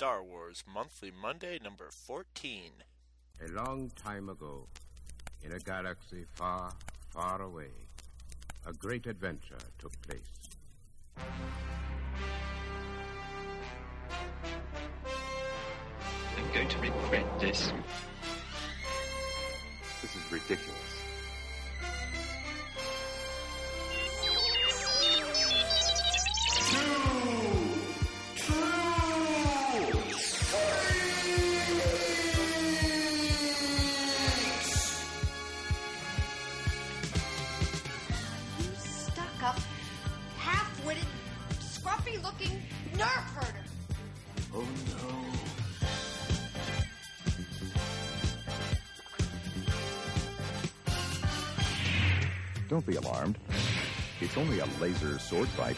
Star Wars Monthly Monday number 14. A long time ago, in a galaxy far, far away, a great adventure took place. I'm going to regret this. This is ridiculous. Alarmed. It's only a laser sword fight.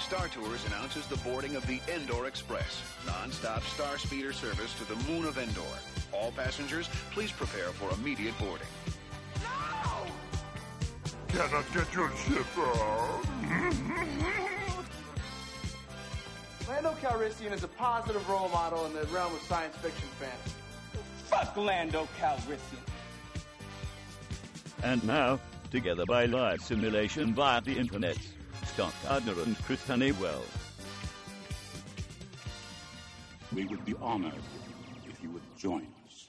Star Tours announces the boarding of the Endor Express, non-stop star speeder service to the moon of Endor. All passengers, please prepare for immediate boarding. No! Cannot get your ship out. Lando Calrissian is a positive role model in the realm of science fiction fantasy. Fuck Lando Calrissian. And now, together by live simulation via the internet, Scott Gardner and Chris Honeywell. We would be honored if you would join us.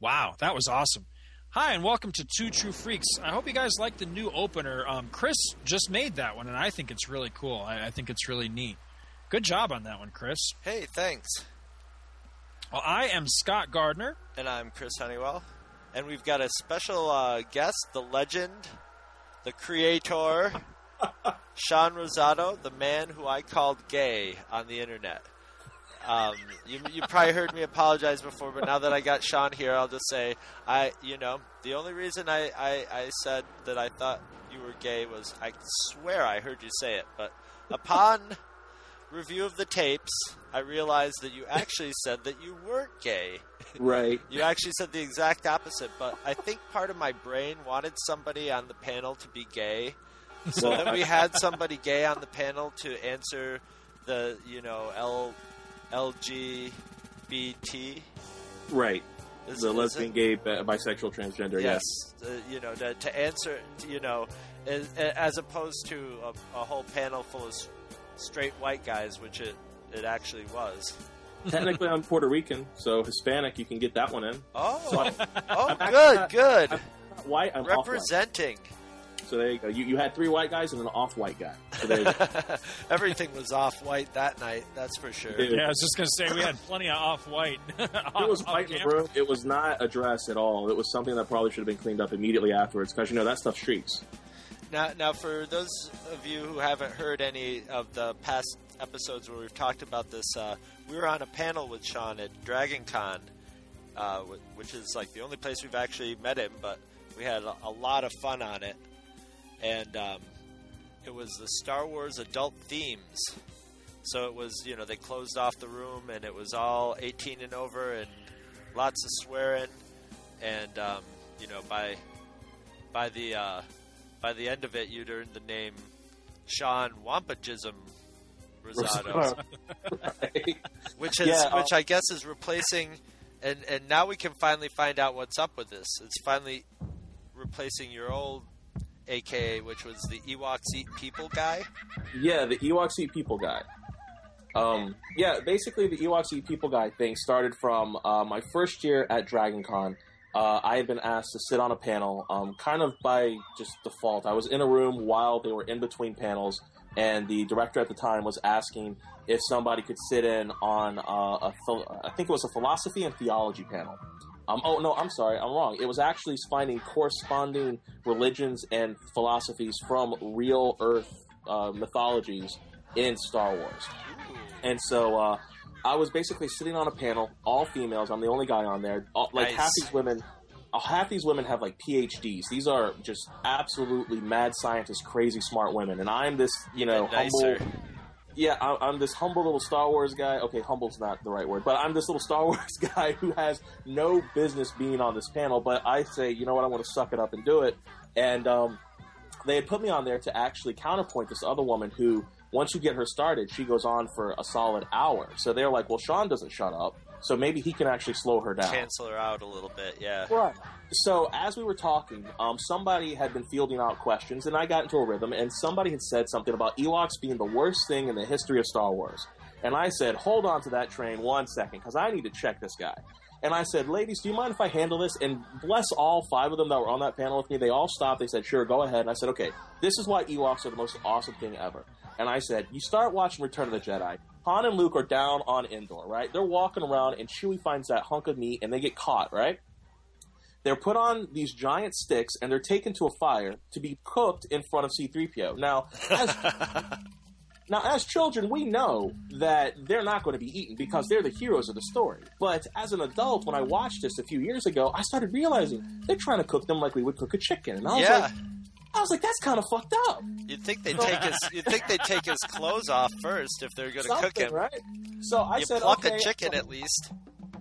Wow, that was awesome. Hi, and welcome to Two True Freaks. I hope you guys like the new opener. Um, Chris just made that one, and I think it's really cool. I, I think it's really neat. Good job on that one, Chris. Hey, thanks. Well, I am Scott Gardner. And I'm Chris Honeywell. And we've got a special uh, guest, the legend, the creator, Sean Rosado, the man who I called gay on the internet. Um, you, you probably heard me apologize before, but now that I got Sean here, I'll just say, I, you know, the only reason I, I, I said that I thought you were gay was I swear I heard you say it, but upon review of the tapes, I realized that you actually said that you weren't gay. Right. You actually said the exact opposite, but I think part of my brain wanted somebody on the panel to be gay, so Well, that we had somebody gay on the panel to answer the you know L LGBT. Right. Is- the is lesbian, it- gay, bisexual, transgender. Yes. uh, you know, to, to answer, you know, as, as opposed to a, a whole panel full of straight white guys, which it it actually was. Technically, I'm Puerto Rican, so Hispanic. You can get that one in. Oh, So I'm- oh, I'm good, not- good. I'm not white. I'm off-white. Representing. So there you go. You, you had three white guys and an off-white guy. So there you go. Everything was off white that night. That's for sure. Dude. Yeah, I was just going to say we had plenty of off white. it was white in the room. It was not a dress at all. It was something that probably should have been cleaned up immediately afterwards because you know that stuff streaks. Now, now, for those of you who haven't heard any of the past episodes where we've talked about this, uh, we were on a panel with Sean at Dragon Con, uh, which is like the only place we've actually met him, but we had a, lot of fun on it. And um, it was the Star Wars adult themes. So it was, you know, they closed off the room and it was all 18 and over and lots of swearing. And, um, you know, by by the uh, by the end of it, you'd earned the name Sean Wampajism Rosado, Right. which is Yeah, which uh, I guess is replacing, and and now we can finally find out what's up with this. It's finally replacing your old AKA, which was the Ewoks Eat People guy. Yeah, the Ewoks Eat People guy. Um, yeah, basically the Ewoks Eat People guy thing started from uh, my first year at Dragon Con. Uh, I had been asked to sit on a panel, um, kind of by just default. I was in a room while they were in between panels, and the director at the time was asking if somebody could sit in on uh, a, phil- I think it was a philosophy and theology panel. Um, oh no, I'm sorry, I'm wrong. It was actually finding corresponding religions and philosophies from real Earth uh, mythologies in Star Wars. And so uh, I was basically sitting on a panel, all females. I'm the only guy on there. All, like Nice. half these women, half these women have like PhDs. These are just absolutely mad scientists, crazy smart women, and I'm this, you know, humble. Yeah, I- I'm this humble little Star Wars guy. Okay, humble's not the right word, but I'm this little Star Wars guy who has no business being on this panel. But I say, you know what, I want to suck it up and do it. And um, they had put me on there to actually counterpoint this other woman who once you get her started, she goes on for a solid hour. So they're like, well, Sean doesn't shut up, so maybe he can actually slow her down. Cancel her out a little bit, yeah. Right. So as we were talking, um, somebody had been fielding out questions, and I got into a rhythm, and somebody had said something about Ewoks being the worst thing in the history of Star Wars. And I said, hold on to that train one second, because I need to check this guy. And I said, ladies, do you mind if I handle this? And bless all five of them that were on that panel with me. They all stopped. They said, sure, go ahead. And I said, okay, this is why Ewoks are the most awesome thing ever. And I said, you start watching Return of the Jedi. Han and Luke are down on Endor, right? They're walking around, and Chewie finds that hunk of meat, and they get caught, right? They're put on these giant sticks, and they're taken to a fire to be cooked in front of C-3PO. Now, as now, as children, we know that they're not going to be eaten because they're the heroes of the story. But as an adult, when I watched this a few years ago, I started realizing they're trying to cook them like we would cook a chicken. And I was Yeah. like, I was like, that's kind of fucked up. You'd think they'd take his. You'd think they'd take his clothes off first if they're going to cook him. right? So I you said, pluck okay, a chicken so- at least.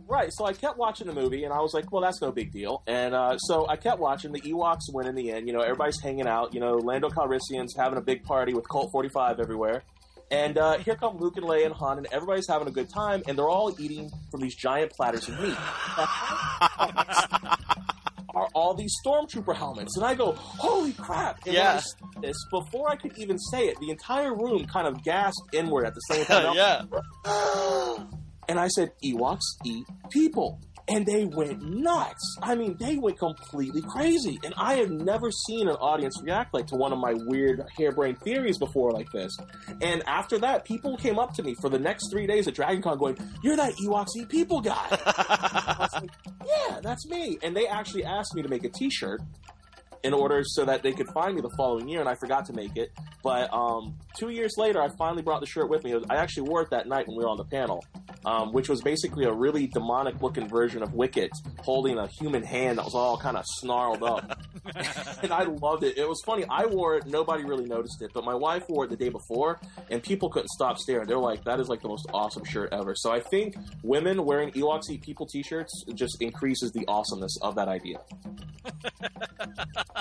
Right, so I kept watching the movie, and I was like, well, that's no big deal. And uh, so I kept watching. The Ewoks win in the end. You know, everybody's hanging out. You know, Lando Calrissian's having a big party with Colt 45 everywhere. And uh, here come Luke and Leia and Han, and everybody's having a good time, and they're all eating from these giant platters of meat. are all these stormtrooper helmets, and I go, "Holy crap!" And Yeah. this before I could even say it, the entire room kind of gasped inward at the same time. yeah. And I said, Ewoks eat people. And they went nuts. I mean, they went completely crazy. And I have never seen an audience react like to one of my weird harebrained theories before like this. And after that, people came up to me for the next three days at DragonCon going, You're that Ewoks eat people guy. I was like, yeah, that's me. And they actually asked me to make a t shirt in order so that they could find me the following year, and I forgot to make it. But um, two years later, I finally brought the shirt with me. Was- I actually wore it that night when we were on the panel, um, which was basically a really demonic looking version of Wicket holding a human hand that was all kind of snarled up. and I loved it. It was funny. I wore it, nobody really noticed it, but my wife wore it the day before, and people couldn't stop staring. They're like, that is like the most awesome shirt ever. So I think women wearing Eat People t shirts just increases the awesomeness of that idea.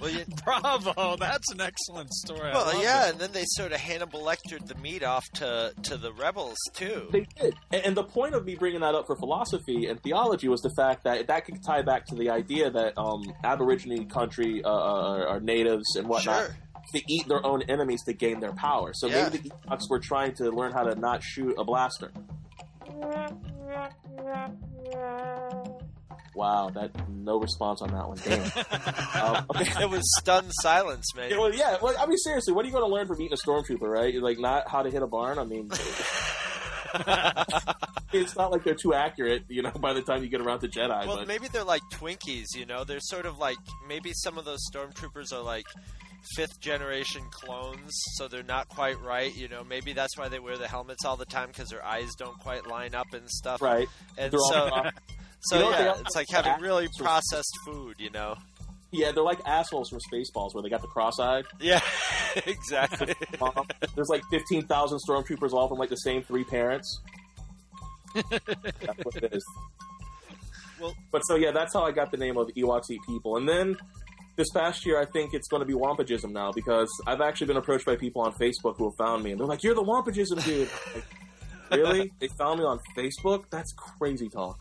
Well, you, Bravo! That's an excellent story. Well, yeah, it. and then they sort of Hannibal lectured the meat off to to the rebels too. They did. And, and the point of me bringing that up for philosophy and theology was the fact that that could tie back to the idea that um, Aborigine country uh, uh, are natives and whatnot. Sure. To eat their own enemies to gain their power. So Yeah. maybe the Ewoks were trying to learn how to not shoot a blaster. Wow, that no response on that one. Damn. um, okay. It was stunned silence, man. Yeah, well, yeah. Well, I mean, seriously, what are you going to learn from eating a stormtrooper, right? You're like not how to hit a barn. I mean, it's not like they're too accurate, you know. By the time you get around to Jedi, Well, but maybe they're like Twinkies, you know? They're sort of like maybe some of those stormtroopers are like fifth generation clones, so they're not quite right, you know? Maybe that's why they wear the helmets all the time because their eyes don't quite line up and stuff. right. And They're so, so You know yeah, it's like having really processed food, you know? yeah, they're like assholes from Spaceballs, where they got the cross-eyed. Yeah, exactly. There's like fifteen thousand stormtroopers, all from like the same three parents. that's what it is. Well- but so yeah, that's how I got the name of Ewoks Eat People, and then. This past year, I think it's going to be Wampagism now because I've actually been approached by people on Facebook who have found me and they're like, "You're the Wampagism dude." Like, really? They found me on Facebook? That's crazy talk.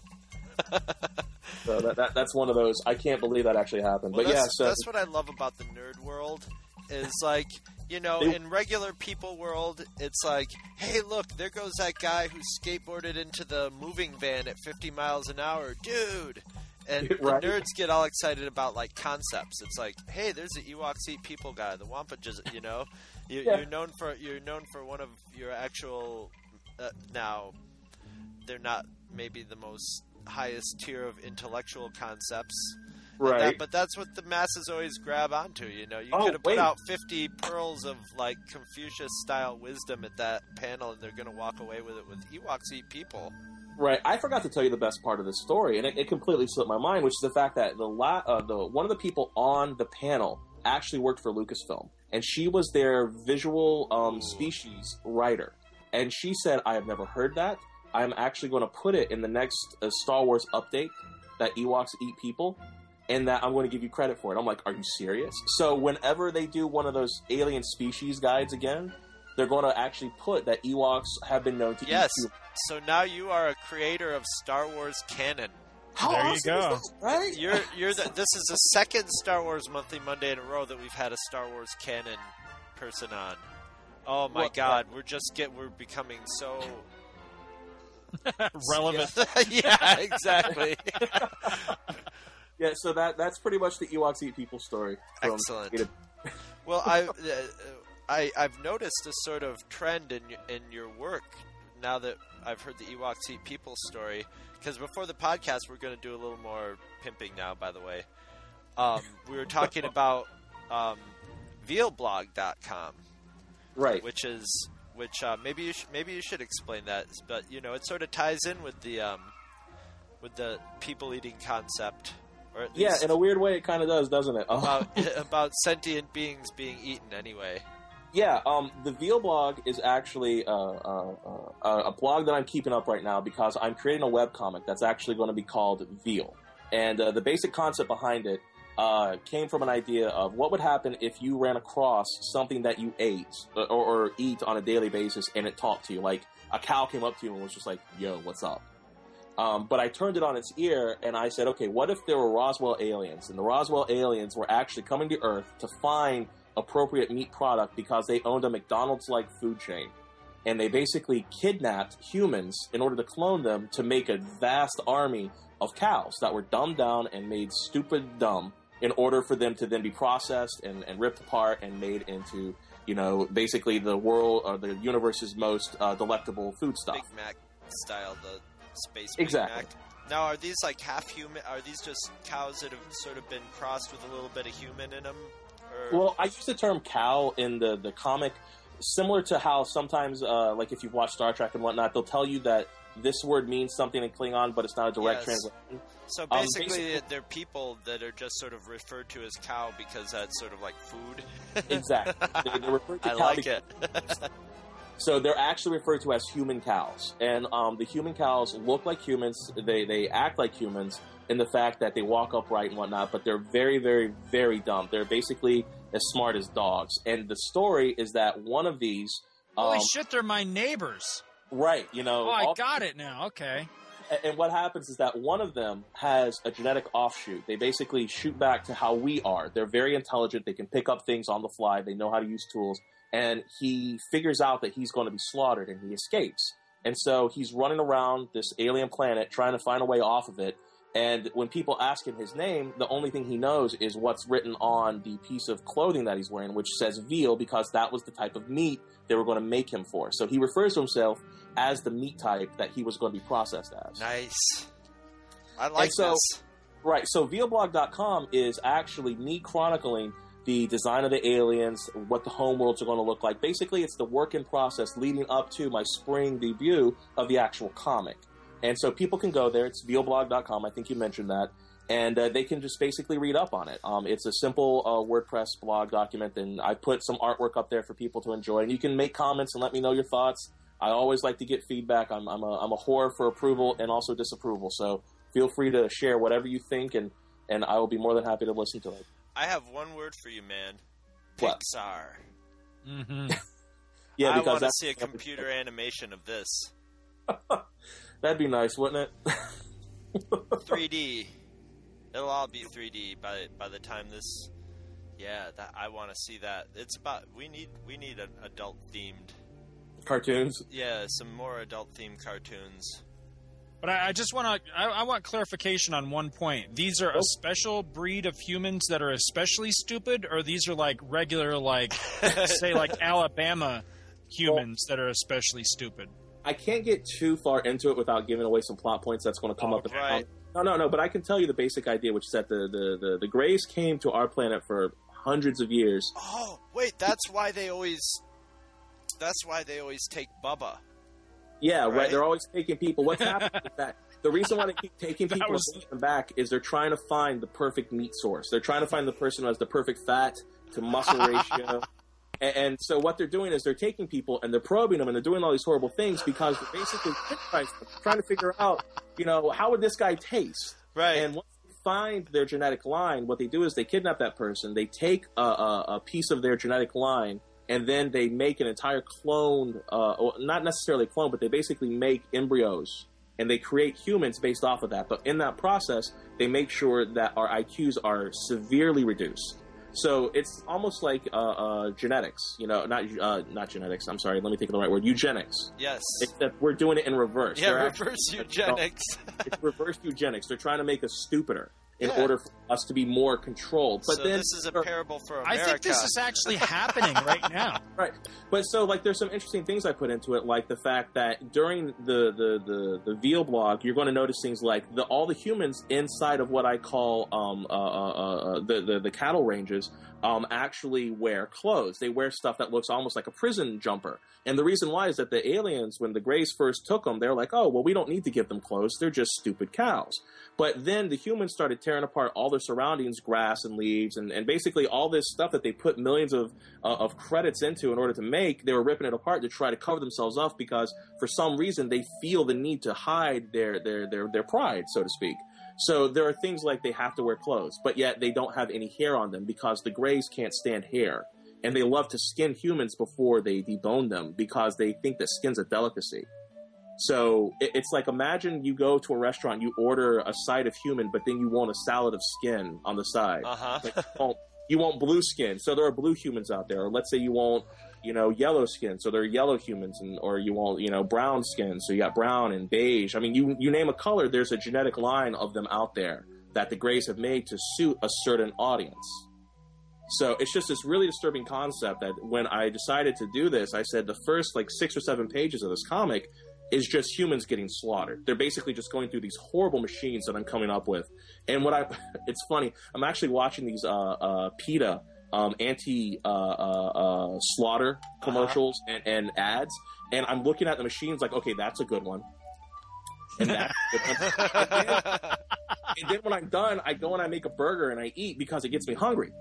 So that, that that's one of those. I can't believe that actually happened. Well, but yeah, that's, so that's what I love about the nerd world. Is like you know, They- in regular people world, it's like, hey, look, there goes that guy who skateboarded into the moving van at 50 miles an hour, dude. And Right. the nerds get all excited about like concepts. It's like, hey, there's the Ewoks eat people guy, the Wampa, just you know, you, Yeah. you're known for you're known for one of your actual. Uh, now, they're not maybe the most highest tier of intellectual concepts. Right. that- but that's what the masses always grab onto. You know, you Oh, could have put out 50 pearls of like Confucius style wisdom at that panel, and they're going to walk away with it with Ewoks eat people. Right. I forgot to tell you the best part of this story, and it, it completely slipped my mind, which is the fact that the, la- uh, the one of the people on the panel actually worked for Lucasfilm, and she was their visual um, species writer. And she said, "I have never heard that. I am actually going to put it in the next uh, Star Wars update that Ewoks eat people." And that I'm going to give you credit for it. I'm like, are you serious? So whenever they do one of those alien species guides again, they're going to actually put that Ewoks have been known to Yes. eat humans. So now you are a creator of Star Wars canon. How There you go. is that, right? You're you're the, this is the second Star Wars Monthly Monday in a row that we've had a Star Wars canon person on. Oh my What- God, we're just get we're becoming so Relevant. yeah, exactly. Yeah, so that that's pretty much the Ewoks eat people story. from Excellent. A Well, I, uh, I I've noticed a sort of trend in in your work now that I've heard the Ewoks eat people story. Because before the podcast, we're going to do a little more pimping now. By the way, um, we were talking about um, vealblog.com, Right. which is which uh, maybe you sh- maybe you should explain that. But you know, it sort of ties in with the um, with the people eating concept, or at Yeah, in a weird way, it kind of does, doesn't it? about about sentient beings being eaten. Anyway. Yeah, um, the Veal blog is actually uh, uh, uh, a blog that I'm keeping up right now because I'm creating a webcomic that's actually going to be called Veal. And uh, the basic concept behind it uh, came from an idea of what would happen if you ran across something that you ate uh, or, or eat on a daily basis and it talked to you. Like a cow came up to you and was just like, yo, what's up? Um, but I turned it on its ear and I said, okay, what if there were Roswell aliens? And the Roswell aliens were actually coming to Earth to find appropriate meat product because they owned a McDonald's like food chain. And they basically kidnapped humans in order to clone them to make a vast army of cows that were dumbed down and made stupid dumb in order for them to then be processed and, and ripped apart and made into, you know, basically the world or the universe's most uh, delectable food stuff. Big Mac style, the space Big Exactly. Mac. Now, are these like half human? Are these just cows that have sort of been crossed with a little bit of human in them? Or... Well, I use the term cow in the, the comic, similar to how sometimes, uh, like if you've watched Star Trek and whatnot, they'll tell you that this word means something in Klingon, but it's not a direct Yes. translation. so um, basically, basically- they're people that are just sort of referred to as cow because that's sort of like food. Exactly. They- they're referred to I cow like it. So they're actually referred to as human cows, and um, the human cows look like humans. They they act like humans in the fact that they walk upright and whatnot, but they're very very very dumb. They're basically as smart as dogs. And the story is that one of these, Holy um, shit, they're my neighbors. Right? You know, Oh, I all- got it now. Okay. And what happens is that one of them has a genetic offshoot. They basically shoot back to how we are. They're very intelligent. They can pick up things on the fly. They know how to use tools. And he figures out that he's going to be slaughtered and he escapes. And so he's running around this alien planet trying to find a way off of it. And when people ask him his name, the only thing he knows is what's written on the piece of clothing that he's wearing, which says veal, because that was the type of meat they were going to make him for. So he refers to himself as the meat type that he was going to be processed as. nice. I like And so- this. Right. So vealblog.com is actually me chronicling the design of the aliens, what the homeworlds are going to look like. Basically, it's the work in process leading up to my spring debut of the actual comic. And so people can go there. It's vealblog.com. I think you mentioned that. And uh, they can just basically read up on it. Um, it's a simple uh, WordPress blog document, and I put some artwork up there for people to enjoy. And you can make comments and let me know your thoughts. I always like to get feedback. I'm, I'm, a, I'm a whore for approval and also disapproval. So feel free to share whatever you think, and, and I will be more than happy to listen to it. I have one word for you, man. What? Pixar. Mm-hmm. Yeah, I because want to see a computer animation of this. that'd be nice, wouldn't it? 3D. It'll all be 3D by by the time this. Yeah, that I want to see that. It's about we need we need an adult themed. Cartoons. Yeah, some more adult themed cartoons. But I, I just want to. I, I want clarification on one point. These are a oh. special breed of humans that are especially stupid, or these are like regular, like say, like Alabama humans that are especially stupid. I can't get too far into it without giving away some plot points that's going to come up. Oh, in the right. No, no, no. But I can tell you the basic idea, which is that the the the, the Greys came to our planet for hundreds of years. Oh wait, that's why they always. That's why they always take Bubba. Yeah, right. Right. They're always taking people. What's happening is that the reason why they keep taking people was- and bringing them back is they're trying to find the perfect meat source. They're trying to find the person who has the perfect fat to muscle ratio. And, and so what they're doing is they're taking people and they're probing them and they're doing all these horrible things because they're basically trying to figure out, you know, how would this guy taste? Right. And once they find their genetic line, what they do is they kidnap that person. They take a, a, a piece of their genetic line and then they make an entire clone, uh, well, not necessarily a clone, but they basically make embryos and they create humans based off of that. But in that process, they make sure that our IQs are severely reduced. So it's almost like uh, uh, genetics, you know, not uh, not genetics. I'm sorry. Let me think of the right word. Eugenics. Yes. Except we're doing it in reverse. Yeah, They're reverse actually- eugenics. it's reverse eugenics. They're trying to make us stupider in Yeah. order for us to be more controlled. But so then this is a parable for I think this is actually happening right now. Right. But so like there's some interesting things I put into it, like the fact that during the the the, the Veal blog, you're going to notice things like the all the humans inside of what I call um uh, uh, uh, the, the the cattle ranges um actually wear clothes. They wear stuff that looks almost like a prison jumper. And the reason why is that the aliens, when the Greys first took them, they're like, oh well, we don't need to give them clothes. They're just stupid cows. But then the humans started tearing apart all their surroundings, grass and leaves, and, and basically all this stuff that they put millions of uh, of credits into in order to make. They were ripping it apart to try to cover themselves up because for some reason they feel the need to hide their their their their pride, so to speak. So there are things like they have to wear clothes, but yet they don't have any hair on them because the Greys can't stand hair. And they love to skin humans before they debone them because they think that skin's a delicacy. So it's like imagine you go to a restaurant, you order a side of human, but then you want a salad of skin on the side. Uh-huh. Like, you, want, you want blue skin, so there are blue humans out there. Or let's say you want, you know, yellow skin, so they're yellow humans, and or you want, you know, brown skin, so you got brown and beige. I mean, you you name a color, there's a genetic line of them out there that the Greys have made to suit a certain audience. So it's just this really disturbing concept that when I decided to do this, I said the first like six or seven pages of this comic is just humans getting slaughtered. They're basically just going through these horrible machines that I'm coming up with. And what I, it's funny, I'm actually watching these, uh, uh, PETA, um, anti, uh, uh, uh, slaughter commercials and, and ads. And I'm looking at the machines like, okay, that's a good one. And that's good one. and, then, and then when I'm done, I go and I make a burger and I eat because it gets me hungry.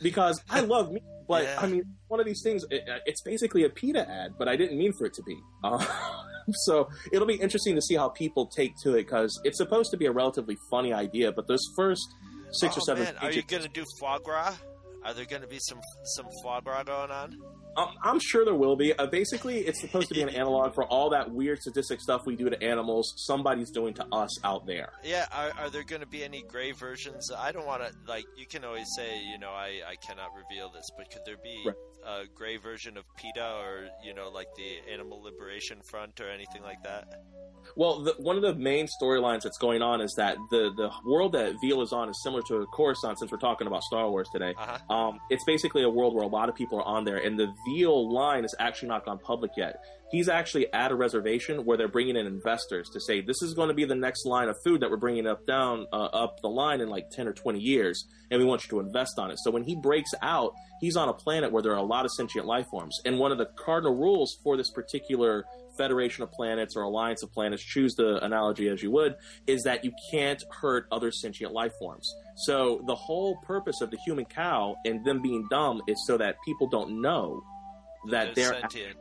Because I love meat, but Yeah. I mean, one of these things, it, it's basically a PETA ad, but I didn't mean for it to be. Uh, so it'll be interesting to see how people take to it because it's supposed to be a relatively funny idea, but those first six oh, or seven man. Are you going to do foie gras? Are there going to be some some gras going on? Um, I'm sure there will be. Uh, basically, it's supposed to be an analog for all that weird sadistic stuff we do to animals. Somebody's doing to us out there. Yeah, are, are there going to be any gray versions? I don't want to like. You can always say, you know, I, I cannot reveal this, but could there be Right. a gray version of PETA or you know, like the Animal Liberation Front or anything like that? Well, the, one of the main storylines that's going on is that the the world that Veal is on is similar to Coruscant. Since we're talking about Star Wars today, Uh-huh. um, it's basically a world where a lot of people are on there, and the Veal line has actually not gone public yet. He's actually at a reservation where they're bringing in investors to say this is going to be the next line of food that we're bringing up down uh, up the line in like ten or twenty years, and we want you to invest on it. So when he breaks out, he's on a planet where there are a lot of sentient life forms, and one of the cardinal rules for this particular federation of planets or alliance of planets, choose the analogy as you would, is that you can't hurt other sentient life forms. So the whole purpose of the human cow and them being dumb is so that people don't know that They're they're,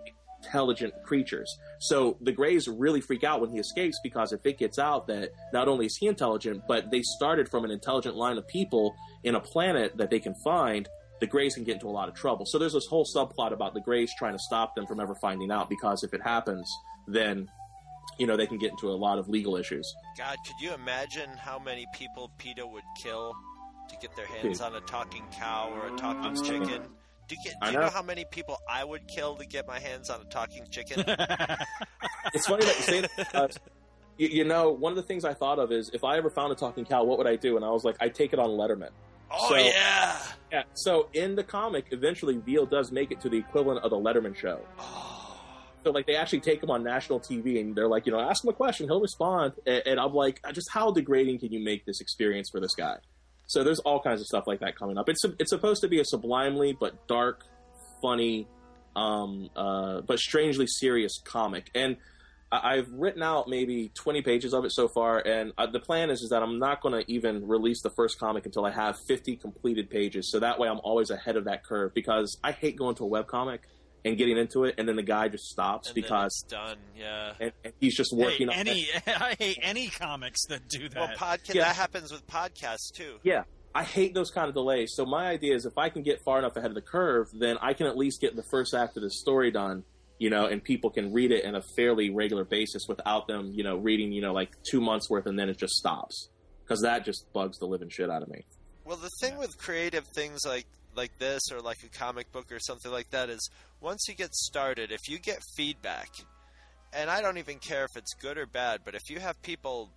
intelligent creatures. So the Greys really freak out when he escapes because if it gets out that not only is he intelligent, but they started from an intelligent line of people in a planet that they can find, the Greys can get into a lot of trouble. So there's this whole subplot about the Greys trying to stop them from ever finding out because if it happens, then you know they can get into a lot of legal issues. God, could you imagine how many people PETA would kill to get their hands on a talking cow or a talking chicken? Do you, get, do you know know. how many people I would kill to get my hands on a talking chicken? It's funny that you say that. Because, you, you know, one of the things I thought of is if I ever found a talking cow, what would I do? And I was like, I'd take it on Letterman. Oh So- yeah. Yeah. So in the comic, eventually Veal does make it to the equivalent of the Letterman show. Oh. So like they actually take him on national TV and they're like, you know, ask him a question, he'll respond. And, and I'm like, uh, just how degrading can you make this experience for this guy? So there's all kinds of stuff like that coming up. It's it's supposed to be a sublimely but dark, funny, um, uh, but strangely serious comic. And I- I've written out maybe 20 pages of it so far, and uh, the plan is is that I'm not going to even release the first comic until I have 50 completed pages. So that way, I'm always ahead of that curve because I hate going to a webcomic and getting into it, and then the guy just stops And because it's done. Yeah. and, and he's just working Hey, on any, I hate any comics that do that. Well, podcast Yeah. that happens with podcasts too. Yeah. I hate those kind of delays. So my idea is if I can get far enough ahead of the curve, then I can at least get the first act of the story done, you know, and people can read it in a fairly regular basis without them, you know, reading, you know, like two months worth and then it just stops. Because that just bugs the living shit out of me. Well, the thing with creative things like like this or like a comic book or something like that is once you get started, if you get feedback, and I don't even care if it's good or bad, but if you have people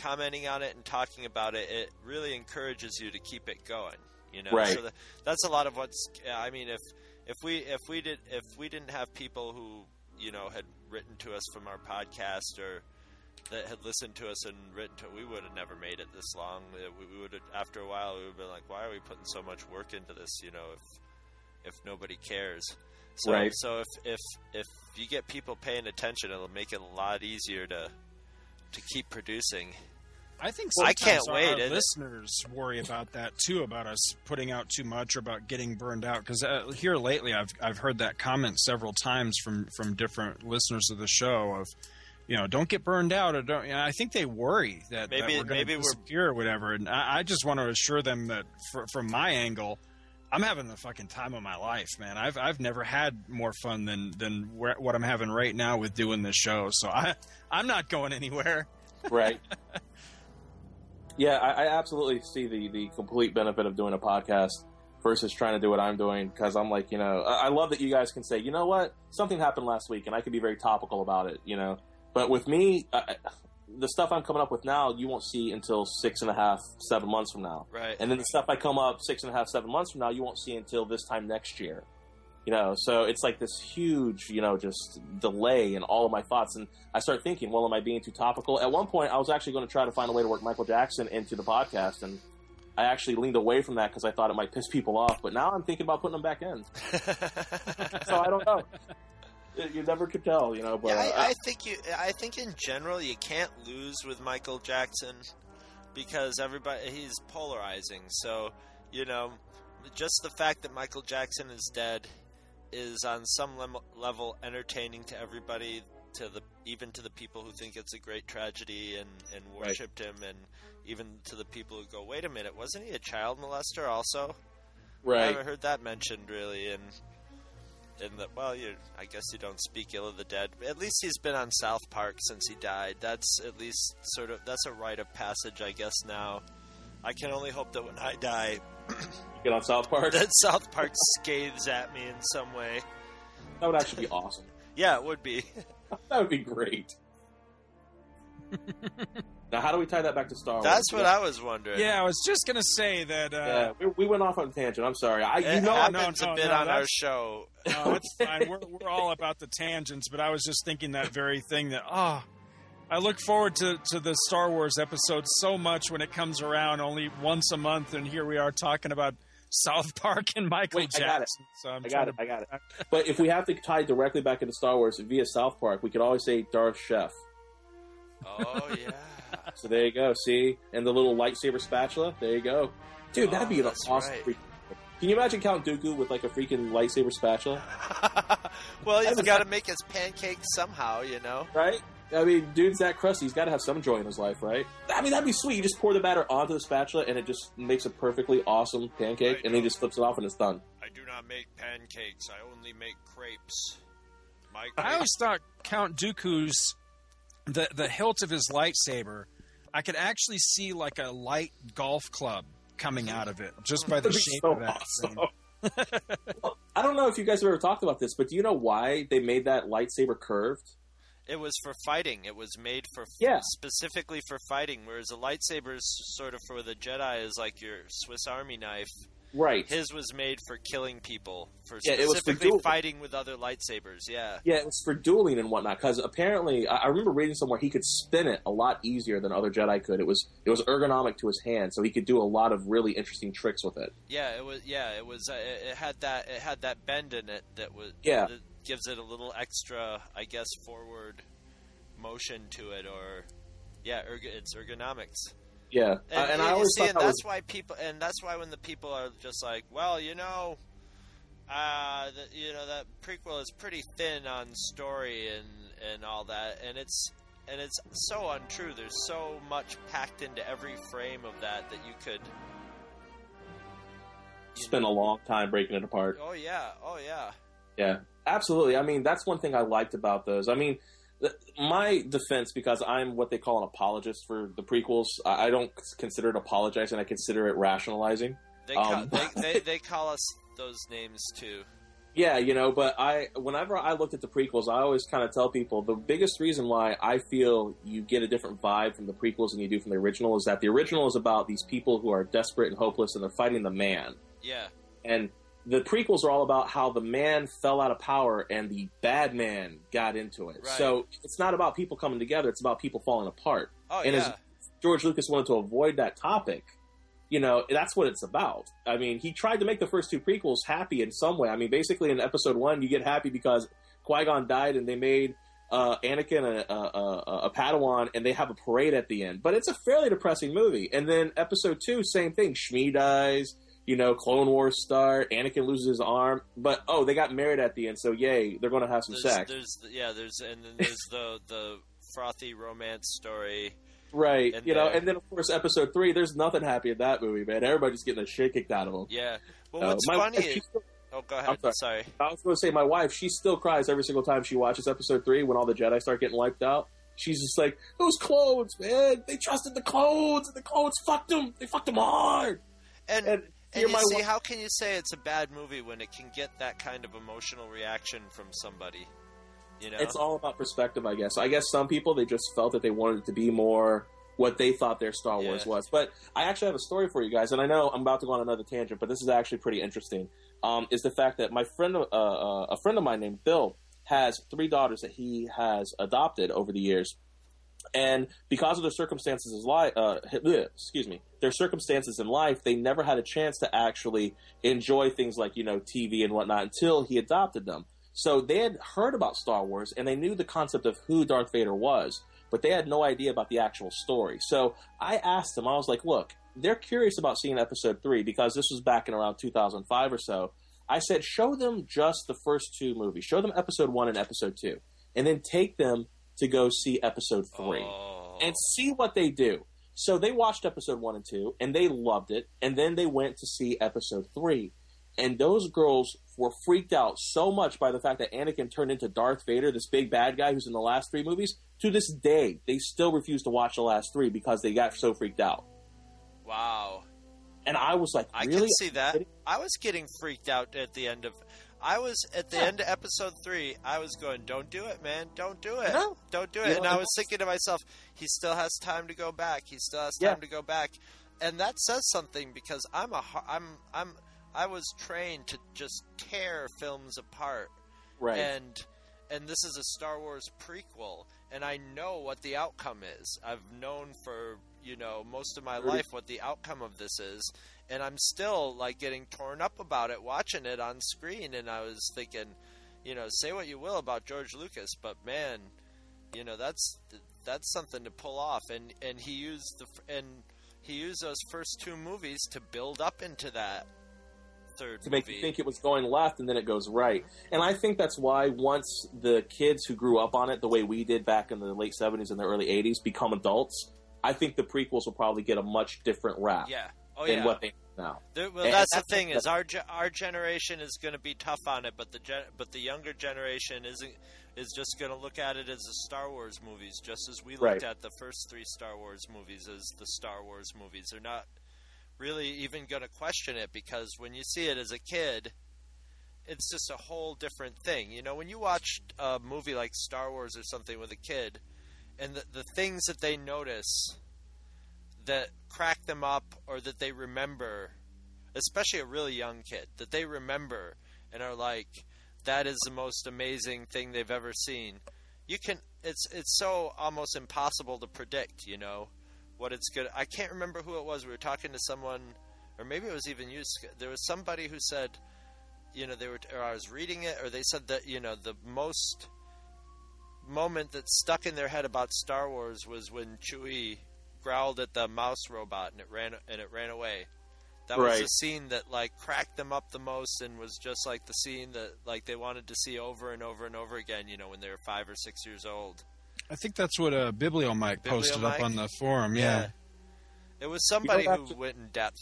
commenting on it and talking about it, it really encourages you to keep it going. You know, Right. so that, that's a lot of what's. I mean, if if we if we did if we didn't have people who you know had written to us from our podcast or that had listened to us and written to, we would have never made it this long. Uh, We, we would have, after a while, we would have been like, why are we putting so much work into this? You know, if if nobody cares. So Right. so if if if you get people paying attention, it'll make it a lot easier to to keep producing. I think I can't our- wait. Our It- listeners worry about that too, about us putting out too much or about getting burned out. Because uh, here lately, I've I've heard that comment several times from from different listeners of the show of, you know, don't get burned out or don't. You know, I think they worry that, that Maybe- we're going maybe to we're- or whatever. And I, I just want to assure them that fr- from my angle. I'm having the fucking time of my life, man. I've I've never had more fun than than where, what I'm having right now with doing this show. So I I'm not going anywhere. Right. yeah, I, I absolutely see the, the complete benefit of doing a podcast versus trying to do what I'm doing because I'm like, you know, I, I love that you guys can say, you know what, something happened last week and I can be very topical about it, you know. But with me, I, the stuff I'm coming up with now, you won't see until six and a half, seven months from now. Right. And then the stuff I come up six and a half, seven months from now, you won't see until this time next year. You know, so it's like this huge, you know, just delay in all of my thoughts. And I start thinking, well, am I being too topical? At one point, I was actually going to try to find a way to work Michael Jackson into the podcast. And I actually leaned away from that because I thought it might piss people off. But now I'm thinking about putting them back in. so I don't know. You never could tell, you know. But yeah, I, I think you. I think in general you can't lose with Michael Jackson because everybody he's polarizing. So you know, just the fact that Michael Jackson is dead is on some level entertaining to everybody. To the even to the people who think it's a great tragedy and and Right. worshipped him, and even to the people who go, "Wait a minute, wasn't he a child molester also?" I Right. haven't heard that mentioned really, and and that well, you I guess you don't speak ill of the dead. At least he's been on South Park since he died. That's at least sort of that's a rite of passage, I guess. Now, I can only hope that when I die, get on South Park. that South Park scathes at me in some way. That would actually be awesome. Yeah, it would be. That would be great. Now, how do we tie that back to Star Wars? That's what I was wondering. Yeah, I was just gonna say that. Uh, Yeah, we, we went off on a tangent. I'm sorry. I, you It know, I, happens no, a bit no, on our show. No, it's fine. We're, we're all about the tangents, but I was just thinking that very thing that, oh, I look forward to, to the Star Wars episode so much when it comes around only once a month, and here we are talking about South Park and Michael Wait, I Jackson. got it. So I'm I got it. to- I got it. But if we have to tie directly back into Star Wars via South Park, we could always say Darth Chef. Oh yeah. So there you go. See, and the little lightsaber spatula. There you go, dude. That'd Oh, be an awesome. right. freak- Can you imagine Count Dooku with like a freaking lightsaber spatula? well, he's haven't- got to make his pancakes somehow, you know. Right? I mean, dude's that crusty. He's got to have some joy in his life, right? I mean, that'd be sweet. You just pour the batter onto the spatula, and it just makes a perfectly awesome pancake, and then he just flips it off, and it's done. I do not make pancakes. I only make crepes. My I always thought Count Dooku's the the hilt of his lightsaber. I could actually see like a light golf club coming out of it just by the That'd shape so of that thing. Well, I don't know if you guys have ever talked about this, but do you know why they made that lightsaber curved? It was for fighting. It was made for Yeah. specifically for fighting. Whereas a lightsaber is sort of for the Jedi is like your Swiss Army knife. Right. His was made for killing people, for Yeah, it was for specifically fighting with other lightsabers. Yeah. Yeah, it was for dueling and whatnot. Because apparently, I remember reading somewhere he could spin it a lot easier than other Jedi could. It was it was ergonomic to his hand, so he could do a lot of really interesting tricks with it. Yeah, it was. Yeah, it was. Uh, it it had that. It had that bend in it that was. Yeah. That gives it a little extra, I guess, forward motion to it, or yeah, erg- it's ergonomics. Yeah, And, Uh, and I you always see, thought and that that's was why people, and that's why when the people are just like, well, you know, uh, the, you know that prequel is pretty thin on story and and all that, and it's and it's so untrue. There's so much packed into every frame of that that you could spent a long time breaking it apart. Oh yeah, oh yeah. Yeah, absolutely. I mean, that's one thing I liked about those. I mean, my defense, because I'm what they call an apologist for the prequels, I don't consider it apologizing. I consider it rationalizing. They, ca- Um, they, they they call us those names too. Yeah, you know, but I whenever I looked at the prequels, I always kind of tell people the biggest reason why I feel you get a different vibe from the prequels than you do from the original is that the original is about these people who are desperate and hopeless and they're fighting the man. Yeah. And the prequels are all about how the man fell out of power and the bad man got into it. Right. So it's not about people coming together, it's about people falling apart. Oh and yeah. as George Lucas wanted to avoid that topic, you know, that's what it's about. I mean, he tried to make the first two prequels happy in some way. I mean, basically in episode one, you get happy because Qui Gon died and they made uh, Anakin a, a, a, a Padawan and they have a parade at the end. But it's a fairly depressing movie. And then episode two, same thing. Shmi dies. You know, Clone Wars start. Anakin loses his arm, but oh, they got married at the end, so yay, they're going to have some There's, sex. there's the, yeah, there's and then there's the the frothy romance story. Right, you know, and then of course episode three. There's nothing happy in that movie, man. Everybody's getting the shit kicked out of them. Yeah. Well, Uh, what's my funny wife, is still- oh, go I'm ahead. sorry. Sorry. I was going to say my wife. She still cries every single time she watches episode three when all the Jedi start getting wiped out. She's just like, "Those clones, man! They trusted the clones, and the clones fucked them. They fucked them hard." And and, And you see, how can you say it's a bad movie when it can get that kind of emotional reaction from somebody? You know, It's all about perspective, I guess. I guess some people they just felt that they wanted it to be more what they thought their Star Wars Yeah. was. But I actually have a story for you guys, and I know I'm about to go on another tangent, but this is actually pretty interesting. Um, is the fact that my friend, uh, uh, a friend of mine named Bill, has three daughters that he has adopted over the years. And because of their circumstances in life, uh, excuse me, their circumstances in life, they never had a chance to actually enjoy things like you know TV and whatnot until he adopted them. So they had heard about Star Wars and they knew the concept of who Darth Vader was, but they had no idea about the actual story. So I asked them, I was like, look, they're curious about seeing Episode three because this was back in around 2005 or so. I said, show them just the first two movies, show them Episode one and Episode two, and then take them to go see Episode three oh. and see what they do. So they watched episode one and two, and they loved it. And then they went to see episode three, and those girls were freaked out so much by the fact that Anakin turned into Darth Vader, this big bad guy who's in the last three movies. To this day, they still refuse to watch the last three because they got so freaked out. wow. And I was like, I really? can see that. I was getting freaked out at the end of. I was at the end of episode three. I was going, "Don't do it, man! Don't do it! No. Don't do You it!" know, and I was thinking to myself, "He still has time to go back. He still has Yeah. time to go back," and that says something because I'm a I'm I'm I was trained to just tear films apart, Right. And and this is a Star Wars prequel, and I know what the outcome is. I've known for you know most of my life what the outcome of this is, and I'm still like getting torn up about it watching it on screen. And I was thinking, you know, say what you will about George Lucas, but man, you know that's that's something to pull off. And and he used the and he used those first two movies to build up into that third to make movie. you think it was going left and then it goes right. And I think that's why once the kids who grew up on it the way we did back in the late 70s and the early 80s become adults, I think the prequels will probably get a much different rap yeah. Oh than yeah. what they now. There, well, And that's the that's- thing is our ge- our generation is going to be tough on it, but the gen- but the younger generation isn't is just going to look at it as the Star Wars movies, just as we looked Right. at the first three Star Wars movies as the Star Wars movies. They're not really even going to question it because when you see it as a kid, it's just a whole different thing. You know, when you watch a movie like Star Wars or something with a kid, and the, the things that they notice that crack them up or that they remember, especially a really young kid, that they remember and are like, that is the most amazing thing they've ever seen. You can, it's it's so almost impossible to predict, you know, what it's good. I can't remember who it was. We were talking to someone, or maybe it was even you. There was somebody who said, you know, they were, or I was reading it, or they said that you know the most moment that stuck in their head about Star Wars was when Chewie growled at the mouse robot and it ran and it ran away. That was Right. the scene that like cracked them up the most and was just like the scene that like they wanted to see over and over and over again. You know, when they were five or six years old. I think that's what uh, Bibliomike posted up on the forum. Yeah. It was somebody You know, who that's- went in depth.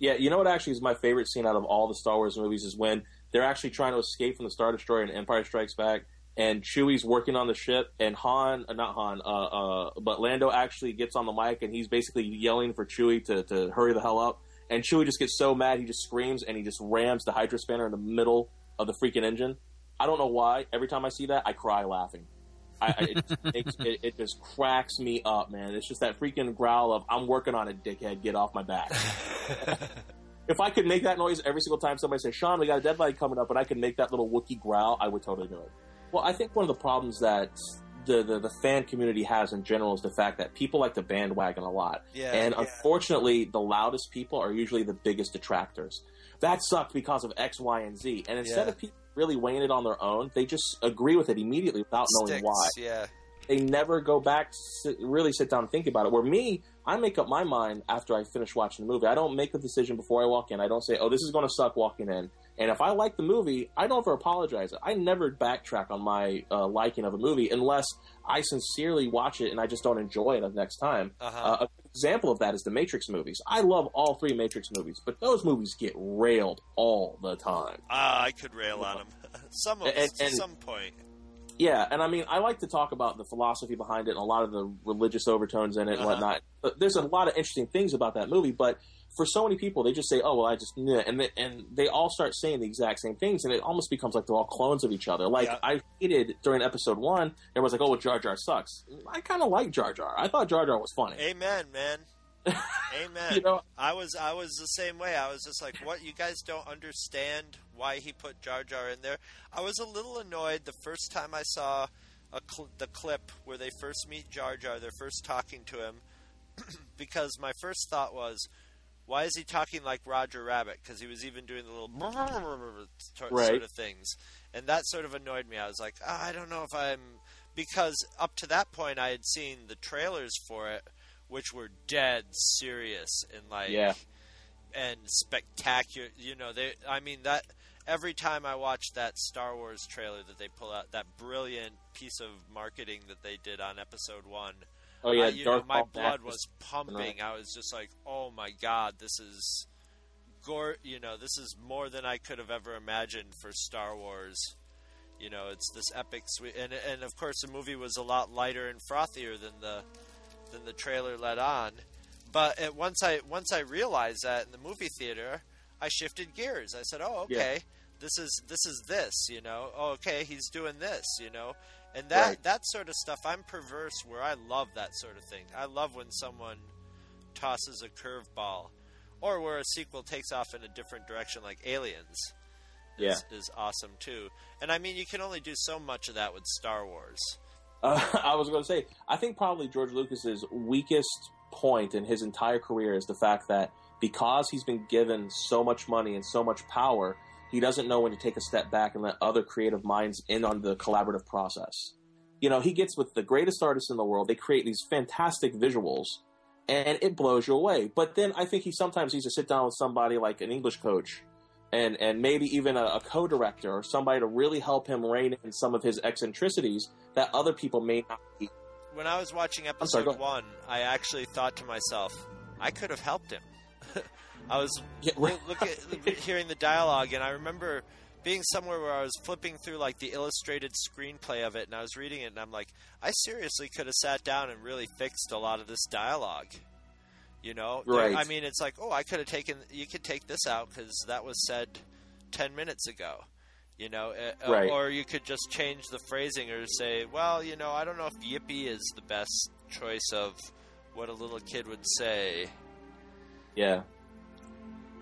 Yeah, you know what actually is my favorite scene out of all the Star Wars movies is when they're actually trying to escape from the Star Destroyer in Empire Strikes Back, and Chewie's working on the ship, and Han, uh, not Han, uh, uh, but Lando actually gets on the mic and he's basically yelling for Chewie to, to hurry the hell up. And Chewie just gets so mad, he just screams and he just rams the hydrospanner in the middle of the freaking engine. I don't know why. Every time I see that, I cry laughing. I, I, it, just it, it just cracks me up, man. It's just that freaking growl of "I'm working on it, dickhead. Get off my back." if I could make that noise every single time somebody says, "Sean, we got a deadline coming up," and I could make that little Wookiee growl, I would totally do it. Well, I think one of the problems that the, the, the fan community has in general is the fact that people like to bandwagon a lot, Yeah, and yeah. unfortunately, the loudest people are usually the biggest detractors. That sucked because of X, Y, and Z, and instead Yeah. of people really weighing it on their own, they just agree with it immediately without knowing why Yeah. they never go back to sit, really sit down and think about it. Where me, I make up my mind after I finish watching the movie. I don't make a decision before I walk in. I don't say, "Oh, this is going to suck" walking in. And if I like the movie, I don't ever apologize. I never backtrack on my uh, liking of a movie unless I sincerely watch it and I just don't enjoy it the next time. Uh-huh. Uh, an example of that is the Matrix movies. I love all three Matrix movies, but those movies get railed all the time. Ah, I could rail on them. some of And- and- some point. Yeah, and I mean, I like to talk about the philosophy behind it and a lot of the religious overtones in it and Uh-huh. whatnot. But there's a lot of interesting things about that movie. But for so many people, they just say, "Oh, well, I just," nah, and they, and they all start saying the exact same things, and it almost becomes like they're all clones of each other. Like Yeah. I hated during episode one, everyone's like, "Oh, well, Jar Jar sucks." I kind of like Jar Jar. I thought Jar Jar was funny. Amen, man. Amen. You know- I was I was the same way. I was just like, what? You guys don't understand why he put Jar Jar in there. I was a little annoyed the first time I saw a cl- the clip where they first meet Jar Jar. They're first talking to him because my first thought was. Why is he talking like Roger Rabbit? Because he was even doing the little sort Right. of things, and that sort of annoyed me. I was like, "Ah, I don't know if I'm because up to that point I had seen the trailers for it, which were dead serious and like Yeah. and spectacular. You know, they. I mean that every time I watch that Star Wars trailer that they pull out, that brilliant piece of marketing that they did on Episode One. Oh, yeah, I- you know, my blood was pumping. I was just like, oh my god, this is. Gore, you know, this is more than I could have ever imagined for Star Wars. You know, it's this epic, sweet, and and of course the movie was a lot lighter and frothier than the than the trailer let on. But it, once I once I realized that in the movie theater, I shifted gears. I said, "Oh, okay, Yeah. this is this is this." You know, oh, okay, he's doing this. You know, and that Right. that sort of stuff. I'm perverse where I love that sort of thing. I love when someone tosses a curveball, or where a sequel takes off in a different direction, like Aliens. Is, is awesome too. And I mean, you can only do so much of that with Star Wars. Uh, I was going to say, I think probably George Lucas's weakest point in his entire career is the fact that because he's been given so much money and so much power, he doesn't know when to take a step back and let other creative minds in on the collaborative process. You know, he gets with the greatest artists in the world, they create these fantastic visuals, and it blows you away. But then I think he sometimes needs to sit down with somebody like an English coach and and maybe even a, a co-director or somebody to really help him rein in some of his eccentricities that other people may not be. when I was watching episode ahead. one, I actually thought to myself, I could have helped him. I was Yeah, right. look at, hearing the dialogue, and I remember being somewhere where I was flipping through like the illustrated screenplay of it, and I was reading it, and I'm like, I seriously could have sat down and really fixed a lot of this dialogue. You know, Right. I mean, it's like, oh, I could have taken. You could take this out because that was said ten minutes ago. You know, uh, Right. or you could just change the phrasing or say, well, you know, I don't know if yippee is the best choice of what a little kid would say. Yeah.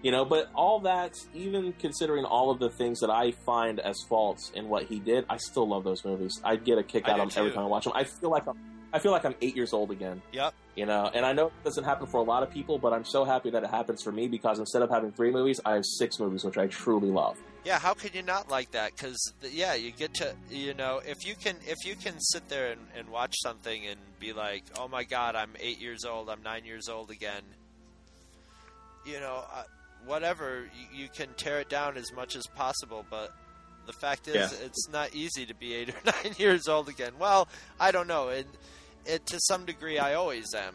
You know, but all that, even considering all of the things that I find as faults in what he did, I still love those movies. I get a kick I out of them every time I watch them. I feel like I'm, I feel like I'm eight years old again. Yep. You know, and I know it doesn't happen for a lot of people, but I'm so happy that it happens for me because instead of having three movies, I have six movies, which I truly love. Yeah, how could you not like that? Because yeah, you get to you know if you can if you can sit there and, and watch something and be like, oh my god, I'm eight years old, I'm nine years old again. You know, uh, whatever you, you can tear it down as much as possible, but the fact is, Yeah. it's not easy to be eight or nine years old again. Well, I don't know, and it to some degree, I always am.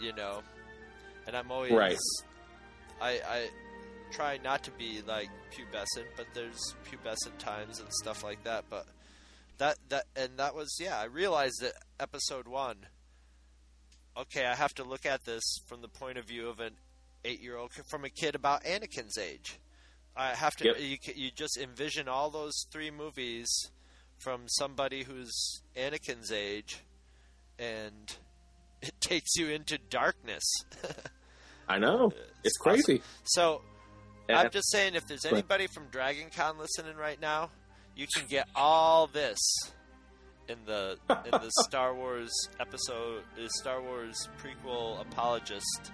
You know, and I'm always Right. I, I try not to be like pubescent, but there's pubescent times and stuff like that. But that that and that was yeah. I realized that episode one. Okay, I have to look at this from the point of view of an eight-year-old, from a kid about Anakin's age. I have to. Yep. You you just envision all those three movies from somebody who's Anakin's age, and it takes you into darkness. I know uh, it's crazy. So And- I'm just saying, if there's anybody from Dragon Con listening right now, you can get all this in the in the Star Wars episode, the Star Wars prequel apologist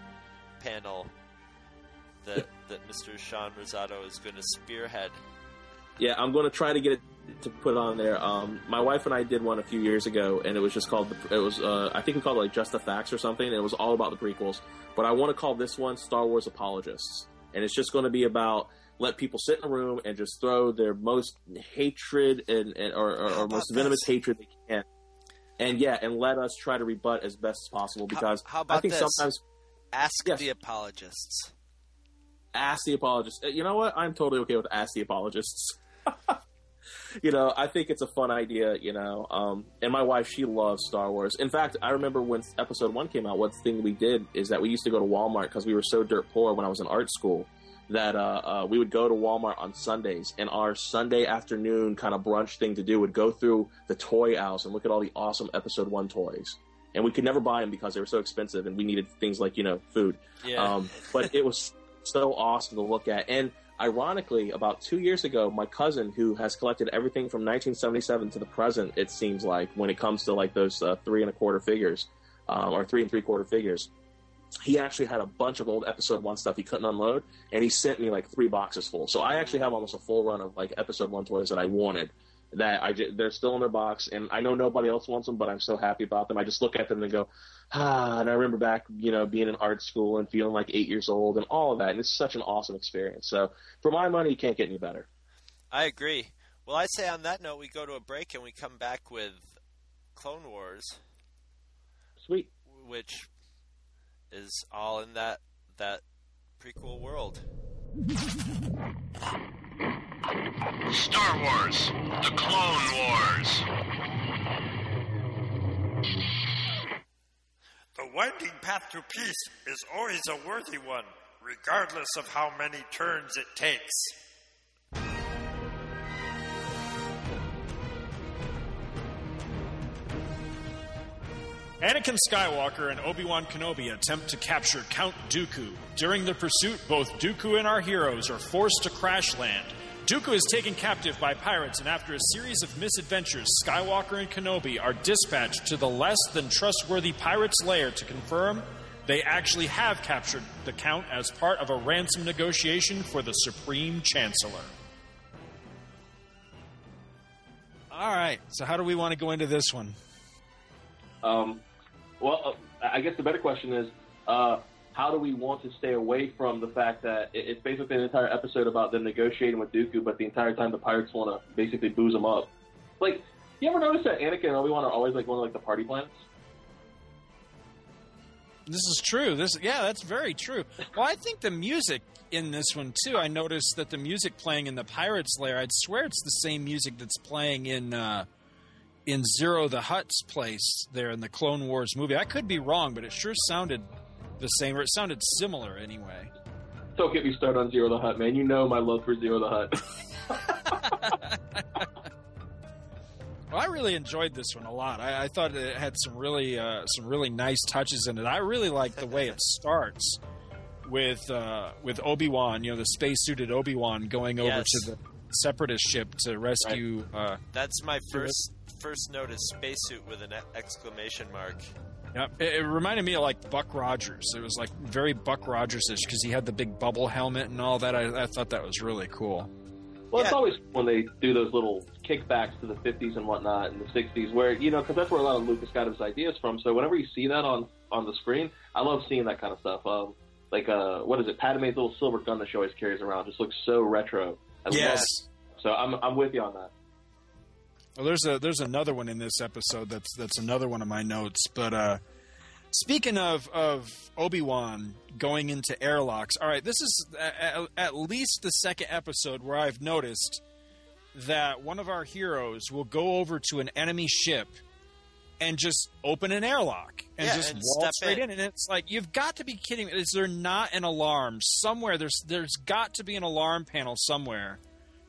panel that that Mr. Sean Rosado is going to spearhead. Yeah, I'm going to try to get it to put on there. Um, my wife and I did one a few years ago, and it was just called. The, it was uh, I think we called it like Just the Facts or something. And it was all about the prequels. But I want to call this one Star Wars Apologists, and it's just going to be about let people sit in a room and just throw their most hatred and, and or, or, or most venomous hatred they can. And yeah, and let us try to rebut as best as possible because how about I think this? sometimes Ask Yes. the apologists. Ask the apologists. Uh, You know what? I'm totally okay with ask the apologists. you know, I think it's a fun idea. You know, um, and my wife she loves Star Wars. In fact, I remember when Episode One came out. One thing we did is that we used to go to Walmart because we were so dirt poor when I was in art school that uh, uh, we would go to Walmart on Sundays, and our Sunday afternoon kind of brunch thing to do would go through the toy aisles and look at all the awesome Episode One toys. And we could never buy them because they were so expensive, and we needed things like you know food. Yeah. Um, but it was so awesome to look at. And ironically, about two years ago, my cousin, who has collected everything from 1977 to the present, it seems like when it comes to like those uh, three and a quarter figures um, or three and three quarter figures, he actually had a bunch of old episode one stuff he couldn't unload, and he sent me like three boxes full. So I actually have almost a full run of like episode one toys that I wanted. That I they're still in their box, and I know nobody else wants them, but I'm so happy about them. I just look at them and go, ah. And I remember back, you know, being in art school and feeling like eight years old and all of that, and it's such an awesome experience. So for my money, you can't get any better. I agree. Well, I say on that note, we go to a break and we come back with Clone Wars, Sweet. which is all in that that prequel world. Star Wars, The Clone Wars. The winding path to peace is always a worthy one, regardless of how many turns it takes. Anakin Skywalker and Obi-Wan Kenobi attempt to capture Count Dooku. During the pursuit, both Dooku and our heroes are forced to crash land. Dooku is taken captive by pirates, and after a series of misadventures, Skywalker and Kenobi are dispatched to the less than trustworthy pirates' lair to confirm they actually have captured the Count as part of a ransom negotiation for the Supreme Chancellor. All right, so how do we want to go into this one? Um, well, uh, I guess the better question is, uh, how do we want to stay away from the fact that it's basically an entire episode about them negotiating with Dooku, but the entire time the pirates want to basically booze them up? Like, you ever notice that Anakin and Obi Wan are always like one of like the party planets? This is true. This, yeah, that's very true. Well, I think the music in this one too. I noticed that the music playing in the Pirates Lair. I'd swear it's the same music that's playing in uh, in Ziro the Hutt's place there in the Clone Wars movie. I could be wrong, but it sure sounded the same, or it sounded similar anyway. Don't get me started on Ziro the Hutt, man. You know my love for Ziro the Hutt. Well, I really enjoyed this one a lot. I, I thought it had some really uh, some really nice touches in it. I really like the way it starts with uh, with Obi Wan, you know, the space suited Obi Wan going over Yes. to the Separatist ship to rescue. Uh, That's my first first note is spacesuit with an e- exclamation mark. Yeah, it, it reminded me of like Buck Rogers. It was like very Buck Rogers ish because he had the big bubble helmet and all that. I, I thought that was really cool. Well, it's always when they do those little kickbacks to the 50s and whatnot and the 60s, where you know, because that's where a lot of Lucas got his ideas from. So whenever you see that on on the screen, I love seeing that kind of stuff. Um, like uh, what is it? Padme's little silver gun that she always carries around just looks so retro. I Yes. it. So I'm I'm with you on that. Well, there's a there's another one in this episode that's that's another one of my notes, but uh, Speaking of of Obi Wan going into airlocks, all right, this is at, at least the second episode where I've noticed that one of our heroes will go over to an enemy ship and just open an airlock and Yeah, just and waltz right in. in. And it's like you've got to be kidding me! Is there not an alarm somewhere? There's there's got to be an alarm panel somewhere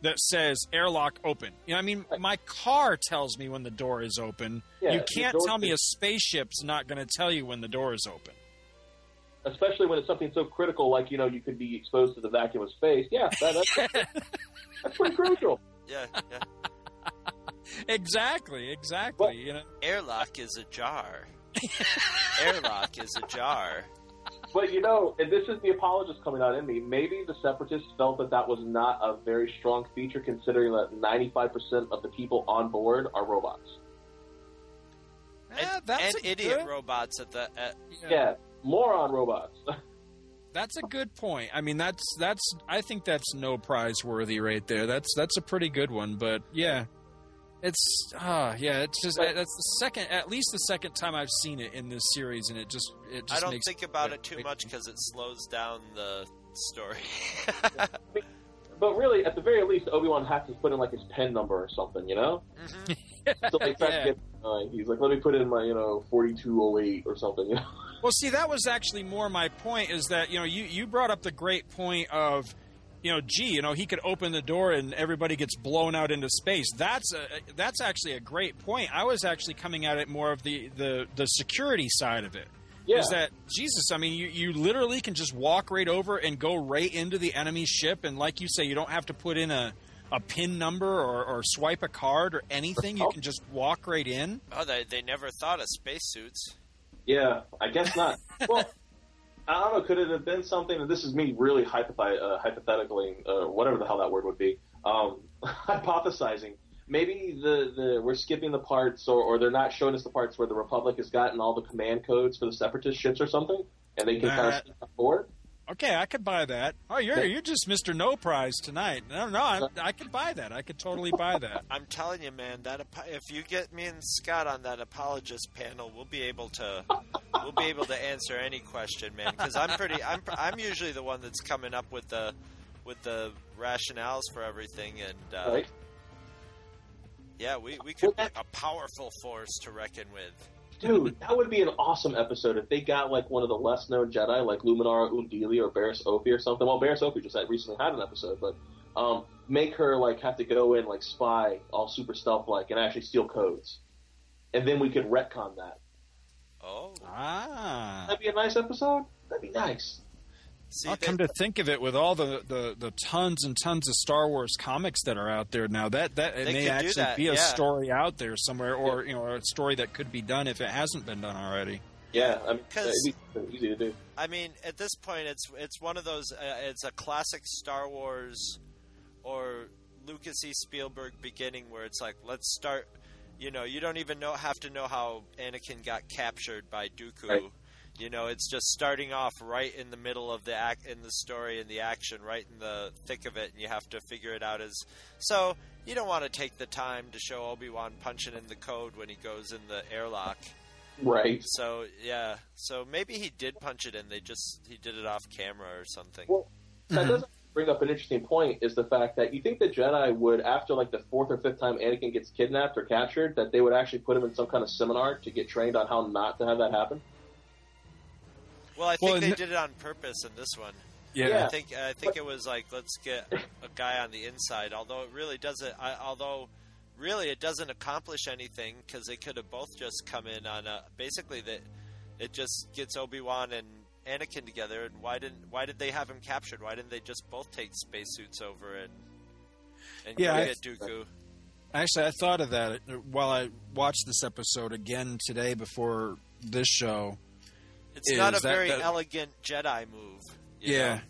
that says airlock open. You know, I mean, my car tells me when the door is open. Yeah, you can't tell me a spaceship's not going to tell you when the door is open. Especially when it's something so critical, like you know, you could be exposed to the vacuum of space. Yeah, that, that's that's pretty crucial. Yeah, yeah. Exactly, exactly. you know, Airlock is ajar. Airlock is ajar. But you know, and this is the apologist coming out in me. Maybe the separatists felt that that was not a very strong feature, considering that 95% of the people on board are robots. And, eh, that's and a idiot good- robots at the. At, Yeah, moron robots. That's a good point. I mean, that's that's. I think that's no prize worthy right there. That's that's a pretty good one. But yeah, it's ah yeah. It's just that's the second, at least the second time I've seen it in this series, and it just it just I don't makes think about it too much because it slows down the story. but really, at the very least, Obi Wan has to put in like his pen number or something, you know? so like, try Yeah. get, uh, he's like, let me put in my, you know, 4208 or something, you know? Well, see, that was actually more my point. Is that you know you you brought up the great point of. You know, gee, you know, he could open the door and everybody gets blown out into space. That's a, that's actually a great point. I was actually coming at it more of the the, the security side of it. Yeah. Is that Jesus? I mean, you, you literally can just walk right over and go right into the enemy ship, and like you say, you don't have to put in a, a pin number or, or swipe a card or anything. You can just walk right in. oh, they they never thought of spacesuits. Yeah, I guess not. well, I don't know. Could it have been something? And this is me really hypothi- uh, hypothetically, uh, whatever the hell that word would be, um, hypothesizing. Maybe the, the we're skipping the parts, or, or they're not showing us the parts where the Republic has gotten all the command codes for the Separatist ships or something, and they can kind of board. Okay, I could buy that. Oh, you're you're just Mister No Prize tonight. No, no, I, I could buy that. I could totally buy that. I'm telling you, man, that if you get me and Scott on that apologist panel, we'll be able to we'll be able to answer any question, man. Because I'm pretty, I'm I'm usually the one that's coming up with the with the rationales for everything, and uh, Right. yeah, we we could be a powerful force to reckon with. Dude, that would be an awesome episode if they got like one of the less known Jedi, like Luminara Unduli or Barris Opie or something. Well, Barris Opie just had, recently had an episode, but um, make her like have to go in like spy, all super stealth like, and actually steal codes, and then we could retcon that. Oh, Ah. That'd be a nice episode. That'd be nice. See, I'll they- come to think of it, with all the, the, the tons and tons of Star Wars comics that are out there now, that that it may actually that, be a yeah. story out there somewhere, or you know, a story that could be done if it hasn't been done already. Yeah, I mean, 'Cause- it'd easy to do. I mean, at this point, it's it's one of those. Uh, it's a classic Star Wars or Lucas E. Spielberg beginning where it's like, let's start. You know, you don't even know have to know how Anakin got captured by Dooku. Right. You know, it's just starting off right in the middle of the act in the story and the action, right in the thick of it, and you have to figure it out as. So you don't want to take the time to show Obi Wan punching in the code when he goes in the airlock. Right. So yeah, so maybe he did punch it in. They just he did it off camera or something. Well, that mm-hmm. doesn't bring up an interesting point. Is the fact that you think the Jedi would, after like the fourth or fifth time Anakin gets kidnapped or captured, that they would actually put him in some kind of seminar to get trained on how not to have that happen. Well, I think Well, they and- did it on purpose in this one. Yeah. I think I think it was like let's get a guy on the inside. Although it really doesn't. I, although really it doesn't accomplish anything because they could have both just come in on a basically that it just gets Obi Wan and Anakin together. And why didn't why did they have him captured? Why didn't they just both take spacesuits over and and Yeah, go I- get Dooku? Actually, I thought of that while I watched this episode again today before this show. It's is not a that- very that- elegant Jedi move. Yeah, know?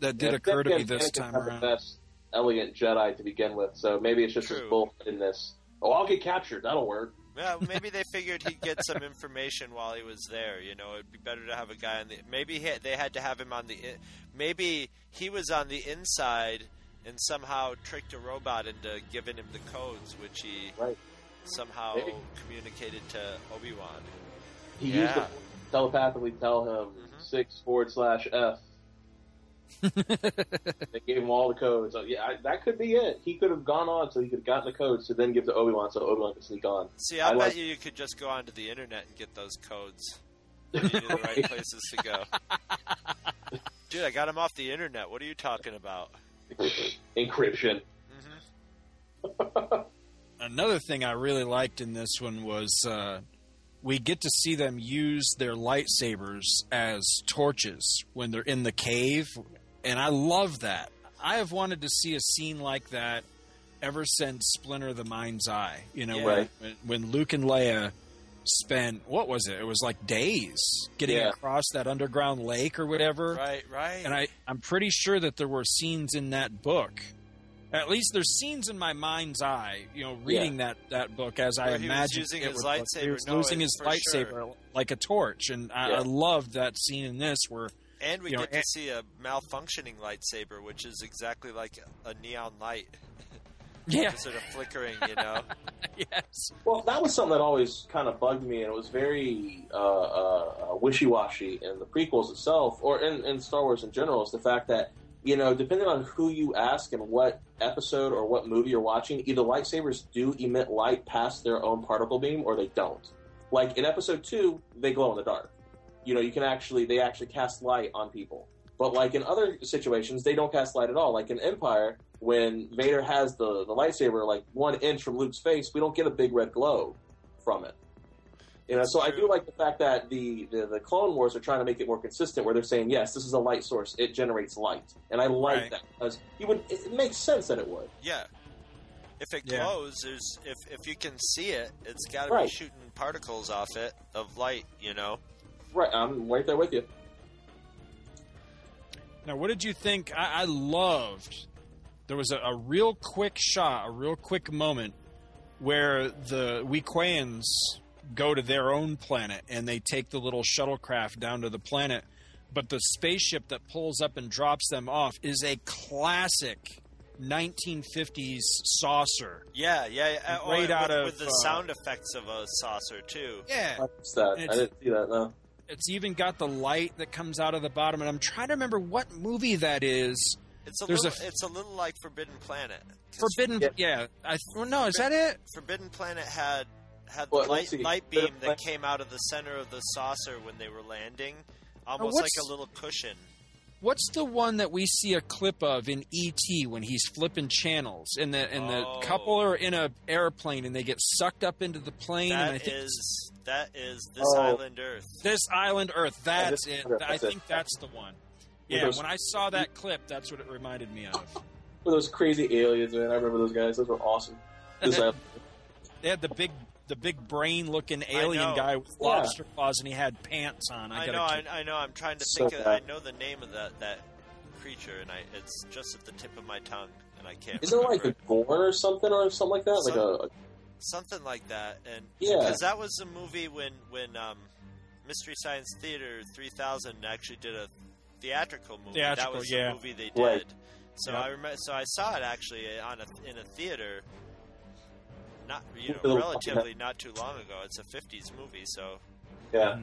that did Yeah, occur to then me this Anakin's time around. The best elegant Jedi to begin with, so maybe it's just his True. bullheadedness. Oh, I'll get captured. That'll work. Well, maybe they figured he'd get some information while he was there. You know, it'd be better to have a guy on the. Maybe he, they had to have him on the. Maybe he was on the inside and somehow tricked a robot into giving him the codes, which he Right. somehow Maybe. communicated to Obi Wan. He Yeah. used the telepathically tell him six forward slash F. they gave him all the codes. So, yeah, I, that could be it. He could have gone on, so he could have gotten the codes to then give to Obi Wan, so Obi Wan could sneak on. See, I, bet like- you you could just go onto the internet and get those codes. You knew the right places to go. Dude, I got him off the internet. What are you talking about? Encryption. Another thing I really liked in this one was uh, we get to see them use their lightsabers as torches when they're in the cave, and I love that. I have wanted to see a scene like that ever since Splinter of the Mind's Eye. You know, Yeah. when, when when Luke and Leia spent what was it? It was like days getting Yeah. across that underground lake or whatever. Right, right. And I, I'm pretty sure that there were scenes in that book. At least there's scenes in my mind's eye, you know, reading that, that book as I Where he was using it his would look. He was No, losing his lightsaber sure. like a torch, and I, Yeah. I loved that scene in this where And we you know, get to and- see a malfunctioning lightsaber, which is exactly like a neon light. Yeah. Sort of flickering, you know? yes. Well, that was something that always kind of bugged me, and it was very uh, uh, wishy-washy in the prequels itself, or in, in Star Wars in general, is the fact that you know, depending on who you ask and what episode or what movie you're watching, either lightsabers do emit light past their own particle beam, or they don't. Like in Episode Two, they glow in the dark. You know, you can actually they actually cast light on people. But like in other situations, they don't cast light at all. Like in Empire, when Vader has the, the lightsaber like one inch from Luke's face, we don't get a big red glow from it. You know, so I do like the fact that the, the, the Clone Wars are trying to make it more consistent, where they're saying, yes, this is a light source; it generates light, and I like Right. that because you would it, it makes sense that it would. Yeah. If it Yeah. glows, there's if if you can see it, it's got to Right. be shooting particles off it of light, you know. Right, I'm right there with you. Now, what did you think? I, I loved. There was a, a real quick shot, a real quick moment where the Weequayans go to their own planet and they take the little shuttlecraft down to the planet. But the spaceship that pulls up and drops them off is a classic 1950s saucer. Yeah, yeah, yeah. Oh, Right and out with, of, with the uh, sound effects of a saucer too. Yeah. What's that? I it's- didn't see that. No. It's even got the light that comes out of the bottom, and I'm trying to remember what movie that is. It's a There's little, a it's a little like Forbidden Planet. Forbidden, yeah. I well, no, is that it? Forbidden Planet had had the let's light, light beam that came out of the center of the saucer when they were landing, almost like a little cushion. What's the one that we see a clip of in ET when he's flipping channels and the and the Oh. couple are in a airplane and they get sucked up into the plane and I think is, that is this Oh. island Earth. this island Earth. That's this it. Earth, I that's it. think that's the one. Yeah, those- when I saw that clip, that's what it reminded me of. With those crazy aliens, man. I remember those guys. Those were awesome. This, uh, They had the big the big brain looking alien guy with Yeah. lobster claws and he had pants on. I, I know, I, keep- I know. I'm trying to So think. of, I know the name of that that creature, and I it's just at the tip of my tongue, and I can't. isn't it like a Gorn or something or something like that? Like a, something like that. And Yeah. because that was the movie when when um, Mystery Science Theater 3000 actually did a theatrical movie. that was yeah. the movie they did. Right. So Yep. I remember. So I saw it actually on a, in a theater. Not you know, relatively not too long ago. It's a '50s movie, so. yeah.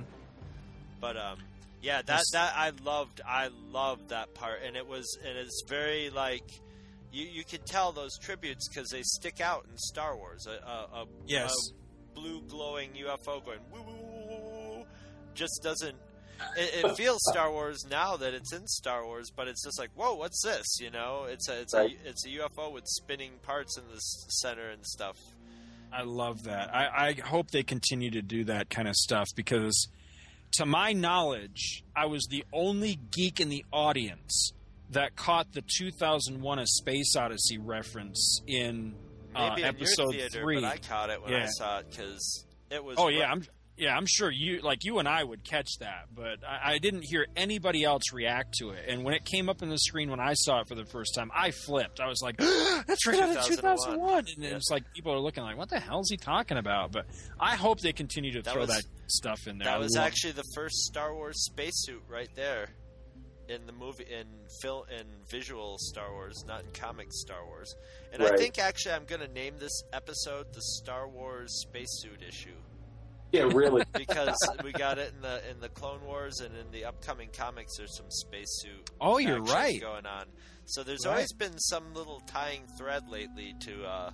But um, yeah, that that I loved. I loved that part, and it was and it's very like you you could tell those tributes because they stick out in Star Wars. A, a, a, Yes. a blue glowing UFO going woo woo woo woo woo just doesn't. It, it feels Star Wars now that it's in Star Wars, but it's just like, whoa, what's this? You know, it's a it's Right. a it's a UFO with spinning parts in the center and stuff. I love that. I, I hope they continue to do that kind of stuff because, to my knowledge, I was the only geek in the audience that caught the 2001: A Space Odyssey reference in uh, episode theater, three. but I caught it when I saw it because it was. Oh yeah, I'm yeah, I'm sure you like you and I would catch that, but I, I didn't hear anybody else react to it. And when it came up in the screen when I saw it for the first time, I flipped. I was like, "That's right out of 2001. 2001!" And it's like people are looking like, "What the hell is he talking about?" But I hope they continue to That throw was- that stuff in there. That was actually the first Star Wars spacesuit right there in the movie in film in visual Star Wars, not in comic Star Wars. And I think actually I'm going to name this episode the Star Wars spacesuit issue. Yeah, really. because we got it in the in the Clone Wars and in the upcoming comics. There's some spacesuit. Oh, you're right. Going on. So there's Right. always been some little tying thread lately to uh,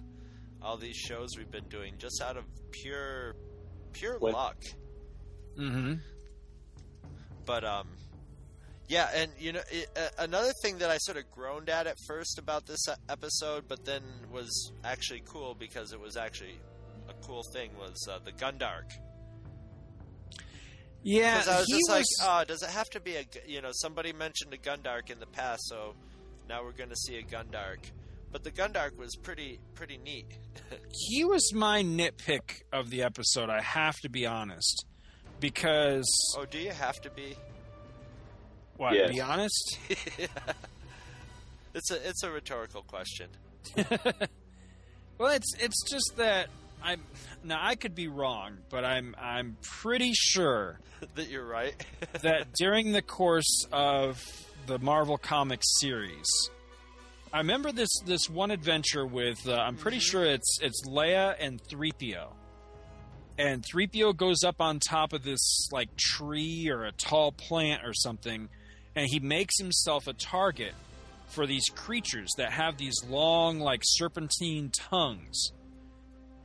all these shows we've been doing, just out of pure pure When- luck. Mm-hmm. But um, yeah, and you know, it, uh, another thing that I sort of groaned at at first about this episode, but then was actually cool because it was actually a cool thing was uh, the Gundark. Yeah, Because I was he just like, oh, does it have to be a? You know, somebody mentioned a Gundark in the past, so now we're going to see a Gundark. But the Gundark was pretty pretty neat. he was my nitpick of the episode. I have to be honest, because oh, do you have to be? what? Yes. Be honest. It's a it's a rhetorical question. Well, it's it's just that I'm now I could be wrong, but I'm I'm pretty sure that you're right. that during the course of the Marvel Comics series, I remember this this one adventure with uh, I'm pretty sure it's it's Leia and 3PO. And 3PO goes up on top of this like tree or a tall plant or something and he makes himself a target for these creatures that have these long like serpentine tongues.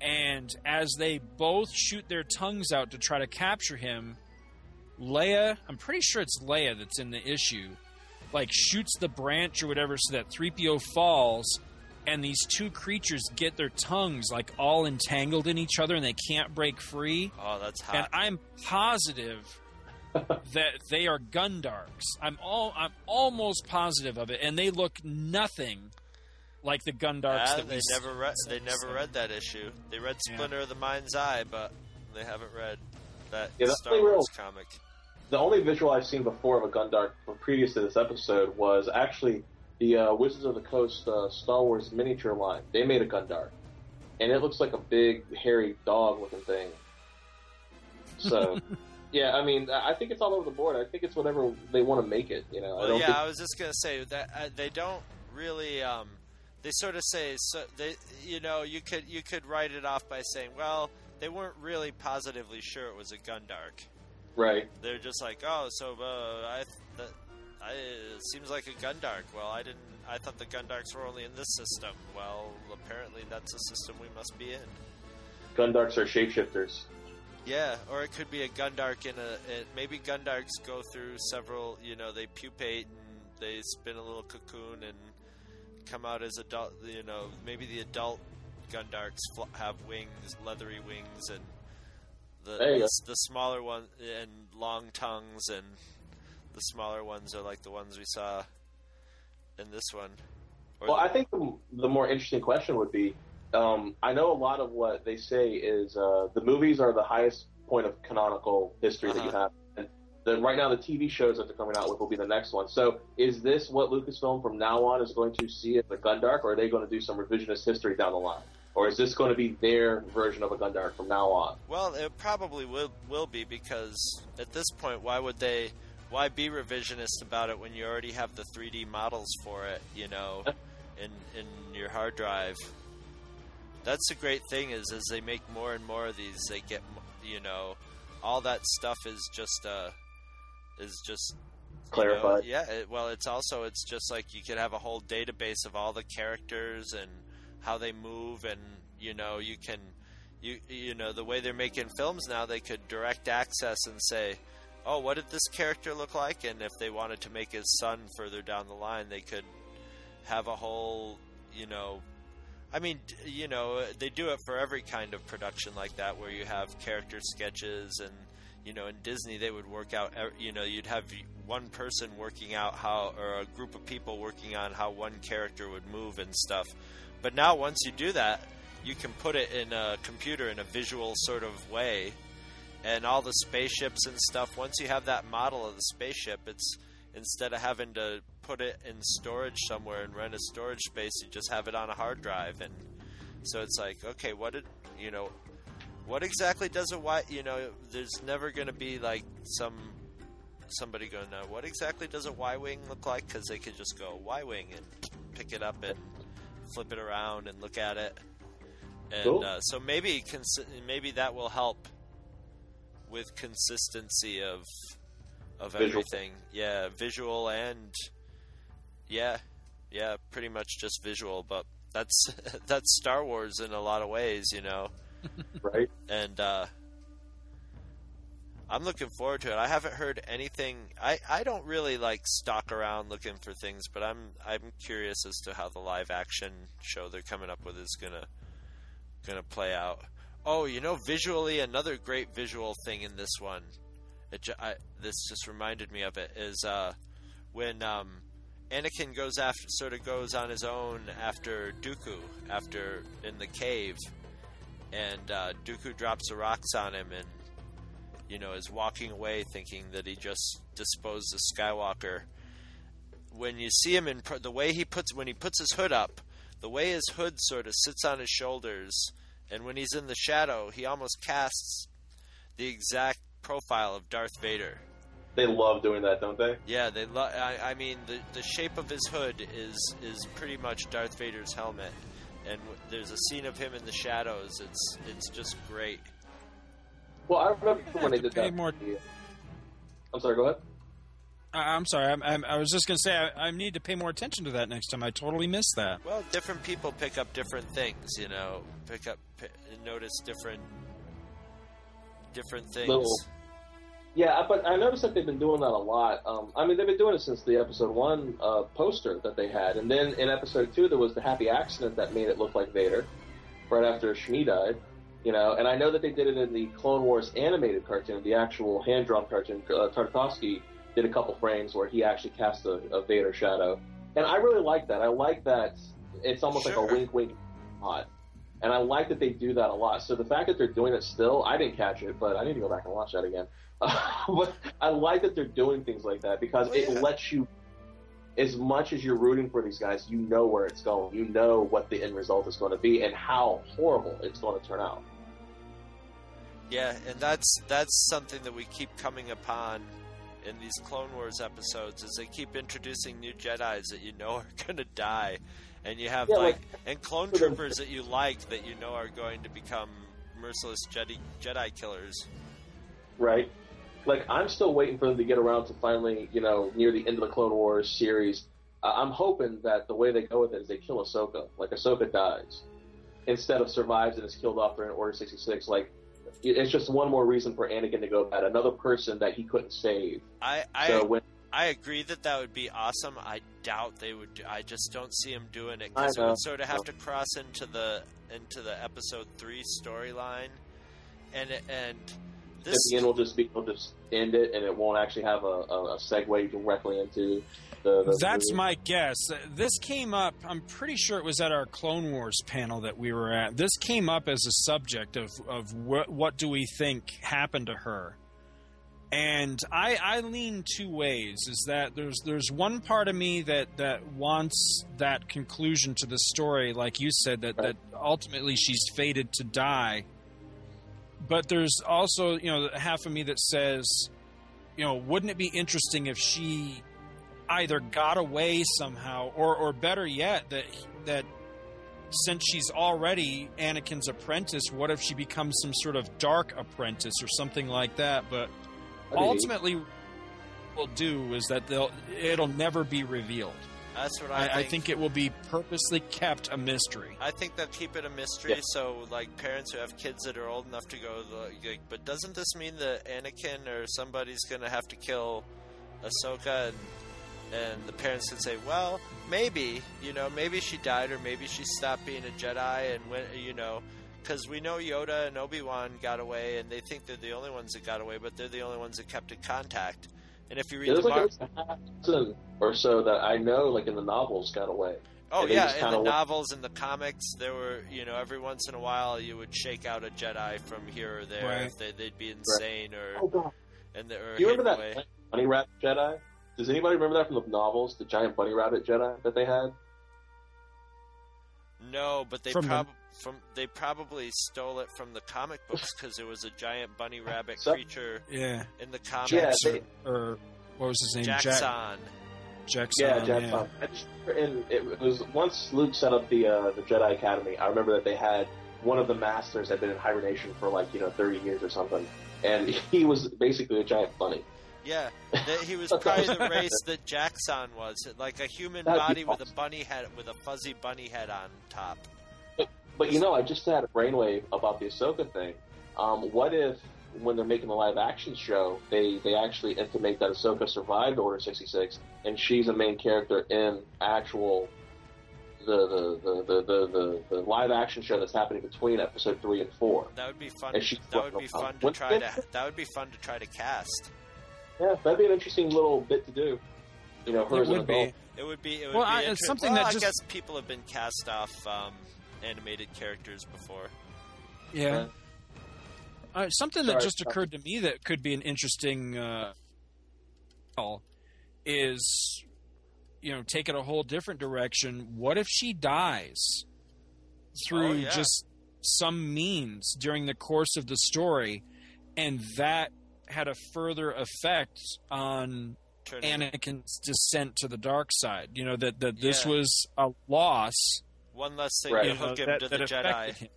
And as they both shoot their tongues out to try to capture him, Leia, I'm pretty sure it's Leia that's in the issue, like shoots the branch or whatever so that 3PO falls and these two creatures get their tongues like all entangled in each other and they can't break free. Oh, that's hot. And. I'm positive that they are Gundarks. I'm all I'm almost positive of it and they look nothing like the Gundarks Ah, that they see never read. They never seven. read that issue. They read Yeah. Splinter of the Mind's Eye, but they haven't read that Yeah, Star Wars real- comic. The only visual I've seen before of a Gundark from previous to this episode was actually the uh, Wizards of the Coast uh, Star Wars miniature line. They made a Gundark, and it looks like a big hairy dog looking thing. So, yeah, I mean, I I think it's all over the board. I think it's whatever they want to make it. You know, I Well, don't yeah, think I was just gonna say that uh, they don't really. Um, they sort of say so. They, you know, you could you could write it off by saying, well, they weren't really positively sure it was a Gundark. right. They're just like, oh, so uh, I, that, I, it seems like a Gundark. Well, I didn't. I thought the Gundarks were only in this system. Well, apparently that's a system we must be in. Gundarks are shapeshifters. Yeah, or it could be a Gundark in a. It, maybe Gundarks go through several. You know, they pupate and they spin a little cocoon and come out as adult. You know, maybe the adult Gundarks fl- have wings, leathery wings, and the the smaller one and long tongues, and the smaller ones are like the ones we saw in this one. Or Well, the- I think the, the more interesting question would be um, I know a lot of what they say is uh, the movies are the highest point of canonical history that you Uh-huh. have. Then right now, the TV shows that they're coming out with will be the next one. So, is this what Lucasfilm from now on is going to see as a Gundark, or are they going to do some revisionist history down the line? Or is this going to be their version of a Gundark from now on? Well, it probably will will be because at this point, why would they? Why be revisionist about it when you already have the 3D models for it? You know, in in your hard drive. That's the great thing is as they make more and more of these, they get you know, all that stuff is just uh is just you know, Clarified. yeah, it, well, it's also it's just like you could have a whole database of all the characters and how they move, and you know you can you you know the way they're making films now, they could direct access and say, oh, what did this character look like? And if they wanted to make his son further down the line, they could have a whole you know. I mean, you know, they do it for every kind of production like that, where you have character sketches and you know, in Disney they would work out. You know, you'd have one person working out how, or a group of people working on how one character would move and stuff. But now, once you do that, you can put it in a computer in a visual sort of way, and all the spaceships and stuff. Once you have that model of the spaceship, it's instead of having to put it in storage somewhere and rent a storage space, you just have it on a hard drive, and so it's like, okay, what did you know? What exactly does a Y? You know, there's never going to be like some somebody going, no, what exactly does a Y wing look like? Because they could just go Y wing and pick it up and flip it around and look at it. And Cool. uh, so maybe cons- maybe that will help with consistency of of Visual. everything. Yeah, visual and yeah, yeah, pretty much just visual. But that's that's Star Wars in a lot of ways, you know. right? And uh, I'm looking forward to it. I haven't heard anything. I, I don't really like stalk around looking for things, but I'm I'm curious as to how the live action show they're coming up with is gonna gonna play out. Oh, you know, visually, another great visual thing in this one. It, I, this just reminded me of it. Is uh, when um, Anakin goes after, sort of goes on his own after Dooku, after in the cave, and uh, Dooku drops the rocks on him, and you know is walking away, thinking that he just disposed of Skywalker. When you see him in the way he puts when he puts his hood up, the way his hood sort of sits on his shoulders, and when he's in the shadow, he almost casts the exact profile of Darth Vader. They love doing that, don't they? Yeah, they. Lo- I, I mean, the the shape of his hood is is pretty much Darth Vader's helmet, and w- there's a scene of him in the shadows. It's it's just great. Well, I remember when they to did pay that. more- I'm sorry. Go ahead. I- I'm sorry. I'm, I'm, I was just going to say I, I need to pay more attention to that next time. I totally missed that. Well, different people pick up different things. You know, pick up p- notice different different things. Little- Yeah, but I noticed that they've been doing that a lot. Um, I mean, they've been doing it since the episode one uh, poster that they had, and then in episode two there was the happy accident that made it look like Vader, right after Shmi died. You know, and I know that they did it in the Clone Wars animated cartoon, the actual hand drawn cartoon. Uh, Tartakovsky did a couple frames where he actually cast a, a Vader shadow, and I really like that. I like that it's almost like a wink, wink, nod. And I like that they do that a lot. So the fact that they're doing it still, I didn't catch it, but I need to go back and watch that again. but I like that they're doing things like that because oh, it lets you, as much as you're rooting for these guys, you know where it's going. You know what the end result is going to be and how horrible it's going to turn out. Yeah, and that's that's something that we keep coming upon in these Clone Wars episodes is they keep introducing new Jedi's that you know are going to die, and you have Yeah, like, like- and clone troopers that you like that you know are going to become merciless Jedi Jedi killers. right? Like I'm still waiting for them to get around to finally, you know, near the end of the Clone Wars series. Uh, I'm hoping that the way they go with it is they kill Ahsoka, like Ahsoka dies, instead of survives and is killed off during Order 66. Like it's just one more reason for Anakin to go bad, another person that he couldn't save. I I, So when- I agree that that would be awesome. I doubt they would. Do, I just don't see him doing it because it would sort of have to cross into the into the episode three storyline, and it- and At this the end, will just be will just end it, and it won't actually have a, a, a segue directly into the. the That's movie. my guess. This came up. I'm pretty sure it was at our Clone Wars panel that we were at. This came up as a subject of of what, what do we think happened to her, and I I lean two ways. Is that there's there's one part of me that that wants that conclusion to the story, like you said that that ultimately she's fated to die. But there's also you know half of me that says, you know, wouldn't it be interesting if she either got away somehow, or or better yet, that that since she's already Anakin's apprentice, what if she becomes some sort of dark apprentice or something like that? But That'd be neat. ultimately, what will do is that they'll it'll never be revealed. That's what I, I I think it will be purposely kept a mystery. I think they'll keep it a mystery, Yeah. so like parents who have kids that are old enough to go, like, but doesn't this mean that Anakin or somebody's going to have to kill Ahsoka? And and the parents can say, well, maybe you know, maybe she died or maybe she stopped being a Jedi, and went, you know. Because we know Yoda and Obi Wan got away, and they think they're the only ones that got away, but they're the only ones that kept in contact. And if you read There's the like Mar- a half or so that I know, like in the novels, got away. Oh And yeah, in the wa- novels and the comics, there were you know every once in a while you would shake out a Jedi from here or there Right. if they, they'd be insane or Oh, God. and they or Do you remember hidden that away. bunny rabbit Jedi? Does anybody remember that from the novels? The giant bunny rabbit Jedi that they had? No, but they probably the- prob- from they probably stole it from the comic books because there was a giant bunny rabbit So- creature Yeah, in the comics. Yeah, Jaxxon, or what was his name? Jack- Jaxxon. Jaxxon. Yeah, Jaxxon yeah. Just, and it was once Luke set up the uh, the Jedi Academy. I remember that they had one of the masters had been in hibernation for like you know thirty years or something, and he was basically a giant bunny. Yeah, that he was probably the race that Jaxxon was, like a human That'd be body with a bunny head, with a fuzzy bunny head on top. But you know, I just had a brainwave about the Ahsoka thing. Um, what if, when they're making the live action show, they, they actually intimate that Ahsoka survived Order 66 and she's a main character in actual the the, the, the, the, the, the live action show that's happening between episode three and four. That would be fun. And she's That would be fun to try to. That would be fun to try to cast. Yeah, that'd be an interesting little bit to do. You know, her It would be. It would be. It would Well, be I- it's something well, that I just- guess people have been cast off um, animated characters before. Yeah. Uh, something that Sorry. just occurred to me that could be an interesting uh, is, you know, take it a whole different direction. What if she dies through Oh, yeah. just some means during the course of the story, and that had a further effect on Turning- Anakin's descent to the dark side? You know that that this Yeah. was a loss. One less thing Right. to You know, hook him that- to that the Jedi. him.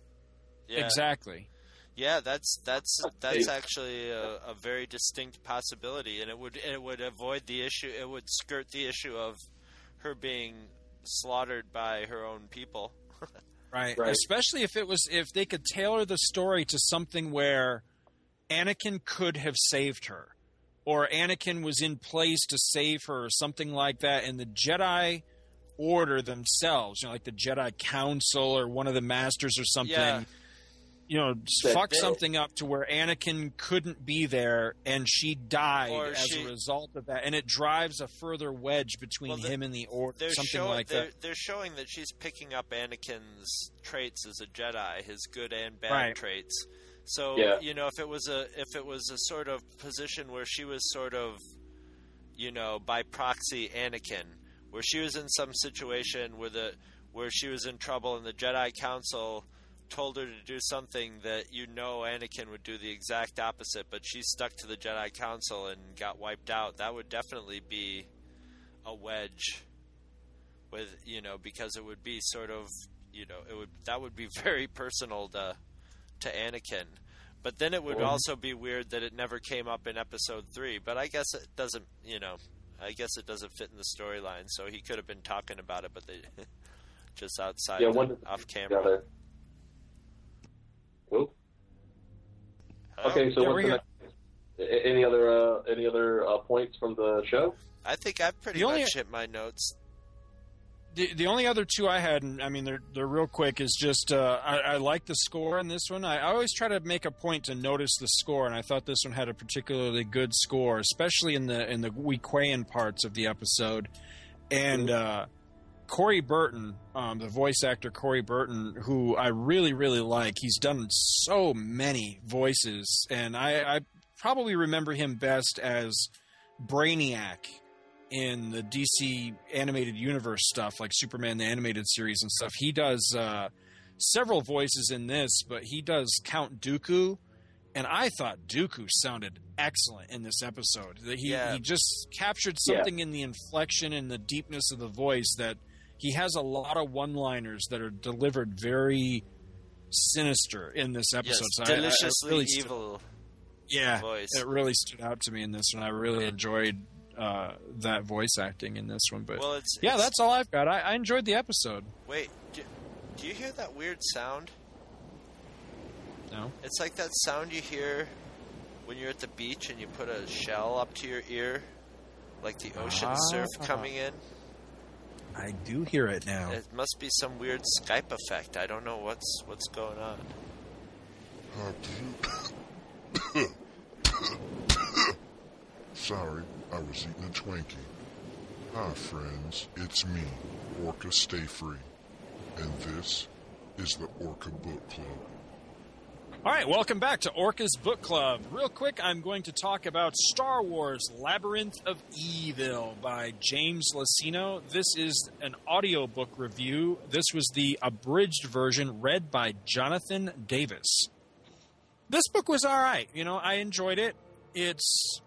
Yeah. Exactly. Yeah, that's that's oh, that's actually a, a very distinct possibility, and it would it would avoid the issue. It would skirt the issue of her being slaughtered by her own people. Right. Right. Especially if it was if they could tailor the story to something where Anakin could have saved her or Anakin was in place to save her or something like that and the Jedi order themselves, you know, like the Jedi Council or one of the masters or something. Yeah. You know, That fuck they- something up to where Anakin couldn't be there and she died Or as she- a result of that. And it drives a further wedge between Well, the- him and the order, something showing like they're, that. they're showing that she's picking up Anakin's traits as a Jedi, his good and bad Right. traits. So Yeah. you know, if it was a if it was a sort of position where she was sort of, you know, by proxy Anakin, where she was in some situation where the where she was in trouble and the Jedi Council told her to do something that you know Anakin would do the exact opposite, but she stuck to the Jedi Council and got wiped out. That would definitely be a wedge with you know because it would be sort of you know it would that would be very personal to to Anakin. But then it would also be weird that it never came up in episode 3, but I guess it doesn't, you know, I guess it doesn't fit in the storyline, so he could have been talking about it but they just outside Yeah, the- when did they off camera. together? Oop. Okay, so what's we're the next? Any other uh, any other uh, points from the show? I think I've pretty The only- much hit my notes. The, the only other two I had, and I mean they're they're real quick, is just uh, I, I like the score in this one. I, I always try to make a point to notice the score, and I thought this one had a particularly good score, especially in the in the Wequayan parts of the episode. And uh, Corey Burton, um, the voice actor Corey Burton, who I really really like, he's done so many voices, and I, I probably remember him best as Brainiac in the DC animated universe stuff, like Superman the animated series and stuff. He does uh, several voices in this, but he does Count Dooku, and I thought Dooku sounded excellent in this episode. That he Yeah. he just captured Yeah. something in the inflection and the deepness of the voice that he has a lot of one-liners that are delivered very sinister in this Yes, episode. So I- I- I deliciously really evil yeah, voice. it really stood out to me in this one. I really enjoyed uh, that voice acting in this one. But Well, it's- yeah, it's- that's all I've got. I, I enjoyed the episode. Wait, do, do you hear that weird sound? No, It's like that sound you hear when you're at the beach and you put a shell up to your ear, like the ocean surf Ah. coming in. I do hear it now. It must be some weird Skype effect. I don't know what's what's going on. Sorry, I was eating a Twinkie. Hi, friends. It's me, Orca Stay Free. And this is the Orca Book Club. All right, welcome back to Orca's Book Club. Real quick, I'm going to talk about Star Wars Labyrinth of Evil by James Luceno. This is an audiobook review. This was the abridged version read by Jonathan Davis. This book was all right. You know, I enjoyed it. It's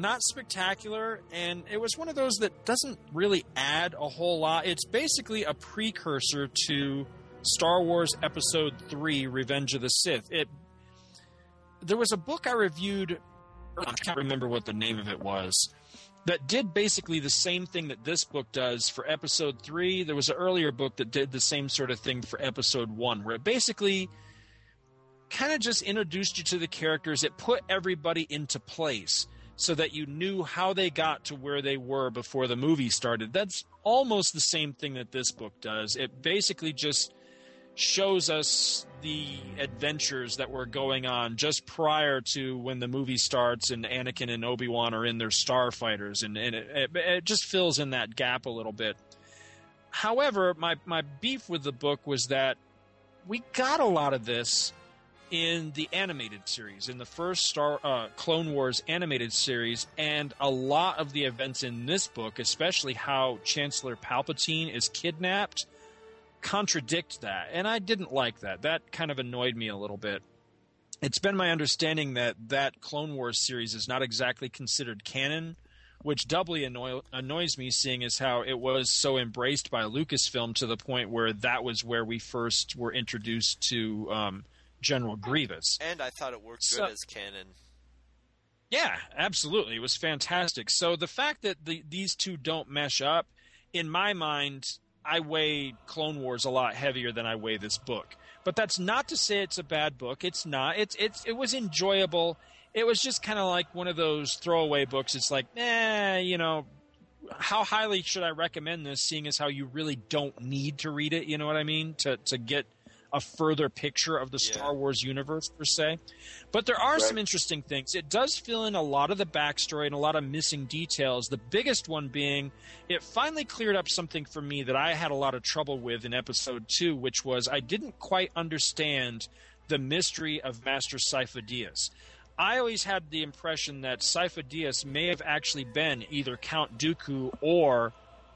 not spectacular, and it was one of those that doesn't really add a whole lot. It's basically a precursor to Star Wars Episode 3 Revenge of the Sith. It there was a book I reviewed. I can't remember what the name of it was. That did basically the same thing that this book does for episode three. There was an earlier book that did the same sort of thing for episode one, where it basically kind of just introduced you to the characters. It put everybody into place so that you knew how they got to where they were before the movie started. That's almost the same thing that this book does. It basically just shows us the adventures that were going on just prior to when the movie starts and Anakin and Obi Wan are in their starfighters, and, and it, it, it just fills in that gap a little bit. However, my, my beef with the book was that we got a lot of this in the animated series, in the first Star uh, Clone Wars animated series, and a lot of the events in this book, especially how Chancellor Palpatine is kidnapped, contradict that. And I didn't like that. That kind of annoyed me a little bit. It's been my understanding that that Clone Wars series is not exactly considered canon, which doubly annoy, annoys me, seeing as how it was so embraced by Lucasfilm to the point where that was where we first were introduced to um, General Grievous. And I thought it worked So- good as canon. Yeah, absolutely. It was fantastic. So the fact that the, these two don't mesh up, in my mind, I weigh Clone Wars a lot heavier than I weigh this book. But that's not to say it's a bad book. It's not. It's it's it was enjoyable. It was just kind of like one of those throwaway books. It's like, eh, you know, how highly should I recommend this? Seeing as how you really don't need to read it. You know what I mean? To to get a further picture of the Star Wars universe per se. But there are some interesting things. It does fill in a lot of the backstory and a lot of missing details. The biggest one being it finally cleared up something for me that I had a lot of trouble with in episode two, which was I didn't quite understand the mystery of Master Sifo-Dyas. I always had the impression that Sifo-Dyas may have actually been either Count Dooku or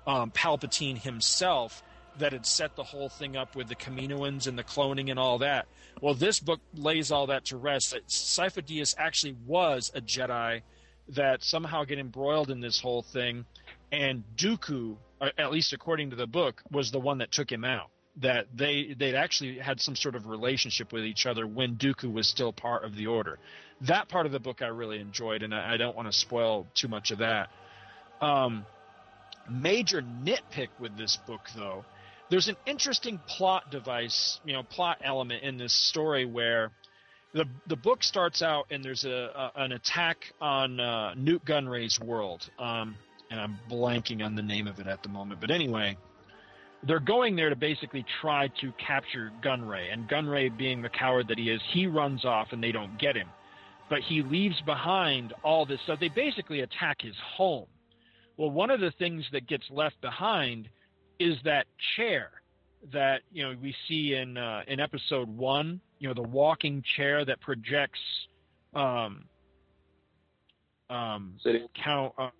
um, Palpatine himself that had set the whole thing up with the Kaminoans and the cloning and all that. Well, this book lays all that to rest. That Sifo-Dyas actually was a Jedi that somehow get embroiled in this whole thing, and Dooku, at least according to the book, was the one that took him out. That they they'd actually had some sort of relationship with each other when Dooku was still part of the Order. That part of the book I really enjoyed, and I, I don't want to spoil too much of that. Um, major nitpick with this book, though, there's an interesting plot device, you know, plot element in this story where the the book starts out and there's a, a an attack on uh, Nute Gunray's world, um, and I'm blanking on the name of it at the moment. But anyway, they're going there to basically try to capture Gunray, and Gunray, being the coward that he is, he runs off and they don't get him. But he leaves behind all this stuff. They basically attack his home. Well, one of the things that gets left behind is that chair that you know we see in uh, in episode one. You know, the walking chair that projects um, um, count. Uh,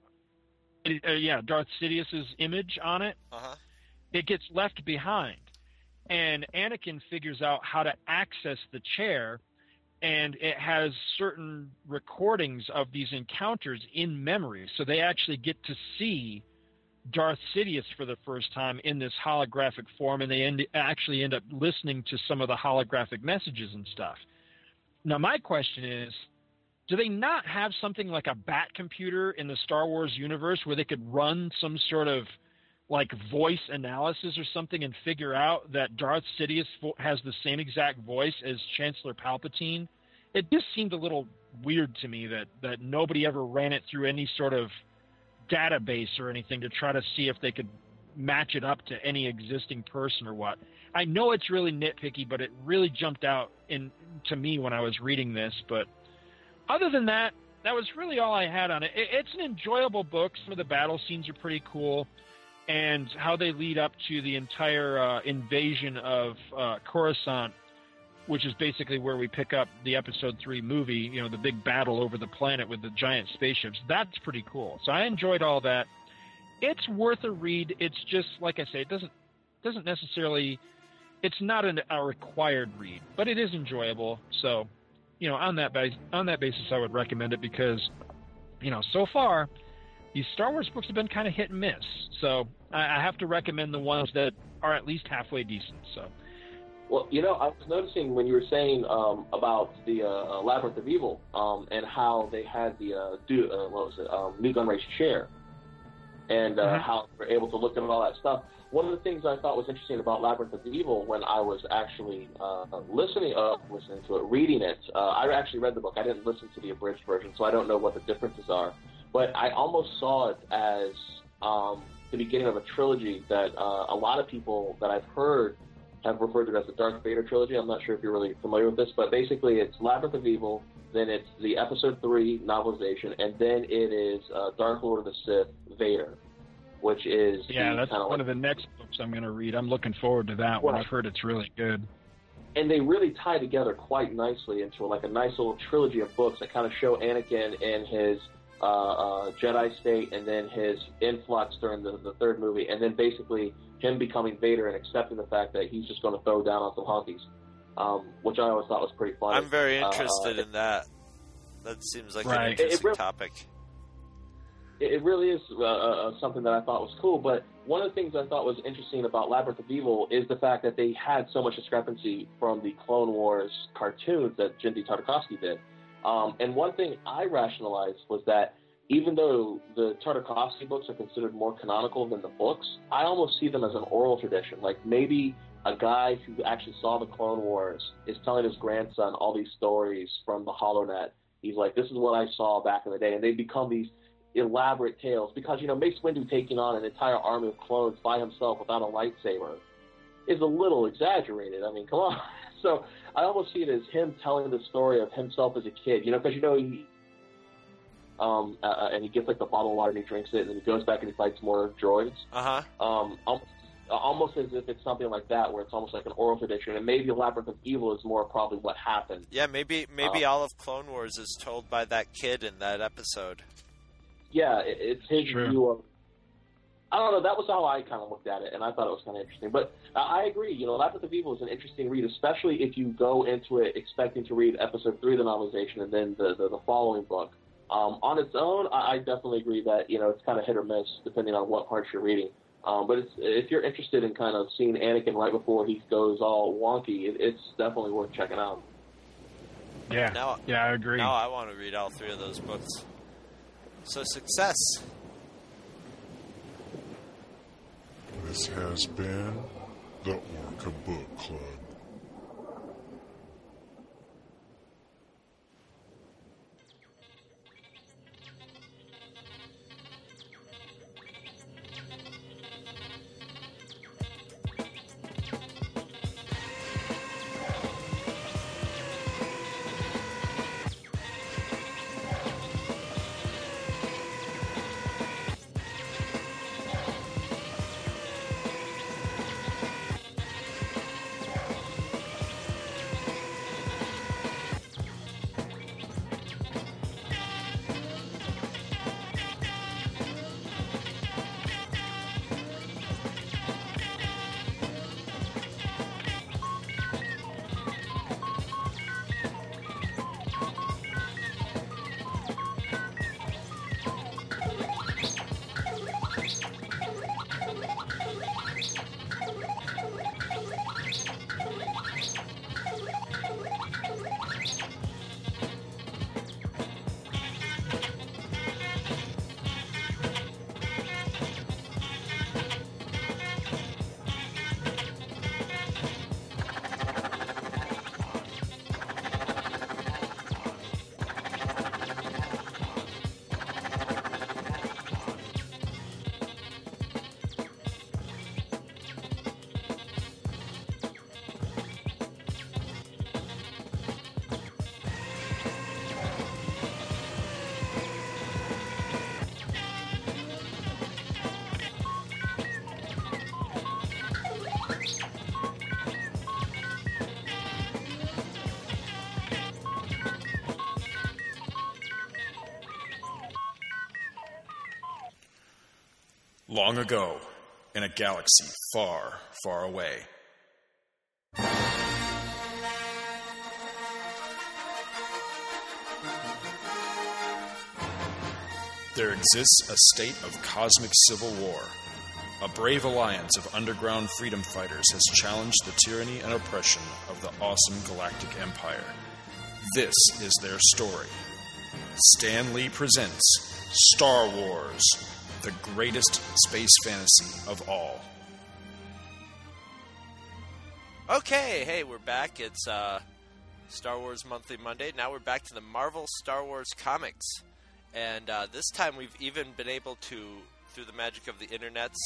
uh, yeah, Darth Sidious's image on it. Uh-huh. It gets left behind, and Anakin figures out how to access the chair, and it has certain recordings of these encounters in memory, so they actually get to see Darth Sidious for the first time in this holographic form, and they end, actually end up listening to some of the holographic messages and stuff. Now, my question is do they not have something like a bat computer in the Star Wars universe where they could run some sort of like voice analysis or something and figure out that Darth Sidious vo- has the same exact voice as Chancellor Palpatine? It just seemed a little weird to me that, that nobody ever ran it through any sort of database or anything to try to see if they could match it up to any existing person or what. I know it's really nitpicky, but it really jumped out in to me when I was reading this. But other than that, that was really all I had on it. it it's an enjoyable book. Some of the battle scenes are pretty cool, and how they lead up to the entire uh, invasion of uh, Coruscant, which is basically where we pick up the Episode Three movie. You know, the big battle over the planet with the giant spaceships. That's pretty cool. So I enjoyed all that. It's worth a read. It's just like I say, it doesn't doesn't necessarily. It's not an, a required read, but it is enjoyable. So, you know, on that base, on that basis, I would recommend it because, you know, so far, these Star Wars books have been kind of hit and miss. So I, I have to recommend the ones that are at least halfway decent. So, Well, you know, I was noticing when you were saying um, about the uh, Labyrinth of Evil um, and how they had the uh, do, uh, what was it, um, Nute Gunray share, and uh, Mhm. how they were able to look at all that stuff. One of the things I thought was interesting about Labyrinth of Evil when I was actually uh, listening, uh, listening to it, reading it. Uh, I actually read the book. I didn't listen to the abridged version, so I don't know what the differences are. But I almost saw it as um, the beginning of a trilogy that uh, a lot of people that I've heard have referred to it as the Darth Vader trilogy. I'm not sure if you're really familiar with this, but basically it's Labyrinth of Evil, then it's the Episode Three novelization, and then it is uh, Dark Lord of the Sith Vader, which is Yeah, that's one like of the next books I'm going to read. I'm looking forward to that one. I've heard it's really good. and they really tie together quite nicely into like a nice little trilogy of books that kind of show Anakin and his uh, uh, Jedi state, and then his influx during the, the third movie, and then basically him becoming Vader and accepting the fact that he's just going to throw down on some honkies, um, which I always thought was pretty funny. I'm very Uh, interested in that. That seems like an Right. It- it interesting really- topic. it, it really is uh, uh, something that I thought was cool. But one of the things I thought was interesting about Labyrinth of Evil is the fact that they had so much discrepancy from the Clone Wars cartoons that Genndy Tartakovsky did. Um, and one thing I rationalized was that even though the Tartakovsky books are considered more canonical than the books, I almost see them as an oral tradition. Like maybe a guy who actually saw the Clone Wars is telling his grandson all these stories from the HoloNet. He's like, "This is what I saw back in the day," and they become these elaborate tales because you know Mace Windu taking on an entire army of clones by himself without a lightsaber is a little exaggerated. I mean, come on. So I almost see it as him telling the story of himself as a kid. You know, because you know he. Um, uh, and he gets like the bottle of water and he drinks it, and then he goes back and he fights more droids. Uh huh. Um, almost, almost as if it's something like that, where it's almost like an oral tradition, and maybe Labyrinth of Evil is more probably what happened. Yeah, maybe maybe Uh, all of Clone Wars is told by that kid in that episode. yeah, it, it's his True. view of. I don't know. That was how I kind of looked at it, and I thought it was kind of interesting. But uh, I agree. You know, Labyrinth of Evil is an interesting read, especially if you go into it expecting to read episode three of the novelization and then the the, the following book. Um, on its own, I, I definitely agree that you know it's kind of hit or miss depending on what parts you're reading. Um, but it's, if you're interested in kind of seeing Anakin right before he goes all wonky, it, it's definitely worth checking out. Yeah. Now, yeah, I agree. Now I want to read all three of those books. So success. This has been the Orca Book Club. Long ago, in a galaxy far, far away. There exists a state of cosmic civil war, a brave alliance of underground freedom fighters has challenged the tyranny and oppression of the awesome galactic empire. This is their story. Stan Lee presents Star Wars, the greatest space fantasy of all. Okay, hey, we're back. It's uh, Star Wars Monthly Monday. Now we're back to the Marvel Star Wars comics. And uh, this time we've even been able to, through the magic of the internets,